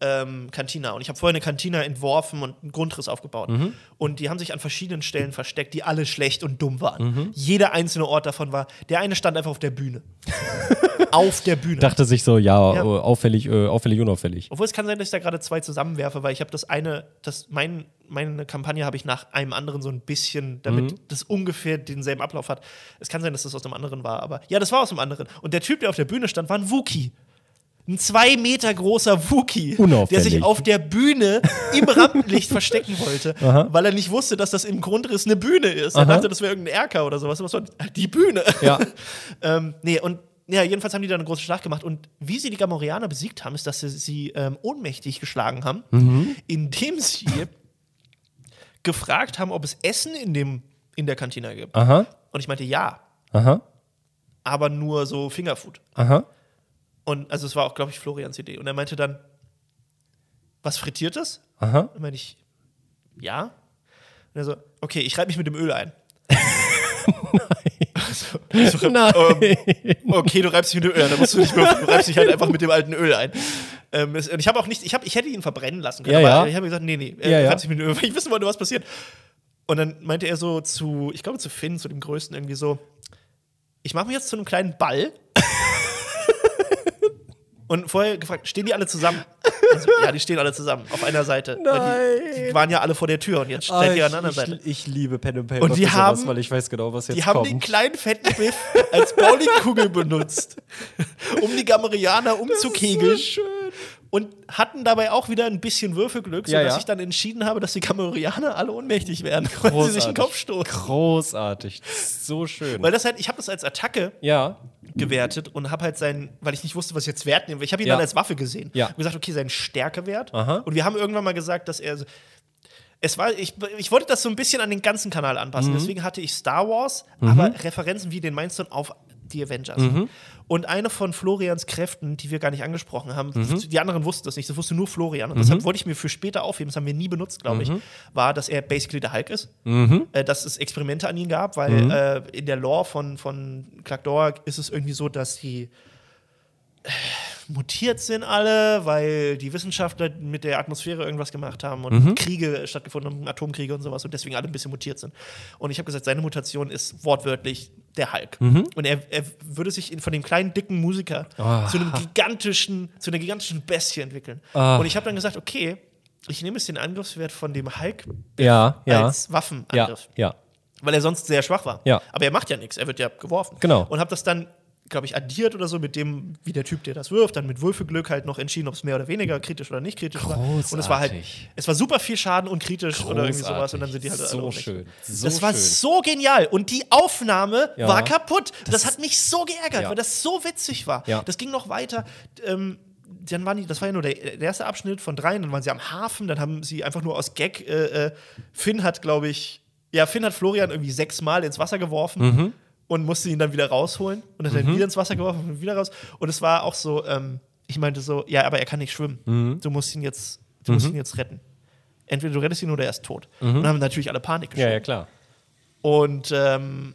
[SPEAKER 1] ähm, Cantina. Und ich habe vorher eine Cantina entworfen und einen Grundriss aufgebaut.
[SPEAKER 2] Mhm.
[SPEAKER 1] Und die haben sich an verschiedenen Stellen versteckt, die alle schlecht und dumm waren.
[SPEAKER 2] Mhm.
[SPEAKER 1] Jeder einzelne Ort davon war. Der eine stand einfach auf der Bühne. [LAUGHS] auf der Bühne.
[SPEAKER 2] Dachte sich so, ja,
[SPEAKER 1] Ja.
[SPEAKER 2] auffällig, äh, auffällig, unauffällig.
[SPEAKER 1] Obwohl es kann sein, dass ich da gerade zwei zusammenwerfe, weil ich habe das eine, das mein, meine Kampagne habe ich nach einem anderen so ein bisschen, damit
[SPEAKER 2] Mhm.
[SPEAKER 1] das ungefähr denselben Ablauf hat. Es kann sein, dass das aus einem anderen war, aber ja, das war aus einem anderen. Und der Typ, der auf der Bühne stand, war ein Wookie. Ein zwei Meter großer Wookie, der sich auf der Bühne im Rampenlicht [LAUGHS] verstecken wollte,
[SPEAKER 2] Aha.
[SPEAKER 1] weil er nicht wusste, dass das im Grundriss eine Bühne ist. Er
[SPEAKER 2] Aha.
[SPEAKER 1] dachte, das wäre irgendein Erker oder sowas. War die Bühne.
[SPEAKER 2] Ja. [LAUGHS]
[SPEAKER 1] ähm, nee, und ja, jedenfalls haben die da eine große Schlacht gemacht. Und wie sie die Gamorreaner besiegt haben, ist, dass sie sie ähm, ohnmächtig geschlagen haben,
[SPEAKER 2] Mhm.
[SPEAKER 1] indem sie [LAUGHS] gefragt haben, ob es Essen in, dem, in der Kantina gibt.
[SPEAKER 2] Aha,
[SPEAKER 1] Und ich meinte, ja,
[SPEAKER 2] aha,
[SPEAKER 1] aber nur so Fingerfood.
[SPEAKER 2] aha.
[SPEAKER 1] Und also es war auch, glaube ich, Florians Idee. Und er meinte dann, was frittiertes?
[SPEAKER 2] Aha.
[SPEAKER 1] Dann meinte ich, ja. Und er so, okay, ich reibe mich mit dem Öl ein. [LAUGHS] Also, ich so,
[SPEAKER 2] Nein.
[SPEAKER 1] ähm, okay, du reibst dich mit dem Öl ein, dann musst du nicht mehr, du reibst dich halt einfach mit dem alten Öl ein. Ähm, es, und ich habe auch nicht, ich, hab, ich hätte ihn verbrennen lassen können,
[SPEAKER 2] Ja,
[SPEAKER 1] aber
[SPEAKER 2] ja.
[SPEAKER 1] ich habe gesagt, nee, nee,
[SPEAKER 2] Ja, ja.
[SPEAKER 1] kannst dich mit dem Öl, [LAUGHS] weil ich wissen wollte, was passiert. Und dann meinte er so zu, ich glaube zu Finn, zu dem Größten, irgendwie so, ich mache mich jetzt zu einem kleinen Ball. Und vorher gefragt, stehen die alle zusammen? Also, ja, die stehen alle zusammen auf einer Seite. Weil Die, die waren ja alle vor der Tür und jetzt stehen die an der anderen Seite.
[SPEAKER 2] ich, liebe Pen and Paper
[SPEAKER 1] Und die haben-
[SPEAKER 2] sowas, weil ich weiß genau, was jetzt
[SPEAKER 1] Die haben
[SPEAKER 2] kommt.
[SPEAKER 1] den kleinen fetten Biff als Bowlingkugel benutzt, um die Gamerianer umzukegeln. Und hatten dabei auch wieder ein bisschen Würfelglück,
[SPEAKER 2] Ja,
[SPEAKER 1] sodass
[SPEAKER 2] ja.
[SPEAKER 1] ich dann entschieden habe, dass die Gamerianer alle ohnmächtig werden, [LAUGHS] weil sie sich den Kopf stoßen.
[SPEAKER 2] Großartig. So schön.
[SPEAKER 1] Weil das halt, ich habe das als Attacke
[SPEAKER 2] ja.
[SPEAKER 1] gewertet und habe halt seinen, weil ich nicht wusste, was ich jetzt Wert nehme. Ich habe ihn
[SPEAKER 2] Ja.
[SPEAKER 1] dann als Waffe gesehen.
[SPEAKER 2] Ja.
[SPEAKER 1] Und gesagt, okay, sein Stärkewert.
[SPEAKER 2] Aha.
[SPEAKER 1] Und wir haben irgendwann mal gesagt, dass er. Es war, ich, ich wollte das so ein bisschen an den ganzen Kanal anpassen.
[SPEAKER 2] Mhm.
[SPEAKER 1] Deswegen hatte ich Star Wars, aber Referenzen wie den Milestone auf die Avengers.
[SPEAKER 2] Mhm.
[SPEAKER 1] Und eine von Florians Kräften, die wir gar nicht angesprochen haben,
[SPEAKER 2] Mhm.
[SPEAKER 1] die anderen wussten das nicht, das wusste nur Florian. Und deshalb wollte ich mir für später aufheben, das haben wir nie benutzt, glaube ich,
[SPEAKER 2] Mhm.
[SPEAKER 1] war, dass er basically der Hulk ist. Äh, dass es Experimente an ihn gab, weil
[SPEAKER 2] Mhm.
[SPEAKER 1] äh, in der Lore von, von Clark Dora ist es irgendwie so, dass die mutiert sind alle, weil die Wissenschaftler mit der Atmosphäre irgendwas gemacht haben und
[SPEAKER 2] Mhm.
[SPEAKER 1] Kriege stattgefunden haben, Atomkriege und sowas und deswegen alle ein bisschen mutiert sind. Und ich habe gesagt, seine Mutation ist wortwörtlich der Hulk.
[SPEAKER 2] Mhm.
[SPEAKER 1] Und er, er würde sich in, von dem kleinen, dicken Musiker
[SPEAKER 2] Ah.
[SPEAKER 1] zu einem gigantischen, zu einer gigantischen Bestie entwickeln.
[SPEAKER 2] Ah.
[SPEAKER 1] Und ich habe dann gesagt, okay, ich nehme jetzt den Angriffswert von dem Hulk
[SPEAKER 2] Ja, ja.
[SPEAKER 1] als
[SPEAKER 2] Ja,
[SPEAKER 1] Waffenangriff
[SPEAKER 2] ja.
[SPEAKER 1] weil er sonst sehr schwach war.
[SPEAKER 2] Ja.
[SPEAKER 1] Aber er macht ja nichts, er wird ja geworfen.
[SPEAKER 2] Genau.
[SPEAKER 1] Und habe das dann, glaube ich, addiert oder so mit dem, wie der Typ, der das wirft, dann mit Würfelglück halt noch entschieden, ob es mehr oder weniger kritisch oder nicht kritisch war. Und es war halt,
[SPEAKER 2] Großartig.
[SPEAKER 1] es war super viel Schaden und kritisch oder irgendwie sowas und dann sind die halt
[SPEAKER 2] so schön. So
[SPEAKER 1] das war
[SPEAKER 2] schön.
[SPEAKER 1] so genial und die Aufnahme
[SPEAKER 2] Ja.
[SPEAKER 1] war kaputt. Das,
[SPEAKER 2] Das
[SPEAKER 1] hat mich so geärgert,
[SPEAKER 2] Ja.
[SPEAKER 1] weil das so witzig war.
[SPEAKER 2] Ja.
[SPEAKER 1] Das ging noch weiter. Ähm, dann waren die, das war ja nur der, der erste Abschnitt von dreien, dann waren sie am Hafen, dann haben sie einfach nur aus Gag, äh, äh, Finn hat, glaube ich, ja, Finn hat Florian irgendwie sechsmal ins Wasser geworfen
[SPEAKER 2] Mhm.
[SPEAKER 1] Und musste ihn dann wieder rausholen und hat dann wieder ins Wasser geworfen und wieder raus. Und es war auch so, ähm, ich meinte so, ja, aber er kann nicht schwimmen.
[SPEAKER 2] Mhm.
[SPEAKER 1] Du musst ihn jetzt, du musst ihn jetzt retten. Entweder du rettest ihn oder er ist tot. Und dann haben natürlich alle Panik
[SPEAKER 2] Mhm. Ja, ja, klar.
[SPEAKER 1] und ähm,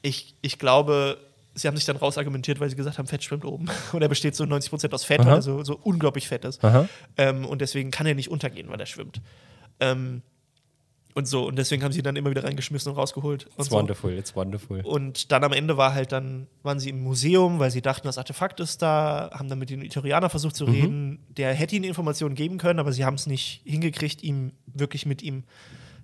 [SPEAKER 1] ich, ich glaube, sie haben sich dann rausargumentiert, weil sie gesagt haben, Fett schwimmt oben. [LAUGHS] Und er besteht so 90% aus Fett,
[SPEAKER 2] Aha.
[SPEAKER 1] weil er so, so unglaublich fett ist. Ähm, und deswegen kann er nicht untergehen, weil er schwimmt. Ähm, und so, und deswegen haben sie ihn dann immer wieder reingeschmissen und rausgeholt. Und
[SPEAKER 2] It's
[SPEAKER 1] so.
[SPEAKER 2] wonderful, it's wonderful.
[SPEAKER 1] Und dann am Ende war halt dann, waren sie im Museum, weil sie dachten, das Artefakt ist da, haben dann mit den Itorianer versucht
[SPEAKER 2] Mhm.
[SPEAKER 1] zu reden. Der hätte ihnen Informationen geben können, aber sie haben es nicht hingekriegt, ihm wirklich mit ihm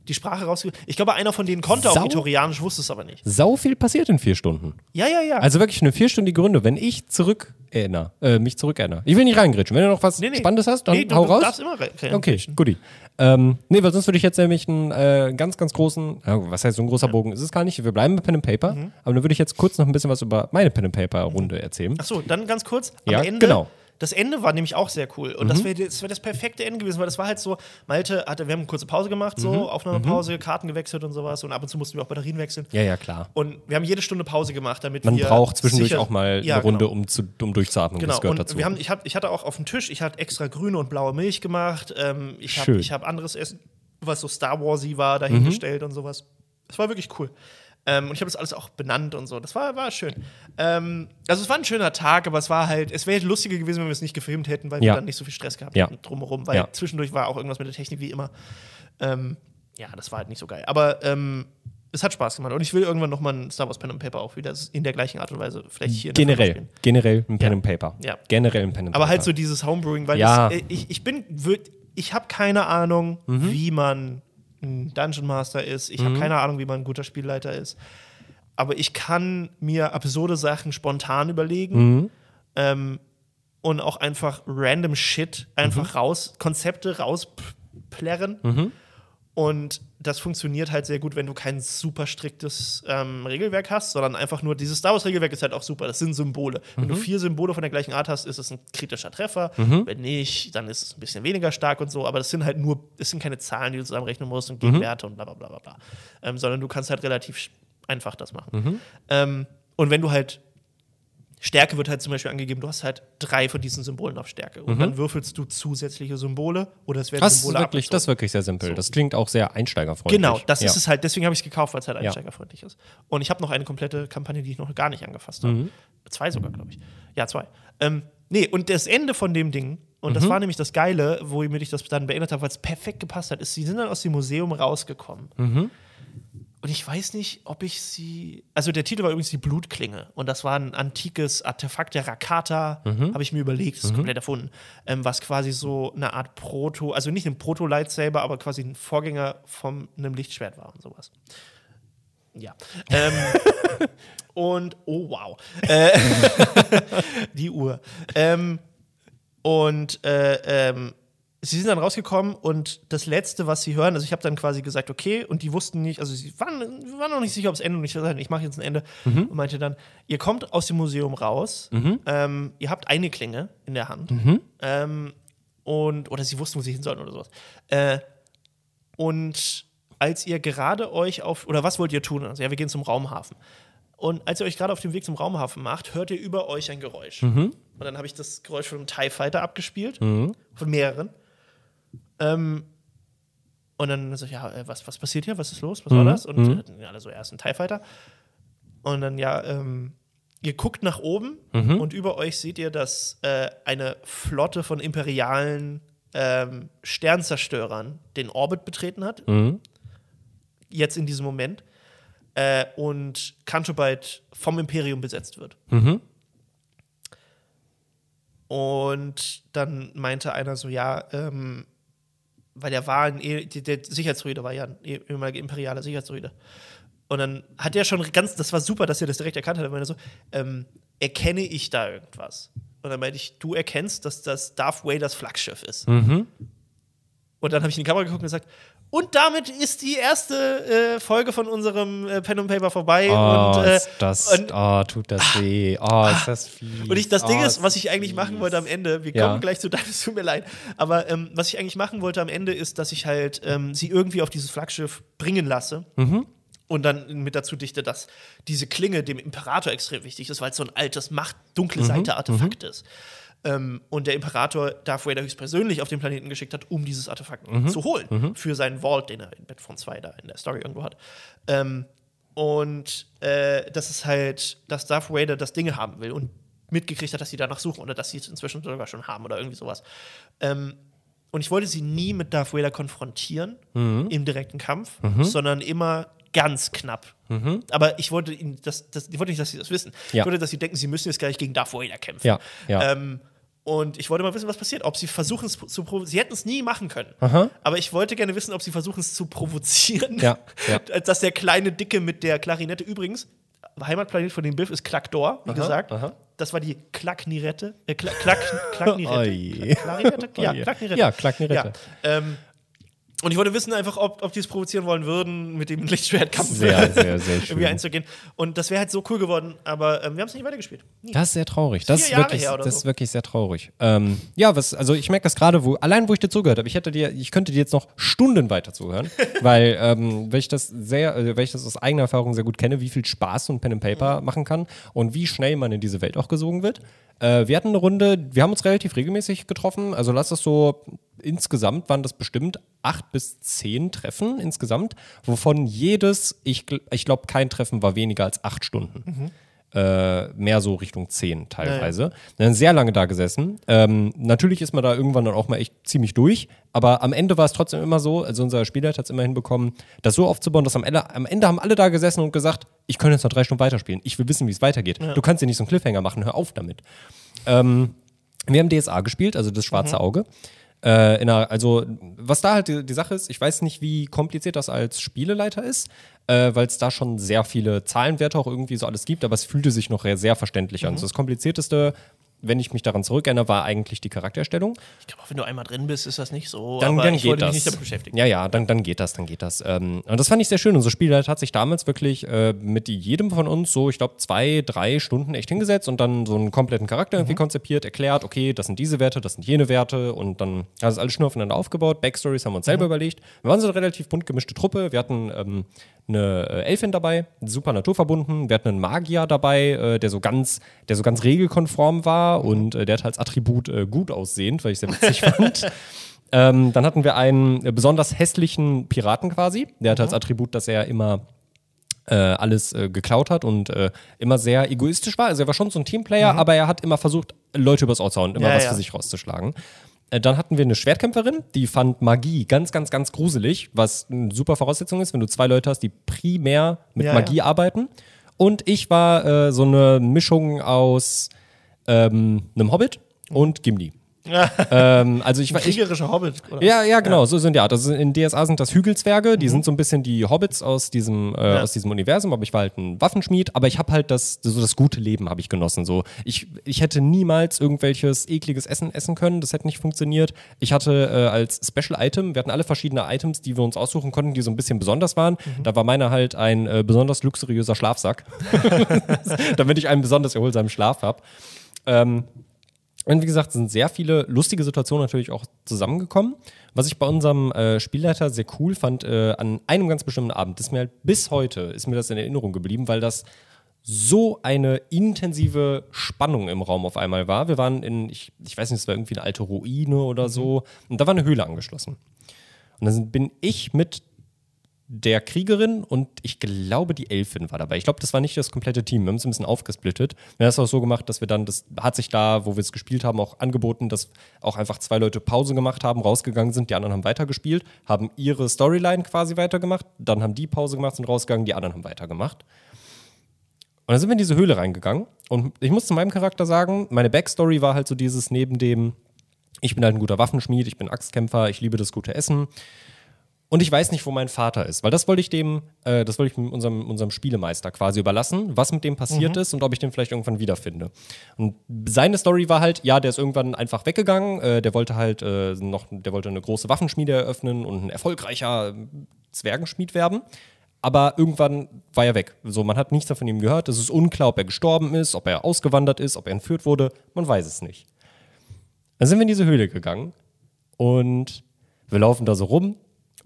[SPEAKER 1] die Sprache rausgegeben. Ich glaube, einer von denen konnte
[SPEAKER 2] Sau-
[SPEAKER 1] auch Itorianisch, wusste es aber nicht.
[SPEAKER 2] Sau viel passiert in vier Stunden.
[SPEAKER 1] Ja, ja, ja.
[SPEAKER 2] Also wirklich eine vierstündige Runde. Wenn ich zurück erinnere, äh, mich zurückerinnere. Ich will nicht reingrätschen. Wenn du noch was
[SPEAKER 1] Nee, nee.
[SPEAKER 2] Spannendes hast, dann
[SPEAKER 1] Nee, du-
[SPEAKER 2] hau
[SPEAKER 1] du
[SPEAKER 2] raus.
[SPEAKER 1] darfst immer rein-
[SPEAKER 2] Okay, guti. Ähm, nee, weil sonst würde ich jetzt nämlich einen äh, ganz, ganz großen, ja, was heißt so ein großer Bogen ist es gar nicht, wir bleiben bei Pen and Paper,
[SPEAKER 1] Mhm.
[SPEAKER 2] aber dann würde ich jetzt kurz noch ein bisschen was über meine Pen and Paper Runde erzählen.
[SPEAKER 1] Ach so, dann ganz kurz. Am
[SPEAKER 2] Ja,
[SPEAKER 1] Ende,
[SPEAKER 2] genau.
[SPEAKER 1] Das Ende war nämlich auch sehr cool. Und das wäre das, wär das perfekte Ende gewesen, weil das war halt so, Malte hatte, wir haben eine kurze Pause gemacht, so,
[SPEAKER 2] Mhm.
[SPEAKER 1] Aufnahmepause, Karten gewechselt und sowas. Und ab und zu mussten wir auch Batterien wechseln.
[SPEAKER 2] Ja, ja, klar.
[SPEAKER 1] Und wir haben jede Stunde Pause gemacht, damit
[SPEAKER 2] Man
[SPEAKER 1] wir.
[SPEAKER 2] braucht zwischendurch
[SPEAKER 1] sicher-
[SPEAKER 2] auch mal
[SPEAKER 1] Ja,
[SPEAKER 2] eine Runde,
[SPEAKER 1] Genau.
[SPEAKER 2] um, zu, um durchzuatmen.
[SPEAKER 1] Genau,
[SPEAKER 2] Das gehört
[SPEAKER 1] und
[SPEAKER 2] dazu.
[SPEAKER 1] wir haben, ich, hab, ich hatte auch auf dem Tisch, ich hatte extra grüne und blaue Milch gemacht. Ähm, ich habe hab anderes Essen, was so Star Warsy war,
[SPEAKER 2] Mhm.
[SPEAKER 1] dahingestellt und sowas. Es war wirklich cool. Ähm, und ich habe das alles auch benannt und so. Das war, war schön. Ähm, also es war ein schöner Tag, aber es war halt, es wäre lustiger gewesen, wenn wir es nicht gefilmt hätten, weil
[SPEAKER 2] Ja.
[SPEAKER 1] wir dann nicht so viel Stress gehabt
[SPEAKER 2] Ja.
[SPEAKER 1] hätten drumherum, weil
[SPEAKER 2] Ja.
[SPEAKER 1] zwischendurch war auch irgendwas mit der Technik wie immer. Ähm, ja, das war halt nicht so geil. Aber ähm, es hat Spaß gemacht und ich will irgendwann noch mal ein Star Wars Pen and Paper auch wieder in der gleichen Art und Weise vielleicht hier
[SPEAKER 2] Generell. Generell ein Pen and Paper.
[SPEAKER 1] Ja.
[SPEAKER 2] Generell ein Pen and
[SPEAKER 1] Aber
[SPEAKER 2] Paper.
[SPEAKER 1] halt so dieses Homebrewing, weil
[SPEAKER 2] Ja.
[SPEAKER 1] das, äh, ich, ich bin, würd- ich habe keine Ahnung,
[SPEAKER 2] Mhm.
[SPEAKER 1] wie man ein Dungeon Master ist. Ich habe keine Ahnung, wie man ein guter Spielleiter ist. Aber ich kann mir absurde Sachen spontan überlegen
[SPEAKER 2] Mhm.
[SPEAKER 1] ähm, und auch einfach random Shit einfach
[SPEAKER 2] Mhm.
[SPEAKER 1] raus, Konzepte rausplärren. Und das funktioniert halt sehr gut, wenn du kein super striktes ähm, Regelwerk hast, sondern einfach nur dieses Star Wars-Regelwerk ist halt auch super. Das sind Symbole. Wenn du vier Symbole von der gleichen Art hast, ist es ein kritischer Treffer. Wenn nicht, dann ist es ein bisschen weniger stark und so. Aber das sind halt nur, es sind keine Zahlen, die du zusammenrechnen musst und Gegenwerte und bla bla bla bla. Ähm, sondern du kannst halt relativ einfach das machen. Ähm, und wenn du halt Stärke wird halt zum Beispiel angegeben, du hast halt drei von diesen Symbolen auf Stärke. Und dann würfelst du zusätzliche Symbole oder es werden
[SPEAKER 2] das ist,
[SPEAKER 1] Symbole
[SPEAKER 2] wirklich, das ist wirklich sehr simpel. Das klingt auch sehr einsteigerfreundlich.
[SPEAKER 1] Genau, das
[SPEAKER 2] ja.
[SPEAKER 1] ist es halt. Deswegen habe ich es gekauft, weil es halt
[SPEAKER 2] Ja.
[SPEAKER 1] einsteigerfreundlich ist. Und ich habe noch eine komplette Kampagne, die ich noch gar nicht angefasst habe.
[SPEAKER 2] Mhm.
[SPEAKER 1] Zwei sogar, glaube ich. Ja, zwei. Ähm, nee, und das Ende von dem Ding, und
[SPEAKER 2] Mhm.
[SPEAKER 1] das war nämlich das Geile, womit ich das dann beendet habe, weil es perfekt gepasst hat, ist, sie sind dann aus dem Museum rausgekommen.
[SPEAKER 2] Mhm.
[SPEAKER 1] Und ich weiß nicht, ob ich sie. Also der Titel war übrigens die Blutklinge. Und das war ein antikes Artefakt der Rakata,
[SPEAKER 2] Mhm.
[SPEAKER 1] habe ich mir überlegt, das ist komplett erfunden. Ähm, was quasi so eine Art Proto, also nicht ein Proto-Lightsaber, aber quasi ein Vorgänger von einem Lichtschwert war und sowas. Ja. Ähm, [LAUGHS] und, oh wow. Äh, [LAUGHS] die Uhr. Ähm, und äh, ähm, sie sind dann rausgekommen und das Letzte, was sie hören, also ich habe dann quasi gesagt, okay, und die wussten nicht, also sie waren, waren noch nicht sicher, ob es Ende und ich gesagt, ich mache jetzt ein Ende und meinte dann, ihr kommt aus dem Museum raus, ähm, ihr habt eine Klinge in der Hand ähm, und, oder sie wussten, wo sie hin sollen oder sowas. Äh, und als ihr gerade euch auf, oder was wollt ihr tun? Also, ja, wir gehen zum Raumhafen. Und als ihr euch gerade auf dem Weg zum Raumhafen macht, hört ihr über euch ein Geräusch. Und dann habe ich das Geräusch von einem TIE Fighter abgespielt, von mehreren. Ähm, und dann so, ja, äh, was, was passiert hier? Was ist los? Was war das? Und äh, alle so, erst ein TIE Fighter. Und dann, ja, ähm, ihr guckt nach oben und über euch seht ihr, dass äh, eine Flotte von imperialen ähm, Sternzerstörern den Orbit betreten hat. Jetzt in diesem Moment. Äh, und Kanto bald vom Imperium besetzt wird. Und dann meinte einer so, ja, ähm, weil der war ein, eh- der Sicherheitsdruide war ja ein eh- ehemaliger imperialer Sicherheitsdruide. Und dann hat er schon ganz, das war super, dass er das direkt erkannt hat. Er meinte so, ähm, erkenne ich da irgendwas? Und dann meinte ich, du erkennst, dass das Darth Vaders Flaggschiff ist. Und dann habe ich in die Kamera geguckt und gesagt, und damit ist die erste äh, Folge von unserem äh, Pen and Paper vorbei.
[SPEAKER 2] Oh,
[SPEAKER 1] und, äh,
[SPEAKER 2] ist das,
[SPEAKER 1] und,
[SPEAKER 2] oh, tut das weh. Oh, ist das fies.
[SPEAKER 1] und ich, das Ding
[SPEAKER 2] oh,
[SPEAKER 1] ist, was ich eigentlich machen
[SPEAKER 2] fies.
[SPEAKER 1] wollte am Ende, wir
[SPEAKER 2] Ja.
[SPEAKER 1] kommen gleich zu deinem, [LAUGHS] es tut mir leid, aber ähm, was ich eigentlich machen wollte am Ende ist, dass ich halt ähm, sie irgendwie auf dieses Flaggschiff bringen lasse.
[SPEAKER 2] Mhm.
[SPEAKER 1] Und dann mit dazu dichte, dass diese Klinge dem Imperator extrem wichtig ist, weil es so ein altes Macht, dunkle
[SPEAKER 2] Mhm.
[SPEAKER 1] Seite-Artefakt ist. Ähm, und der Imperator Darth Vader höchstpersönlich auf den Planeten geschickt hat, um dieses Artefakt
[SPEAKER 2] Mhm.
[SPEAKER 1] zu holen. Für seinen Vault, den er in Battlefront 2 da in der Story irgendwo hat. Ähm, und äh, das ist halt, dass Darth Vader das Ding haben will und mitgekriegt hat, dass sie danach suchen oder dass sie es inzwischen sogar schon haben oder irgendwie sowas. Ähm, und ich wollte sie nie mit Darth Vader konfrontieren im direkten Kampf, sondern immer ganz knapp. Aber ich wollte ihnen das, das, ich wollte nicht, dass sie das wissen.
[SPEAKER 2] Ja.
[SPEAKER 1] Ich wollte, dass sie denken, sie müssen jetzt gleich gegen Darth Vader kämpfen.
[SPEAKER 2] Ja, ja.
[SPEAKER 1] Ähm, und ich wollte mal wissen, was passiert. Ob sie versuchen es zu provozieren. Sie hätten es nie machen können.
[SPEAKER 2] Aha.
[SPEAKER 1] Aber ich wollte gerne wissen, ob sie versuchen es zu provozieren.
[SPEAKER 2] Ja, ja. [LAUGHS]
[SPEAKER 1] Dass der kleine Dicke mit der Klarinette übrigens, Heimatplanet von dem Biff ist Klackdor, wie gesagt.
[SPEAKER 2] aha.
[SPEAKER 1] Das war die Klacknirette. Äh, Klack, Klack, [LAUGHS] Klacknirette.
[SPEAKER 2] Oi.
[SPEAKER 1] Klarinette? [LAUGHS] Ja. Klacknirette.
[SPEAKER 2] Ja, Klacknirette.
[SPEAKER 1] Ja. Ähm, und ich wollte wissen einfach, ob, ob die es provozieren wollen würden, mit dem Lichtschwertkampf
[SPEAKER 2] Sehr, sehr, sehr [LAUGHS] schön.
[SPEAKER 1] irgendwie einzugehen. Und das wäre halt so cool geworden, aber ähm, wir haben es nicht weitergespielt. Nie.
[SPEAKER 2] Das ist sehr traurig. Das, ist wirklich, das
[SPEAKER 1] so.
[SPEAKER 2] ist wirklich sehr traurig. Ähm, ja, was, also ich merke das gerade, wo, allein wo ich dir zugehört habe, ich hätte dir, ich könnte dir jetzt noch Stunden weiter zuhören, [LAUGHS] weil, ähm, weil ich das sehr, äh, weil ich das aus eigener Erfahrung sehr gut kenne, wie viel Spaß so ein Pen and Paper machen kann und wie schnell man in diese Welt auch gesogen wird. Äh, wir hatten eine Runde, wir haben uns relativ regelmäßig getroffen, also lass es so insgesamt waren das bestimmt acht bis zehn Treffen insgesamt, wovon jedes, ich, ich glaube, kein Treffen war weniger als acht Stunden. Äh, mehr so Richtung zehn teilweise. Dann sehr lange da gesessen. Ähm, natürlich ist man da irgendwann dann auch mal echt ziemlich durch, aber am Ende war es trotzdem immer so, also unser Spieler hat es immer hinbekommen, das so aufzubauen, dass am Ende, am Ende haben alle da gesessen und gesagt, ich könnte jetzt noch drei Stunden weiterspielen. Ich will wissen, wie es weitergeht. Du kannst dir nicht so einen Cliffhanger machen, hör auf damit. Ähm, wir haben DSA gespielt, also das schwarze Auge. Äh, in einer, also, was da halt die, die Sache ist, ich weiß nicht, wie kompliziert das als Spieleleiter ist, äh, weil es da schon sehr viele Zahlenwerte auch irgendwie so alles gibt, aber es fühlte sich noch sehr verständlich an. So das Komplizierteste, wenn ich mich daran zurückerinnere, war eigentlich die Charakterstellung.
[SPEAKER 1] Ich glaube, auch wenn du einmal drin bist, ist das nicht so.
[SPEAKER 2] Dann, dann
[SPEAKER 1] ich
[SPEAKER 2] geht
[SPEAKER 1] wollte
[SPEAKER 2] das.
[SPEAKER 1] mich nicht damit beschäftigen.
[SPEAKER 2] Ja, ja, dann, dann geht das, dann geht das. Ähm, und das fand ich sehr schön. Unser Spielleiter hat sich damals wirklich äh, mit jedem von uns so, ich glaube, zwei, drei Stunden echt hingesetzt und dann so einen kompletten Charakter irgendwie konzipiert, erklärt, okay, das sind diese Werte, das sind jene Werte und dann hat es alles schön aufeinander aufgebaut. Backstories haben wir uns selber überlegt. Wir waren so eine relativ bunt gemischte Truppe. Wir hatten ähm, eine äh, Elfin dabei, super naturverbunden. Wir hatten einen Magier dabei, äh, der so ganz, der so ganz regelkonform war und äh, der hat als Attribut äh, gut aussehend, weil ich sehr witzig [LAUGHS] fand. Ähm, dann hatten wir einen äh, besonders hässlichen Piraten quasi. Der hatte als Attribut, dass er immer äh, alles äh, geklaut hat und äh, immer sehr egoistisch war. Also er war schon so ein Teamplayer, aber er hat immer versucht, Leute übers Ohr zu hauen, immer
[SPEAKER 1] Ja,
[SPEAKER 2] was
[SPEAKER 1] ja.
[SPEAKER 2] für sich rauszuschlagen. Äh, Dann hatten wir eine Schwertkämpferin, die fand Magie ganz, ganz, ganz gruselig, was eine super Voraussetzung ist, wenn du zwei Leute hast, die primär mit
[SPEAKER 1] Ja,
[SPEAKER 2] Magie arbeiten. Und ich war äh, so eine Mischung aus ähm, einem Hobbit und Gimli. ähm, also ich war, ich,
[SPEAKER 1] Kriegerischer Hobbit. Oder?
[SPEAKER 2] ja, ja, genau, so sind die Art. Also in DSA sind das Hügelzwerge, die sind so ein bisschen die Hobbits aus diesem, äh,
[SPEAKER 1] Ja.
[SPEAKER 2] aus diesem Universum, aber ich war halt ein Waffenschmied, aber ich habe halt das, so das gute Leben habe ich genossen. So. Ich, ich hätte niemals irgendwelches ekliges Essen essen können, das hätte nicht funktioniert. Ich hatte äh, als Special Item, wir hatten alle verschiedene Items, die wir uns aussuchen konnten, die so ein bisschen besonders waren. Da war meiner halt ein äh, besonders luxuriöser Schlafsack, [LAUGHS] [LAUGHS] damit ich einen besonders erholsamen Schlaf habe. Ähm, und wie gesagt, sind sehr viele lustige Situationen natürlich auch zusammengekommen. Was ich bei unserem äh, Spielleiter sehr cool fand, äh, an einem ganz bestimmten Abend, das ist mir halt bis heute, ist mir das in Erinnerung geblieben, weil das so eine intensive Spannung im Raum auf einmal war. Wir waren in, ich, ich weiß nicht, es war irgendwie eine alte Ruine oder so, und da war eine Höhle angeschlossen. Und dann bin ich mit der Kriegerin und ich glaube, die Elfin war dabei. Ich glaube, das war nicht das komplette Team. Wir haben es ein bisschen aufgesplittet. Wir haben es auch so gemacht, dass wir dann, das hat sich da, wo wir es gespielt haben, auch angeboten, dass auch einfach zwei Leute Pause gemacht haben, rausgegangen sind, die anderen haben weitergespielt, haben ihre Storyline quasi weitergemacht, dann haben die Pause gemacht, sind rausgegangen, die anderen haben weitergemacht. Und dann sind wir in diese Höhle reingegangen und ich muss zu meinem Charakter sagen, meine Backstory war halt so dieses neben dem, ich bin halt ein guter Waffenschmied, ich bin Axtkämpfer, ich liebe das gute Essen. Und ich weiß nicht, wo mein Vater ist, weil das wollte ich dem, äh, das wollte ich unserem, unserem Spielemeister quasi überlassen, was mit dem passiert ist und ob ich den vielleicht irgendwann wiederfinde. Und seine Story war halt, ja, der ist irgendwann einfach weggegangen, äh, der wollte halt äh, noch, der wollte eine große Waffenschmiede eröffnen und ein erfolgreicher äh, Zwergenschmied werden. Aber irgendwann war er weg. So, man hat nichts mehr von ihm gehört. Es ist unklar, ob er gestorben ist, ob er ausgewandert ist, ob er entführt wurde. Man weiß es nicht. Dann sind wir in diese Höhle gegangen und wir laufen da so rum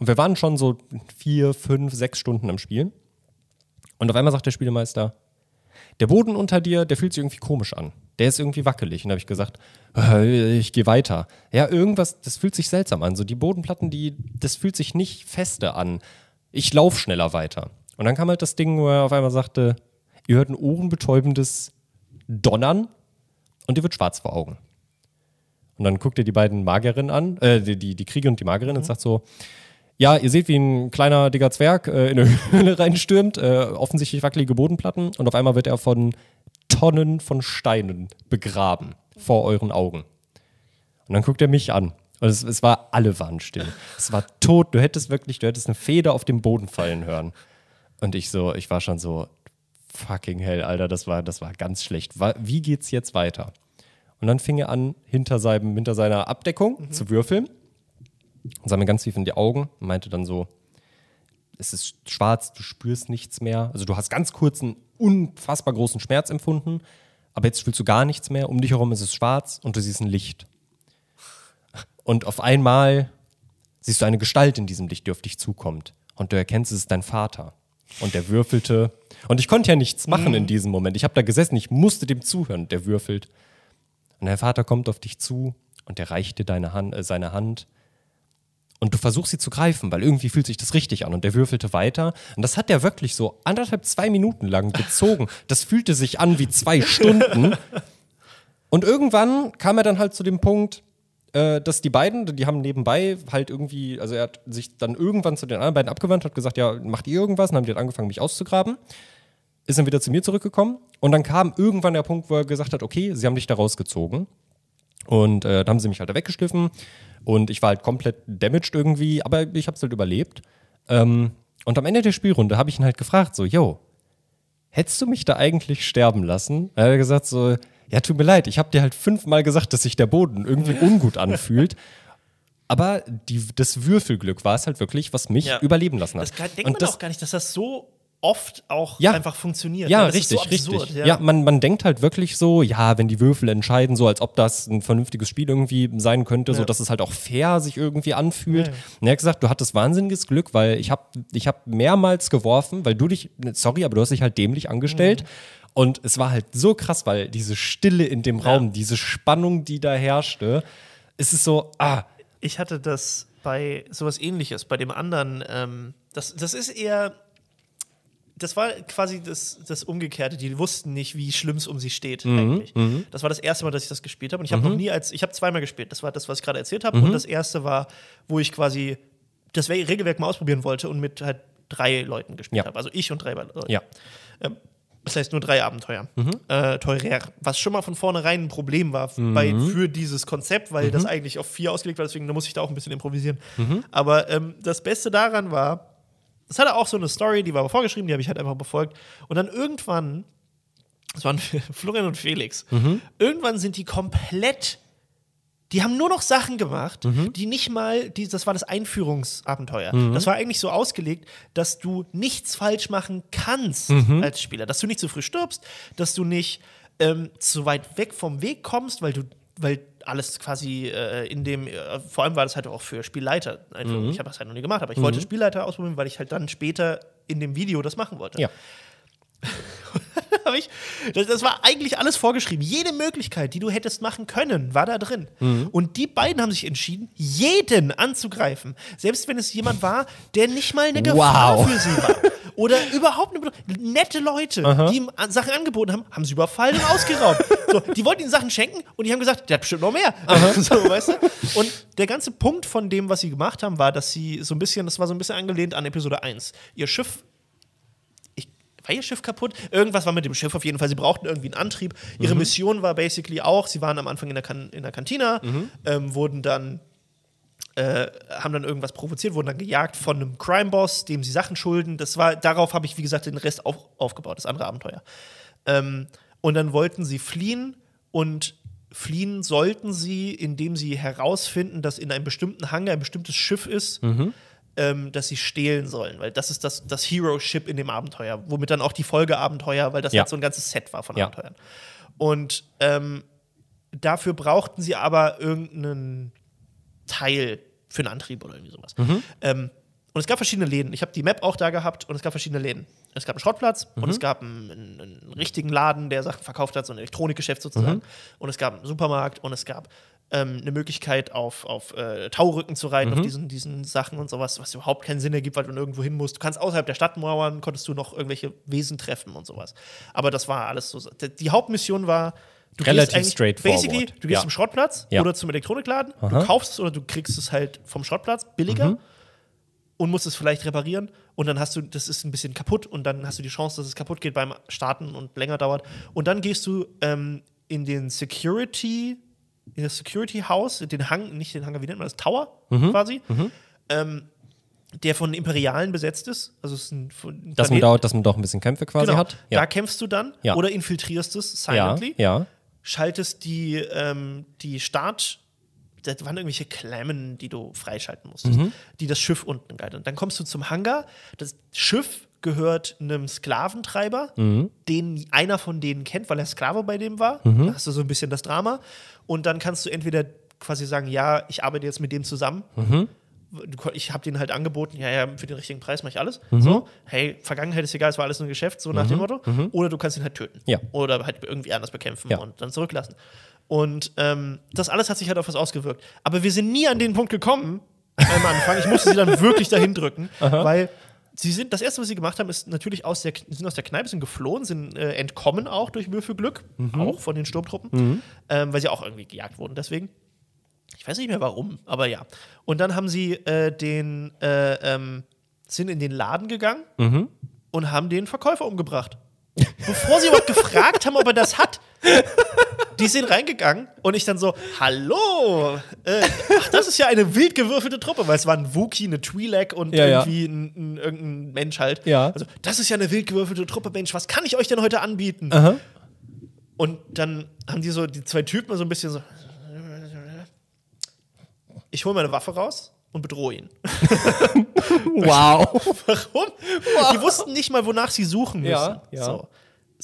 [SPEAKER 2] und wir waren schon so vier, fünf, sechs Stunden am Spiel. Und auf einmal sagt der Spielemeister, der Boden unter dir, der fühlt sich irgendwie komisch an. Der ist irgendwie wackelig. Und da habe ich gesagt, äh, ich gehe weiter. Ja, irgendwas, das fühlt sich seltsam an. So die Bodenplatten, die, das fühlt sich nicht feste an. Ich laufe schneller weiter. Und dann kam halt das Ding, wo er auf einmal sagte, ihr hört ein ohrenbetäubendes Donnern und dir wird schwarz vor Augen. Und dann guckt er die beiden Magierinnen an, äh, die, die, die Krieger und die Magierin und sagt so, ja, ihr seht, wie ein kleiner, dicker Zwerg äh, in eine [LAUGHS] Höhle reinstürmt, äh, offensichtlich wackelige Bodenplatten und auf einmal wird er von Tonnen von Steinen begraben vor euren Augen. Und dann guckt er mich an. Und es, es war, alle waren still. Es war tot. Du hättest wirklich, du hättest eine Feder auf den Boden fallen hören. Und ich so, ich war schon so, fucking hell, Alter, das war, das war ganz schlecht. Wie geht's jetzt weiter? Und dann fing er an, hinter, seinem, hinter seiner Abdeckung zu würfeln und sah mir ganz tief in die Augen und meinte dann so, es ist schwarz, du spürst nichts mehr. Also du hast ganz kurz einen unfassbar großen Schmerz empfunden, aber jetzt fühlst du gar nichts mehr. Um dich herum ist es schwarz und du siehst ein Licht. Und auf einmal siehst du eine Gestalt in diesem Licht, die auf dich zukommt. Und du erkennst, es ist dein Vater. Und der würfelte. Und ich konnte ja nichts machen in diesem Moment. Ich habe da gesessen, ich musste dem zuhören. Der würfelt. Und der Vater kommt auf dich zu und er reicht dir deine Hand, äh, seine Hand Und du versuchst sie zu greifen, weil irgendwie fühlt sich das richtig an. Und der würfelte weiter. Und das hat der wirklich so anderthalb, zwei Minuten lang gezogen. Das fühlte sich an wie zwei Stunden. Und irgendwann kam er dann halt zu dem Punkt, äh, dass die beiden, die haben nebenbei halt irgendwie, also er hat sich dann irgendwann zu den anderen beiden abgewandt, hat gesagt, ja, macht ihr irgendwas? Und haben die halt angefangen, mich auszugraben. Ist dann wieder zu mir zurückgekommen. Und dann kam irgendwann der Punkt, wo er gesagt hat, okay, sie haben dich da rausgezogen. Und äh, dann haben sie mich halt da weggeschliffen. Und ich war halt komplett damaged irgendwie, aber ich habe es halt überlebt. Ähm, und am Ende der Spielrunde habe ich ihn halt gefragt, so, yo, hättest du mich da eigentlich sterben lassen? Er hat gesagt so, ja, tut mir leid, ich habe dir halt fünfmal gesagt, dass sich der Boden irgendwie [LAUGHS] ungut anfühlt. Aber die, das Würfelglück war es halt wirklich, was mich
[SPEAKER 1] Ja.
[SPEAKER 2] überleben lassen hat.
[SPEAKER 1] Das kann, denkt
[SPEAKER 2] Und
[SPEAKER 1] man
[SPEAKER 2] das,
[SPEAKER 1] auch gar nicht, dass das so oft auch
[SPEAKER 2] Ja.
[SPEAKER 1] einfach funktioniert.
[SPEAKER 2] ja,
[SPEAKER 1] Das
[SPEAKER 2] richtig,
[SPEAKER 1] so absurd,
[SPEAKER 2] richtig. Ja, man, man denkt halt wirklich so, ja, wenn die Würfel entscheiden, so als ob das ein vernünftiges Spiel irgendwie sein könnte, so
[SPEAKER 1] Ja.
[SPEAKER 2] dass es halt auch fair sich irgendwie anfühlt.
[SPEAKER 1] Ja, ja.
[SPEAKER 2] Und er hat gesagt, du hattest wahnsinniges Glück, weil ich habe ich hab mehrmals geworfen, weil du dich, sorry, aber du hast dich halt dämlich angestellt.
[SPEAKER 1] Mhm.
[SPEAKER 2] Und es war halt so krass, weil diese Stille in dem Raum, diese Spannung, die da herrschte, es ist so, ah,
[SPEAKER 1] Ich hatte das bei sowas ähnliches, bei dem anderen. Ähm, das, das ist eher. Das war quasi das, das Umgekehrte. Die wussten nicht, wie schlimm es um sie steht, eigentlich. Das war das erste Mal, dass ich das gespielt habe. Und ich habe noch nie als. Ich habe zweimal gespielt. Das war das, was ich gerade erzählt habe. Und das erste war, wo ich quasi das We- Regelwerk mal ausprobieren wollte und mit halt drei Leuten gespielt
[SPEAKER 2] Ja.
[SPEAKER 1] habe. Also ich und drei Leute.
[SPEAKER 2] ja.
[SPEAKER 1] Ähm, Das heißt nur drei Abenteuer. Äh, teurer. Was schon mal von vornherein ein Problem war bei, für dieses Konzept, weil das eigentlich auf vier ausgelegt war, deswegen muss ich da auch ein bisschen improvisieren. Aber ähm, das Beste daran war, es hatte auch so eine Story, die war vorgeschrieben, die habe ich halt einfach befolgt. Und dann irgendwann, das waren [LAUGHS] Florian und Felix, irgendwann sind die komplett die haben nur noch Sachen gemacht, die nicht mal, die, das war das Einführungsabenteuer. Das war eigentlich so ausgelegt, dass du nichts falsch machen kannst als Spieler. Dass du nicht zu früh stirbst, dass du nicht ähm, zu weit weg vom Weg kommst, weil du, weil alles quasi äh, in dem, äh, vor allem war das halt auch für Spielleiter. Einführung. Ich habe das halt noch nie gemacht, aber ich wollte Spielleiter ausprobieren, weil ich halt dann später in dem Video das machen wollte
[SPEAKER 2] Ja. [LAUGHS]
[SPEAKER 1] das, war eigentlich alles vorgeschrieben. Jede Möglichkeit, die du hättest machen können, war da drin.
[SPEAKER 2] Mhm.
[SPEAKER 1] Und die beiden haben sich entschieden, jeden anzugreifen. Selbst wenn es jemand war, der nicht mal eine Gefahr
[SPEAKER 2] Wow.
[SPEAKER 1] für sie war. Oder überhaupt eine, nette Leute, die ihm Sachen angeboten haben, haben sie überfallen und ausgeraubt. so, die wollten ihnen Sachen schenken und die haben gesagt, der hat bestimmt noch mehr. [LAUGHS] so, weißt du? Und der ganze Punkt von dem, was sie gemacht haben, war, dass sie so ein bisschen, das war so ein bisschen angelehnt an Episode 1. Ihr Schiff war ihr Schiff kaputt? Irgendwas war mit dem Schiff auf jeden Fall. Sie brauchten irgendwie einen Antrieb. Ihre Mission war basically auch, sie waren am Anfang in der, kan in der Kantina, ähm, wurden dann, äh, haben dann irgendwas provoziert, wurden dann gejagt von einem Crime-Boss, dem sie Sachen schulden. Das war, darauf habe ich, wie gesagt, den Rest auf, aufgebaut, das andere Abenteuer. Ähm, und dann wollten sie fliehen und fliehen sollten sie, indem sie herausfinden, dass in einem bestimmten Hangar ein bestimmtes Schiff ist, ähm, dass sie stehlen sollen, weil das ist das, das Hero-Ship in dem Abenteuer, womit dann auch die Folgeabenteuer, weil das
[SPEAKER 2] Ja.
[SPEAKER 1] halt so ein ganzes Set war von
[SPEAKER 2] Ja.
[SPEAKER 1] Abenteuern. Und ähm, dafür brauchten sie aber irgendeinen Teil für einen Antrieb oder irgendwie sowas.
[SPEAKER 2] Mhm.
[SPEAKER 1] Ähm, und es gab verschiedene Läden. Ich habe die Map auch da gehabt und es gab verschiedene Läden. Es gab einen Schrottplatz und
[SPEAKER 2] Mhm.
[SPEAKER 1] es gab einen, einen, einen richtigen Laden, der Sachen verkauft hat, so ein Elektronikgeschäft sozusagen.
[SPEAKER 2] Mhm.
[SPEAKER 1] Und es gab einen Supermarkt und es gab ähm, eine Möglichkeit, auf, auf äh, Taurücken zu reiten,
[SPEAKER 2] Mhm.
[SPEAKER 1] auf diesen, diesen Sachen und sowas, was überhaupt keinen Sinn ergibt, weil du nirgendwo hin musst. Du kannst außerhalb der Stadtmauern, konntest du noch irgendwelche Wesen treffen und sowas. Aber das war alles so. Die Hauptmission war, du
[SPEAKER 2] Relativ
[SPEAKER 1] gehst
[SPEAKER 2] straightforward.
[SPEAKER 1] Basically, du gehst
[SPEAKER 2] Ja.
[SPEAKER 1] zum Schrottplatz
[SPEAKER 2] Ja.
[SPEAKER 1] oder zum Elektronikladen,
[SPEAKER 2] Aha.
[SPEAKER 1] du kaufst es oder du kriegst es halt vom Schrottplatz billiger und musst es vielleicht reparieren und dann hast du, das ist ein bisschen kaputt und dann hast du die Chance, dass es kaputt geht beim Starten und länger dauert. Und dann gehst du ähm, in den Security, das Security House, den Hang, nicht den Hangar, wie nennt man das? Tower quasi. Ähm, der von Imperialen besetzt ist. Also es ist ein, ein
[SPEAKER 2] Dass man, da, dass man doch ein bisschen Kämpfe quasi
[SPEAKER 1] genau.
[SPEAKER 2] hat.
[SPEAKER 1] Da kämpfst du dann
[SPEAKER 2] Ja.
[SPEAKER 1] oder infiltrierst es
[SPEAKER 2] ja,
[SPEAKER 1] silently
[SPEAKER 2] ja.
[SPEAKER 1] schaltest die, ähm, die Start. Das waren irgendwelche Klemmen, die du freischalten musstest,
[SPEAKER 2] Mhm.
[SPEAKER 1] die das Schiff unten gehalten. Dann kommst du zum Hangar. Das Schiff gehört einem Sklaventreiber,
[SPEAKER 2] Mhm.
[SPEAKER 1] den einer von denen kennt, weil er Sklave bei dem war. Da hast du so ein bisschen das Drama. Und dann kannst du entweder quasi sagen, ja, ich arbeite jetzt mit dem zusammen.
[SPEAKER 2] Mhm.
[SPEAKER 1] Ich habe den halt angeboten, ja, ja, für den richtigen Preis mache ich alles.
[SPEAKER 2] Mhm.
[SPEAKER 1] So, hey, Vergangenheit ist egal, es war alles nur ein Geschäft, so nach dem Motto. Oder du kannst ihn halt töten.
[SPEAKER 2] Ja.
[SPEAKER 1] Oder halt irgendwie anders bekämpfen
[SPEAKER 2] Ja.
[SPEAKER 1] und dann zurücklassen. Und ähm, das alles hat sich halt auf was ausgewirkt. Aber wir sind nie an den Punkt gekommen, am Anfang. Ich musste sie dann wirklich dahin drücken, weil sie sind, das erste, was sie gemacht haben, ist natürlich aus der, sind aus der Kneipe, sind geflohen, sind äh, entkommen auch durch Würfelglück, auch von den Sturmtruppen, ähm, weil sie auch irgendwie gejagt wurden. Deswegen. Ich weiß nicht mehr warum, aber ja. Und dann haben sie äh, den, äh, ähm, sind in den Laden gegangen und haben den Verkäufer umgebracht. Bevor sie überhaupt gefragt haben, ob er das hat. [LAUGHS] Die sind reingegangen und ich dann so, hallo, äh, ach, das ist ja eine wild gewürfelte Truppe, weil es war ein Wookie, eine Twi'lek und
[SPEAKER 2] Ja, ja.
[SPEAKER 1] irgendwie Ein, ein, irgendein Mensch halt.
[SPEAKER 2] Ja.
[SPEAKER 1] Also, das ist ja eine wild gewürfelte Truppe, Mensch, was kann ich euch denn heute anbieten?
[SPEAKER 2] Aha.
[SPEAKER 1] Und dann haben die so, die zwei Typen so ein bisschen so, ich hole meine Waffe raus und bedrohe ihn. [LAUGHS]
[SPEAKER 2] Wow. [LAUGHS]
[SPEAKER 1] Warum? Die wussten nicht mal, wonach sie suchen müssen.
[SPEAKER 2] Ja, ja.
[SPEAKER 1] So.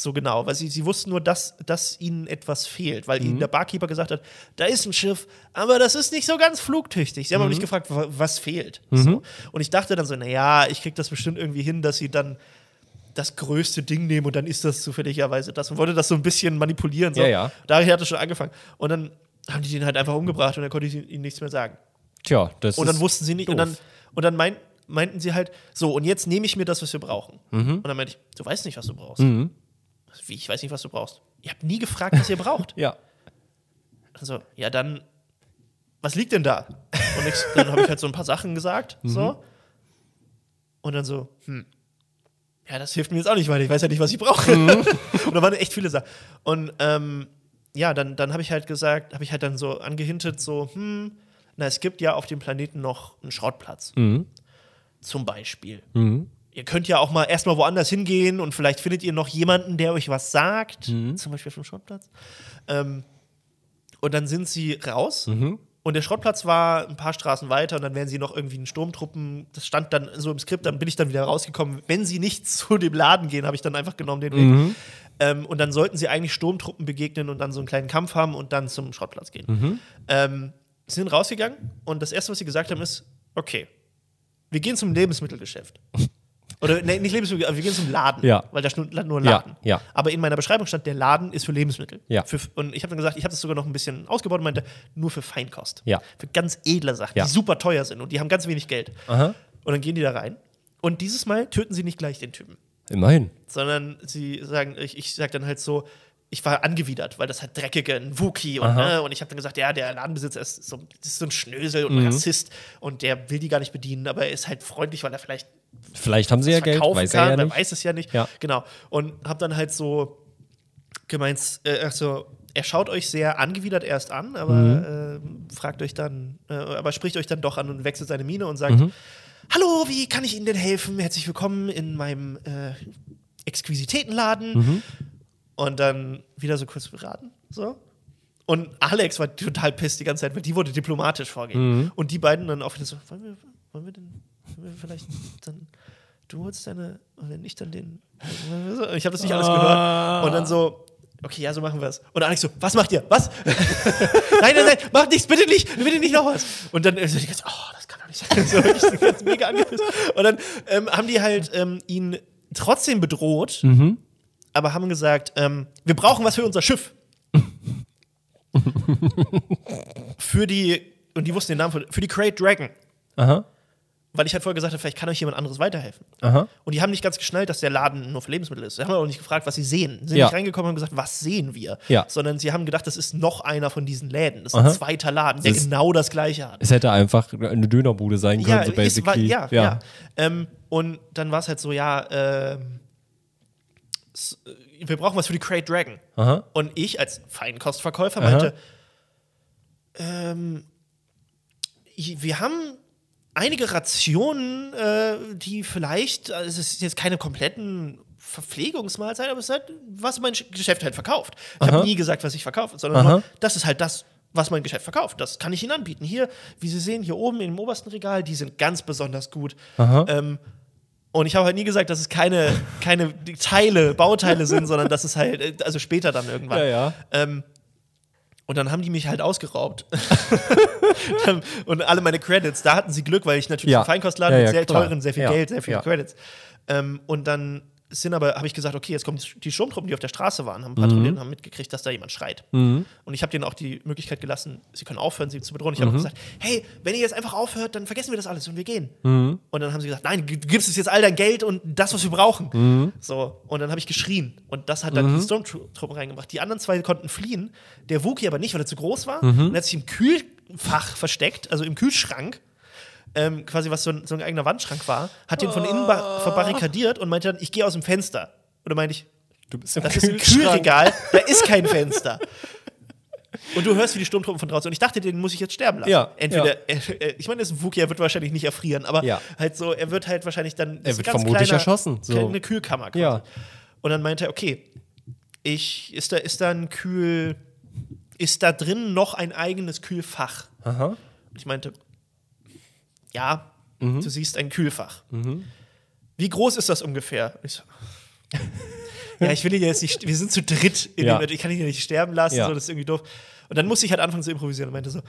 [SPEAKER 1] So genau, weil sie, sie wussten nur, dass, dass ihnen etwas fehlt, weil
[SPEAKER 2] Mhm.
[SPEAKER 1] ihnen der Barkeeper gesagt hat, da ist ein Schiff, aber das ist nicht so ganz flugtüchtig. Sie haben
[SPEAKER 2] Mhm.
[SPEAKER 1] aber nicht gefragt, wa- was fehlt. So. Und ich dachte dann so, naja, ich krieg das bestimmt irgendwie hin, dass sie dann das größte Ding nehmen und dann ist das zufälligerweise das und wollte das so ein bisschen manipulieren. So.
[SPEAKER 2] Ja, ja.
[SPEAKER 1] Daher hat es schon angefangen. Und dann haben die den halt einfach umgebracht und dann konnte ich ihnen nichts mehr sagen.
[SPEAKER 2] Tja, das
[SPEAKER 1] Und dann wussten sie nicht. Und
[SPEAKER 2] doof.
[SPEAKER 1] dann, und dann mein, meinten sie halt, so, und jetzt nehme ich mir das, was wir brauchen.
[SPEAKER 2] Mhm.
[SPEAKER 1] Und dann meinte ich, du weißt nicht, was du brauchst. Wie, ich weiß nicht, was du brauchst. Ihr habt nie gefragt, was ihr braucht. [LAUGHS]
[SPEAKER 2] Ja.
[SPEAKER 1] Also, ja, dann, was liegt denn da? Und ich, dann habe ich halt so ein paar Sachen gesagt,
[SPEAKER 2] Mhm.
[SPEAKER 1] so. Und dann so, hm, ja, das hilft mir jetzt auch nicht weiter. Ich weiß ja nicht, was ich brauche.
[SPEAKER 2] Mhm. [LAUGHS]
[SPEAKER 1] und da waren echt viele Sachen. Und ähm, ja, dann, dann habe ich halt gesagt, habe ich halt dann so angehintet, so, hm, na, es gibt ja auf dem Planeten noch einen Schrottplatz.
[SPEAKER 2] Mhm.
[SPEAKER 1] Zum Beispiel. Ihr könnt ja auch mal erstmal woanders hingehen und vielleicht findet ihr noch jemanden, der euch was sagt.
[SPEAKER 2] Mhm.
[SPEAKER 1] Zum Beispiel dem Schrottplatz. Ähm, und dann sind sie raus.
[SPEAKER 2] Mhm.
[SPEAKER 1] Und der Schrottplatz war ein paar Straßen weiter und dann wären sie noch irgendwie in Sturmtruppen. Das stand dann so im Skript, dann bin ich dann wieder rausgekommen. Wenn sie nicht [LAUGHS] zu dem Laden gehen, habe ich dann einfach genommen den Weg.
[SPEAKER 2] Mhm.
[SPEAKER 1] Ähm, und dann sollten sie eigentlich Sturmtruppen begegnen und dann so einen kleinen Kampf haben und dann zum Schrottplatz gehen.
[SPEAKER 2] Mhm.
[SPEAKER 1] Ähm, sie sind rausgegangen und das erste, was sie gesagt haben, ist: Okay, wir gehen zum Lebensmittelgeschäft. [LAUGHS] Oder nee, nicht Lebensmittel, aber wir gehen zum Laden.
[SPEAKER 2] Ja.
[SPEAKER 1] Weil da stand nur ein
[SPEAKER 2] Ja,
[SPEAKER 1] Laden.
[SPEAKER 2] ja.
[SPEAKER 1] Aber in meiner Beschreibung stand, der Laden ist für Lebensmittel.
[SPEAKER 2] Ja.
[SPEAKER 1] Für, und ich habe dann gesagt, ich habe das sogar noch ein bisschen ausgebaut und meinte, nur für Feinkost.
[SPEAKER 2] Ja.
[SPEAKER 1] Für ganz edle Sachen,
[SPEAKER 2] Ja.
[SPEAKER 1] die super teuer sind und die haben ganz wenig Geld.
[SPEAKER 2] Aha.
[SPEAKER 1] Und dann gehen die da rein. Und dieses Mal töten sie nicht gleich den Typen,
[SPEAKER 2] Immerhin.
[SPEAKER 1] sondern sie sagen, ich, ich sage dann halt so, ich war angewidert, weil das halt dreckige, ein Wookie und, ne, und ich habe dann gesagt, ja, der Ladenbesitzer ist so, ist so ein Schnösel und ein
[SPEAKER 2] Mhm.
[SPEAKER 1] Rassist und der will die gar nicht bedienen, aber er ist halt freundlich, weil er vielleicht
[SPEAKER 2] Vielleicht haben sie ja Geld, weiß
[SPEAKER 1] kann,
[SPEAKER 2] er ja nicht.
[SPEAKER 1] weiß es ja nicht.
[SPEAKER 2] Ja.
[SPEAKER 1] Genau. Und habe dann halt so gemeint, äh, also er schaut euch sehr angewidert erst an, aber
[SPEAKER 2] Mhm.
[SPEAKER 1] äh, fragt euch dann, äh, aber spricht euch dann doch an und wechselt seine Miene und sagt:
[SPEAKER 2] Mhm.
[SPEAKER 1] Hallo, wie kann ich Ihnen denn helfen? Herzlich willkommen in meinem äh, Exquisitätenladen.
[SPEAKER 2] Mhm.
[SPEAKER 1] Und dann wieder so kurz beraten, so. Und Alex war total pisst die ganze Zeit, weil die wollte diplomatisch vorgehen.
[SPEAKER 2] Mhm.
[SPEAKER 1] Und die beiden dann auch wieder so, wollen wir, wollen wir denn, vielleicht dann, du holst deine, und wenn ich dann den, ich habe das nicht alles
[SPEAKER 2] Ah.
[SPEAKER 1] gehört. Und dann so, okay, ja, so machen wir es. Und Alex so, was macht ihr? Was? [LAUGHS] nein, nein, nein, macht nichts, bitte nicht, bitte nicht noch was. Und dann äh, so die ganze, oh, das kann doch nicht sein. [LAUGHS] so, ich bin ganz mega angepisst. Und dann ähm, haben die halt ähm, ihn trotzdem bedroht,
[SPEAKER 2] Mhm.
[SPEAKER 1] aber haben gesagt, ähm, wir brauchen was für unser Schiff. [LAUGHS] für die, und die wussten den Namen, von, für die Great Dragon.
[SPEAKER 2] Aha.
[SPEAKER 1] Weil ich halt vorher gesagt habe, vielleicht kann euch jemand anderes weiterhelfen.
[SPEAKER 2] Aha.
[SPEAKER 1] Und die haben nicht ganz geschnallt, dass der Laden nur für Lebensmittel ist. Sie haben auch nicht gefragt, was sie sehen. Sie sind
[SPEAKER 2] Ja.
[SPEAKER 1] nicht reingekommen und haben gesagt, was sehen wir?
[SPEAKER 2] Ja.
[SPEAKER 1] Sondern sie haben gedacht, das ist noch einer von diesen Läden. Das ist
[SPEAKER 2] Aha.
[SPEAKER 1] ein zweiter Laden, der
[SPEAKER 2] Das
[SPEAKER 1] genau das gleiche hat.
[SPEAKER 2] Es hätte einfach eine Dönerbude sein können, so
[SPEAKER 1] es war,
[SPEAKER 2] basically.
[SPEAKER 1] ja, ja. Ähm, und dann war es halt so, ja, ähm, äh, wir brauchen was für die Great Dragon.
[SPEAKER 2] Aha.
[SPEAKER 1] Und ich als Feinkostverkäufer meinte, ähm, wir haben einige Rationen, äh, die vielleicht, also es ist jetzt keine kompletten Verpflegungsmahlzeit, aber es ist halt, was mein Sch- Geschäft halt verkauft. Ich habe nie gesagt, was ich verkaufe, sondern nur, das ist halt das, was mein Geschäft verkauft. Das kann ich Ihnen anbieten. Hier, wie Sie sehen, hier oben im obersten Regal, die sind ganz besonders gut. Ähm, und ich habe halt nie gesagt, dass es keine, keine Teile, Bauteile sind, sondern dass es halt, äh, also später dann irgendwann.
[SPEAKER 2] Ja, ja.
[SPEAKER 1] Ähm, und dann haben die mich halt ausgeraubt. [LAUGHS] Und alle meine Credits, da hatten sie Glück, weil ich natürlich
[SPEAKER 2] Ja.
[SPEAKER 1] im Feinkostladen
[SPEAKER 2] Ja,
[SPEAKER 1] mit
[SPEAKER 2] ja,
[SPEAKER 1] sehr
[SPEAKER 2] klar.
[SPEAKER 1] teuren, sehr viel. Geld, sehr viele. Credits. Ähm, und dann sind aber, habe ich gesagt, okay, jetzt kommen die Sturmtruppen, die auf der Straße waren, haben patrouilliert und haben mitgekriegt, dass da jemand schreit. Und ich habe denen auch die Möglichkeit gelassen, sie können aufhören, sie zu bedrohen. Ich habe auch gesagt, hey, wenn ihr jetzt einfach aufhört, dann vergessen wir das alles und wir gehen. Und dann haben sie gesagt, nein, gibst uns jetzt all dein Geld und das, was wir brauchen. So, und dann habe ich geschrien. Und das hat dann die Sturmtruppen reingebracht. Die anderen zwei konnten fliehen, der Wookie aber nicht, weil er zu groß war. Und er hat sich im Kühlfach versteckt, also im Kühlschrank ähm, quasi was so ein, so ein eigener Wandschrank war, hat den von innen ba- verbarrikadiert und meinte dann, ich gehe aus dem Fenster. Oder meinte ich,
[SPEAKER 2] Du bist im
[SPEAKER 1] das ist ein Kühlregal, [LAUGHS] da ist kein Fenster. Und du hörst wie die Sturmtruppen von draußen. Und ich dachte, den muss ich jetzt sterben lassen.
[SPEAKER 2] Ja,
[SPEAKER 1] Entweder, äh, äh, ich meine, das ist ein Wookie, er wird wahrscheinlich nicht erfrieren, aber
[SPEAKER 2] Ja.
[SPEAKER 1] halt so, er wird halt wahrscheinlich dann. ist
[SPEAKER 2] wird vermutlich
[SPEAKER 1] kleiner-
[SPEAKER 2] erschossen, so.
[SPEAKER 1] Kleine Kühlkammer quasi.
[SPEAKER 2] Ja.
[SPEAKER 1] Und dann meinte er, okay, ich, ist, da, ist da ein Kühl. Ist da drin noch ein eigenes Kühlfach?
[SPEAKER 2] Aha.
[SPEAKER 1] Und ich meinte, ja,
[SPEAKER 2] Mhm.
[SPEAKER 1] du siehst ein Kühlfach. Wie groß ist das ungefähr? Ich so, [LAUGHS] ja, ich will ihn jetzt nicht, wir sind zu dritt, in
[SPEAKER 2] Ja.
[SPEAKER 1] dem, ich kann ihn ja nicht sterben lassen,
[SPEAKER 2] Ja.
[SPEAKER 1] so, das ist irgendwie doof. Und dann musste ich halt anfangen zu improvisieren und meinte so,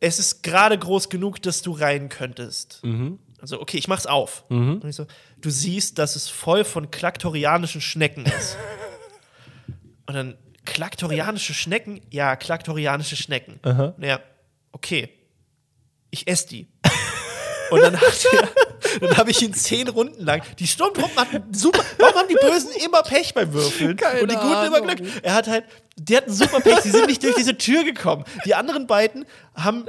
[SPEAKER 1] es ist gerade groß genug, dass du rein könntest.
[SPEAKER 2] Mhm.
[SPEAKER 1] Also, okay, ich mach's auf. Und ich so, du siehst, dass es voll von klaktorianischen Schnecken ist. [LAUGHS] und dann, klaktorianische Schnecken? Ja, klaktorianische Schnecken. Naja, okay. Ich esse die. Und dann dann habe ich ihn zehn Runden lang. Die Sturmtruppen hatten super. Warum haben die Bösen immer Pech beim Würfeln?
[SPEAKER 2] Keine
[SPEAKER 1] und die Guten immer
[SPEAKER 2] Ahnung.
[SPEAKER 1] Glück. Er hat halt, die hatten super Pech. Die sind nicht durch diese Tür gekommen. Die anderen beiden haben,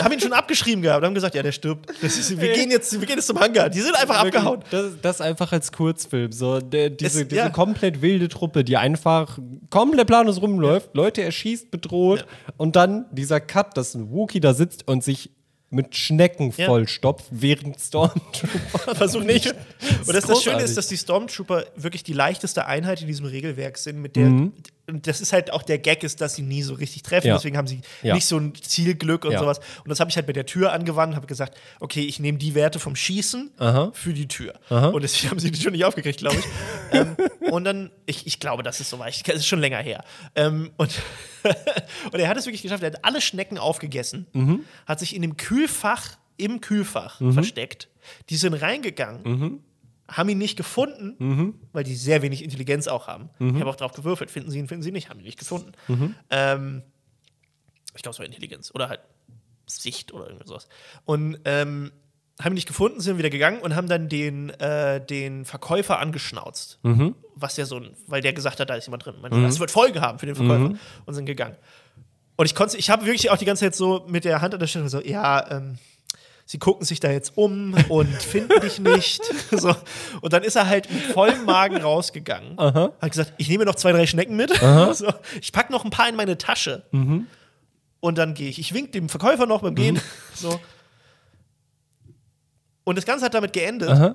[SPEAKER 1] haben ihn schon abgeschrieben gehabt. Haben gesagt, ja, der stirbt. Das ist, wir gehen jetzt, wir gehen jetzt zum Hangar. Die sind einfach abgehauen.
[SPEAKER 2] Das, das einfach als Kurzfilm. So, der, diese,
[SPEAKER 1] Es-
[SPEAKER 2] diese
[SPEAKER 1] ja.
[SPEAKER 2] komplett wilde Truppe, die einfach komplett planlos rumläuft, Leute erschießt, bedroht und dann dieser Cut, dass ein Wookie da sitzt und sich mit Schnecken
[SPEAKER 1] Ja.
[SPEAKER 2] vollstopft, während Stormtrooper [LAUGHS]
[SPEAKER 1] Versuch nicht. Und das, das Schöne ist, dass die Stormtrooper wirklich die leichteste Einheit in diesem Regelwerk sind, mit der. Und das ist halt auch der Gag, ist, dass sie nie so richtig treffen.
[SPEAKER 2] Mhm. Ja.
[SPEAKER 1] Deswegen haben sie
[SPEAKER 2] Ja.
[SPEAKER 1] nicht so ein Zielglück und
[SPEAKER 2] Ja.
[SPEAKER 1] sowas. Und das habe ich halt bei der Tür angewandt, habe gesagt, okay, ich nehme die Werte vom Schießen
[SPEAKER 2] Aha.
[SPEAKER 1] für die Tür. Und deswegen haben sie die Tür nicht aufgekriegt, glaube ich. [LAUGHS] ähm, und dann, ich, ich glaube, das ist so weit. Es ist schon länger her. Ähm, und, [LAUGHS] und er hat es wirklich geschafft. Er hat alle Schnecken aufgegessen,
[SPEAKER 2] Mhm.
[SPEAKER 1] hat sich in dem Kühlfach im Kühlfach versteckt. Die sind reingegangen,
[SPEAKER 2] Mhm.
[SPEAKER 1] Haben ihn nicht gefunden, weil die sehr wenig Intelligenz auch haben.
[SPEAKER 2] Mhm.
[SPEAKER 1] Ich habe auch drauf gewürfelt. Finden sie ihn, finden sie ihn nicht, haben ihn nicht gefunden. Ähm, ich glaube, es war Intelligenz oder halt Sicht oder irgendwas sowas. Und ähm, haben ihn nicht gefunden, sind wieder gegangen und haben dann den, äh, den Verkäufer angeschnauzt. Was der so, ein- weil der gesagt hat, da ist jemand drin. Meinte, Das wird Folgen haben für den Verkäufer. Und sind gegangen. Und ich konnte, ich habe wirklich auch die ganze Zeit so mit der Hand an der Stirn so, ja, ähm, sie gucken sich da jetzt um und [LAUGHS] finden dich nicht. so. Und dann ist er halt mit vollem Magen rausgegangen. Hat gesagt, ich nehme noch zwei, drei Schnecken mit. [LAUGHS] so. Ich packe noch ein paar in meine Tasche. Und dann gehe ich. Ich wink dem Verkäufer noch beim Gehen. So. Und das Ganze hat damit geendet,
[SPEAKER 2] Aha.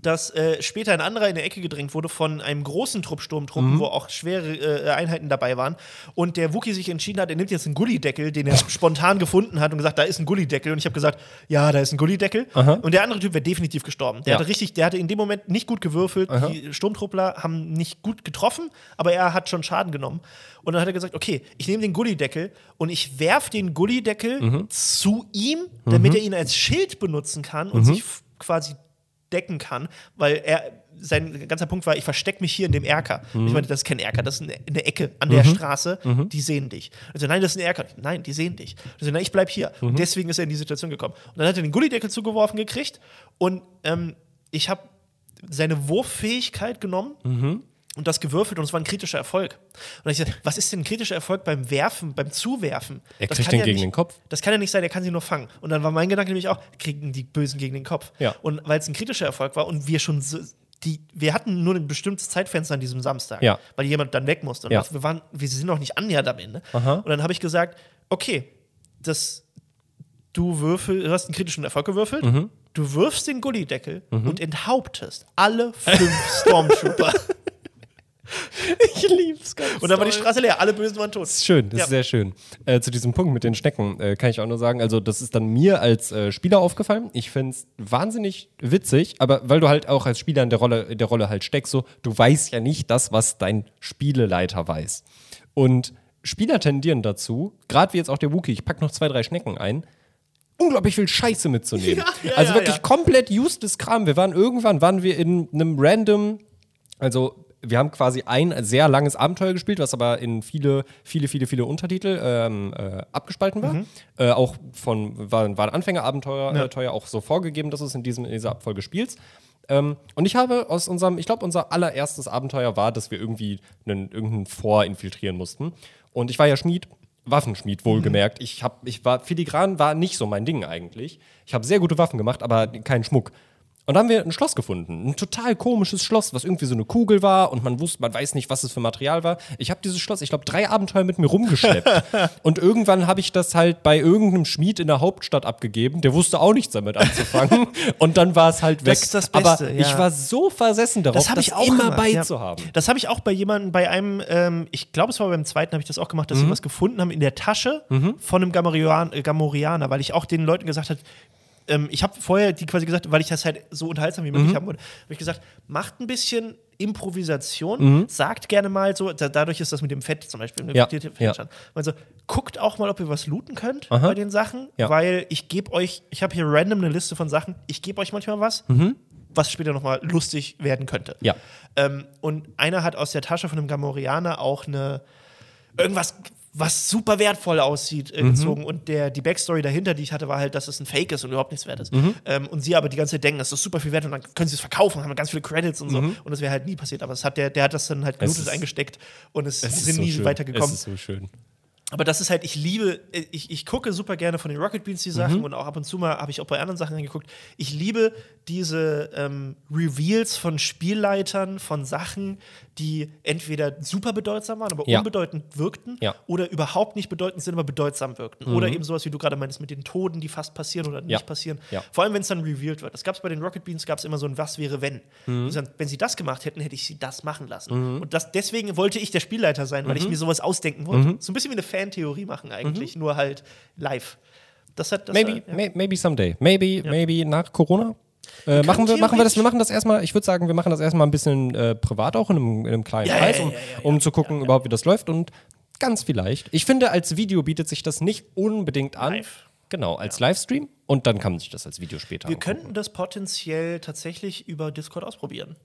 [SPEAKER 1] Dass äh, später ein anderer in der Ecke gedrängt wurde von einem großen Trupp Sturmtruppen,
[SPEAKER 2] Mhm.
[SPEAKER 1] wo auch schwere äh, Einheiten dabei waren. Und der Wookie sich entschieden hat, er nimmt jetzt einen Gullideckel, den er spontan gefunden hat und gesagt, da ist ein Gullideckel. Und ich habe gesagt, ja, da ist ein Gullideckel. Und der andere Typ wäre definitiv gestorben. Der
[SPEAKER 2] Ja.
[SPEAKER 1] hatte richtig, der hatte in dem Moment nicht gut gewürfelt. Die Sturmtruppler haben nicht gut getroffen, aber er hat schon Schaden genommen. Und dann hat er gesagt, okay, ich nehme den Gullideckel und ich werf den Gullideckel
[SPEAKER 2] Mhm.
[SPEAKER 1] zu ihm, damit er ihn als Schild benutzen kann und sich f- quasi decken kann, weil er sein ganzer Punkt war, ich verstecke mich hier in dem Erker. Ich meine, das ist kein Erker, das ist eine, Ecke an der Straße, die sehen dich. Also nein, das ist ein Erker. Nein, die sehen dich. Also nein, ich bleib hier. Und deswegen ist er in die Situation gekommen. Und dann hat er den Gullideckel zugeworfen gekriegt und ähm, ich habe seine Wurffähigkeit genommen und das gewürfelt und es war ein kritischer Erfolg. Und ich sagte, was ist denn ein kritischer Erfolg beim Werfen, beim Zuwerfen?
[SPEAKER 2] Er kriegt den gegen
[SPEAKER 1] nicht,
[SPEAKER 2] den Kopf.
[SPEAKER 1] Das kann ja nicht sein, er kann sie nur fangen. Und dann war mein Gedanke nämlich auch, kriegen die Bösen gegen den Kopf.
[SPEAKER 2] Ja.
[SPEAKER 1] Und weil es ein kritischer Erfolg war und wir schon so, die, wir hatten nur ein bestimmtes Zeitfenster an diesem Samstag,
[SPEAKER 2] Ja.
[SPEAKER 1] weil jemand dann weg musste. Und
[SPEAKER 2] Ja.
[SPEAKER 1] wir, waren, wir sind noch nicht annähernd am Ende.
[SPEAKER 2] Aha.
[SPEAKER 1] Und dann habe ich gesagt, okay, das, du würfel, du hast einen kritischen Erfolg gewürfelt,
[SPEAKER 2] Mhm.
[SPEAKER 1] du wirfst den Gullideckel und enthauptest alle fünf [LAUGHS] Stormtrooper. [LAUGHS]
[SPEAKER 2] Ich lieb's ganz
[SPEAKER 1] und dann war die Straße leer, alle Bösen waren tot.
[SPEAKER 2] Das ist schön, das
[SPEAKER 1] Ja.
[SPEAKER 2] ist sehr schön. Äh, zu diesem Punkt mit den Schnecken äh, kann ich auch nur sagen, also das ist dann mir als äh, Spieler aufgefallen. Ich finde es wahnsinnig witzig, aber weil du halt auch als Spieler in der Rolle, in der Rolle halt steckst, so, du weißt ja nicht das, was dein Spieleleiter weiß. Und Spieler tendieren dazu, gerade wie jetzt auch der Wookie, ich packe noch zwei, drei Schnecken ein, unglaublich viel Scheiße mitzunehmen. [LAUGHS]
[SPEAKER 1] Ja, ja,
[SPEAKER 2] also wirklich komplett useless Kram. Wir waren irgendwann, waren wir in einem random, also wir haben quasi ein sehr langes Abenteuer gespielt, was aber in viele, viele, viele, viele Untertitel ähm, äh, abgespalten war.
[SPEAKER 1] Mhm.
[SPEAKER 2] Äh, auch von, war, war ein Anfängerabenteuer äh, teuer auch so vorgegeben, dass es in, diesem, in dieser Abfolge spielst. Ähm, und ich habe aus unserem, ich glaube, unser allererstes Abenteuer war, dass wir irgendwie einen, irgendeinen Vor infiltrieren mussten. Und ich war ja Schmied, Waffenschmied wohlgemerkt. Ich, hab, ich war, Filigran war nicht so mein Ding eigentlich. Ich habe sehr gute Waffen gemacht, aber keinen Schmuck. Und da haben wir ein Schloss gefunden. Ein total komisches Schloss, was irgendwie so eine Kugel war und man wusste, man weiß nicht, was es für Material war. Ich habe dieses Schloss, ich glaube, drei Abenteuer mit mir rumgeschleppt. [LAUGHS] und irgendwann habe ich das halt bei irgendeinem Schmied in der Hauptstadt abgegeben. Der wusste auch nichts damit anzufangen. [LAUGHS] und dann war es halt weg.
[SPEAKER 1] Das ist das Beste,
[SPEAKER 2] Aber
[SPEAKER 1] ja.
[SPEAKER 2] ich war so versessen darauf,
[SPEAKER 1] Das habe ich auch
[SPEAKER 2] immer
[SPEAKER 1] gemacht,
[SPEAKER 2] bei
[SPEAKER 1] ja.
[SPEAKER 2] zu haben.
[SPEAKER 1] Das habe ich auch bei jemandem, bei einem, ähm, ich glaube, es war beim zweiten, habe ich das auch gemacht, dass
[SPEAKER 2] Mhm.
[SPEAKER 1] sie was gefunden haben in der Tasche von einem Gamorian, äh, Gamorianer, weil ich auch den Leuten gesagt habe, ähm, ich habe vorher die quasi gesagt, weil ich das halt so unterhaltsam wie
[SPEAKER 2] Mhm.
[SPEAKER 1] möglich haben wollte, habe ich gesagt, macht ein bisschen Improvisation,
[SPEAKER 2] Mhm.
[SPEAKER 1] sagt gerne mal so, da, dadurch ist das mit dem Fett zum Beispiel.
[SPEAKER 2] Ja, ja.
[SPEAKER 1] Also guckt auch mal, ob ihr was looten könnt
[SPEAKER 2] Aha.
[SPEAKER 1] bei den Sachen,
[SPEAKER 2] Ja.
[SPEAKER 1] weil ich gebe euch, ich habe hier random eine Liste von Sachen, ich gebe euch manchmal was, was später nochmal lustig werden könnte.
[SPEAKER 2] Mhm. Ja.
[SPEAKER 1] Ähm, und einer hat aus der Tasche von einem Gamorianer auch eine irgendwas, was super wertvoll aussieht, äh, gezogen. Und der, die Backstory dahinter, die ich hatte, war halt, dass es ein Fake ist und überhaupt nichts wert ist. Ähm, und sie aber die ganze Zeit denken, das ist super viel wert und dann können sie es verkaufen, haben ganz viele Credits und so. Und das wäre halt nie passiert. Aber es hat der, der hat das dann halt
[SPEAKER 2] Es
[SPEAKER 1] gelootet
[SPEAKER 2] ist-
[SPEAKER 1] eingesteckt und es,
[SPEAKER 2] Es ist
[SPEAKER 1] sind
[SPEAKER 2] so
[SPEAKER 1] nie
[SPEAKER 2] schön.
[SPEAKER 1] weitergekommen.
[SPEAKER 2] Es ist so schön.
[SPEAKER 1] Aber das ist halt, ich liebe, ich, ich gucke super gerne von den Rocket Beans die
[SPEAKER 2] Mhm.
[SPEAKER 1] Sachen und auch ab und zu mal habe ich auch bei anderen Sachen angeguckt. Ich liebe diese ähm, Reveals von Spielleitern, von Sachen, die entweder super bedeutsam waren, aber
[SPEAKER 2] Ja.
[SPEAKER 1] unbedeutend wirkten
[SPEAKER 2] Ja. Mhm.
[SPEAKER 1] oder überhaupt nicht bedeutend sind, aber bedeutsam wirkten. Oder eben sowas, wie du gerade meinst, mit den Toten, die fast passieren oder nicht
[SPEAKER 2] Ja.
[SPEAKER 1] passieren.
[SPEAKER 2] Ja.
[SPEAKER 1] Vor allem, wenn es dann revealed wird. Das gab es bei den Rocket Beans, gab es immer so ein Was wäre, wenn.
[SPEAKER 2] Mhm.
[SPEAKER 1] Die sagen, Wenn sie das gemacht hätten, hätte ich sie das machen lassen. Und das, deswegen wollte ich der Spielleiter sein, weil
[SPEAKER 2] Mhm.
[SPEAKER 1] ich mir sowas ausdenken wollte. So ein bisschen wie eine Fantheorie machen eigentlich, nur halt live. Das hat, das
[SPEAKER 2] Maybe,
[SPEAKER 1] hat, ja.
[SPEAKER 2] may, maybe someday. Maybe, maybe nach Corona. Äh, machen, wir, machen wir das, wir machen das erstmal, ich würde sagen, wir machen das erstmal ein bisschen äh, privat auch in einem, in einem kleinen
[SPEAKER 1] Ja, ja,
[SPEAKER 2] Kreis,
[SPEAKER 1] ja,
[SPEAKER 2] um,
[SPEAKER 1] ja, ja,
[SPEAKER 2] um zu gucken, überhaupt wie das läuft und ganz vielleicht. Ich finde, als Video bietet sich das nicht unbedingt an.
[SPEAKER 1] Live.
[SPEAKER 2] Genau, als Livestream und dann kann man sich das als Video später
[SPEAKER 1] Wir
[SPEAKER 2] angucken.
[SPEAKER 1] könnten das potenziell tatsächlich über Discord ausprobieren.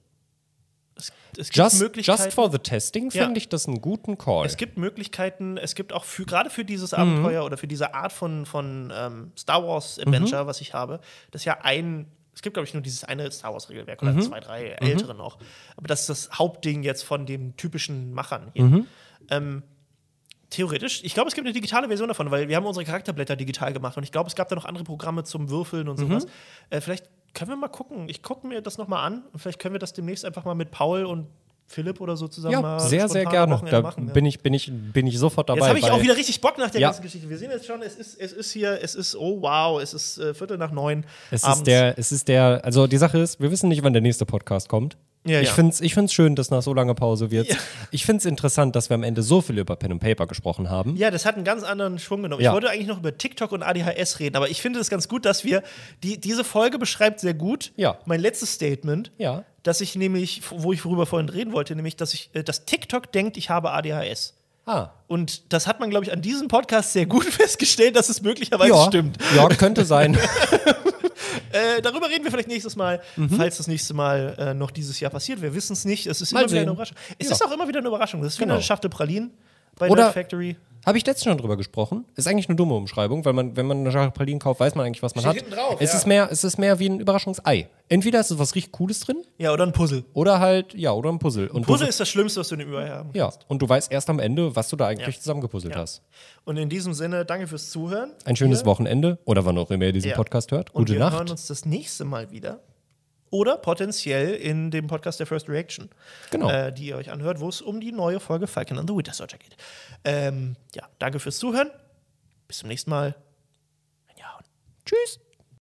[SPEAKER 1] Es, es gibt
[SPEAKER 2] Just,
[SPEAKER 1] Möglichkeiten.
[SPEAKER 2] just for the testing
[SPEAKER 1] Ja.
[SPEAKER 2] finde ich das einen guten Call.
[SPEAKER 1] Es gibt Möglichkeiten, es gibt auch für gerade für dieses
[SPEAKER 2] Mhm.
[SPEAKER 1] Abenteuer oder für diese Art von, von ähm, Star Wars
[SPEAKER 2] Mhm.
[SPEAKER 1] Adventure, was ich habe, das ist ja ein, es gibt, glaube ich, nur dieses eine Star Wars Regelwerk
[SPEAKER 2] Mhm.
[SPEAKER 1] oder zwei, drei ältere noch. Aber das ist das Hauptding jetzt von den typischen Machern hier.
[SPEAKER 2] Mhm.
[SPEAKER 1] Ähm, theoretisch, ich glaube, es gibt eine digitale Version davon, weil wir haben unsere Charakterblätter digital gemacht und ich glaube, es gab da noch andere Programme zum Würfeln
[SPEAKER 2] Mhm.
[SPEAKER 1] und sowas. Äh, vielleicht können wir mal gucken. Ich gucke mir das nochmal an und vielleicht können wir das demnächst einfach mal mit Paul und Philipp oder so zusammen
[SPEAKER 2] ja,
[SPEAKER 1] mal
[SPEAKER 2] sehr, sehr gerne.
[SPEAKER 1] Wochenende
[SPEAKER 2] Da
[SPEAKER 1] machen, ja.
[SPEAKER 2] bin, ich, bin, ich, bin ich sofort dabei.
[SPEAKER 1] Jetzt habe ich auch wieder richtig Bock nach der
[SPEAKER 2] Ja.
[SPEAKER 1] ganzen Geschichte. Wir sehen jetzt schon, es ist, es ist hier, es ist, oh wow, es ist äh, Viertel nach neun.
[SPEAKER 2] Es
[SPEAKER 1] abends.
[SPEAKER 2] ist der, es ist der, also die Sache ist, wir wissen nicht, wann der nächste Podcast kommt.
[SPEAKER 1] Ja,
[SPEAKER 2] ich
[SPEAKER 1] ja.
[SPEAKER 2] finde es ich find's schön, dass nach so langer Pause wird.
[SPEAKER 1] Ja.
[SPEAKER 2] Ich finde es interessant, dass wir am Ende so viel über Pen and Paper gesprochen haben.
[SPEAKER 1] Ja, das hat einen ganz anderen Schwung genommen.
[SPEAKER 2] Ja.
[SPEAKER 1] Ich wollte eigentlich noch über TikTok und ADHS reden, aber ich finde es ganz gut, dass wir, die, diese Folge beschreibt sehr gut
[SPEAKER 2] Ja.
[SPEAKER 1] mein letztes Statement,
[SPEAKER 2] Ja.
[SPEAKER 1] dass ich nämlich, wo ich worüber vorhin reden wollte, nämlich, dass ich, äh, dass TikTok denkt, ich habe ADHS.
[SPEAKER 2] Ah.
[SPEAKER 1] Und das hat man, glaube ich, an diesem Podcast sehr gut [LAUGHS] festgestellt, dass es möglicherweise
[SPEAKER 2] Ja,
[SPEAKER 1] stimmt.
[SPEAKER 2] ja, könnte sein. [LAUGHS]
[SPEAKER 1] Äh, darüber reden wir vielleicht nächstes Mal, falls das nächste Mal äh, noch dieses Jahr passiert. Wir wissen es nicht. Es ist
[SPEAKER 2] Mal
[SPEAKER 1] immer wieder
[SPEAKER 2] sehen.
[SPEAKER 1] eine Überraschung. Es
[SPEAKER 2] Ja.
[SPEAKER 1] ist auch immer wieder eine Überraschung. Das ist wie
[SPEAKER 2] Genau.
[SPEAKER 1] eine Schachtel Pralinen bei
[SPEAKER 2] Oder-
[SPEAKER 1] Nerd Factory.
[SPEAKER 2] Habe ich letztens schon drüber gesprochen. Ist eigentlich eine dumme Umschreibung, weil man, wenn man eine Schachtel Pralinen kauft, weiß man eigentlich, was man
[SPEAKER 1] Steht
[SPEAKER 2] hat.
[SPEAKER 1] drauf,
[SPEAKER 2] es,
[SPEAKER 1] ja.
[SPEAKER 2] ist mehr, es ist mehr wie ein Überraschungsei. Entweder ist es was richtig Cooles drin
[SPEAKER 1] Ja, oder ein Puzzle.
[SPEAKER 2] oder halt, ja, oder ein Puzzle. Und
[SPEAKER 1] Puzzle
[SPEAKER 2] du,
[SPEAKER 1] ist das Schlimmste, was du in dem Überall haben
[SPEAKER 2] ja, und du weißt erst am Ende, was du da eigentlich
[SPEAKER 1] Ja.
[SPEAKER 2] zusammengepuzzelt
[SPEAKER 1] Ja.
[SPEAKER 2] hast.
[SPEAKER 1] Und in diesem Sinne, danke fürs Zuhören.
[SPEAKER 2] Ein schönes
[SPEAKER 1] Hier.
[SPEAKER 2] Wochenende oder wann auch immer ihr diesen. Podcast hört.
[SPEAKER 1] Und
[SPEAKER 2] Gute
[SPEAKER 1] wir
[SPEAKER 2] Nacht.
[SPEAKER 1] hören uns das nächste Mal wieder. Oder potenziell in dem Podcast der First Reaction,
[SPEAKER 2] Genau.
[SPEAKER 1] äh, die ihr euch anhört, wo es um die neue Folge Falcon and the Winter Soldier geht. Ähm, ja, danke fürs Zuhören. Bis zum nächsten Mal.
[SPEAKER 2] Tschüss.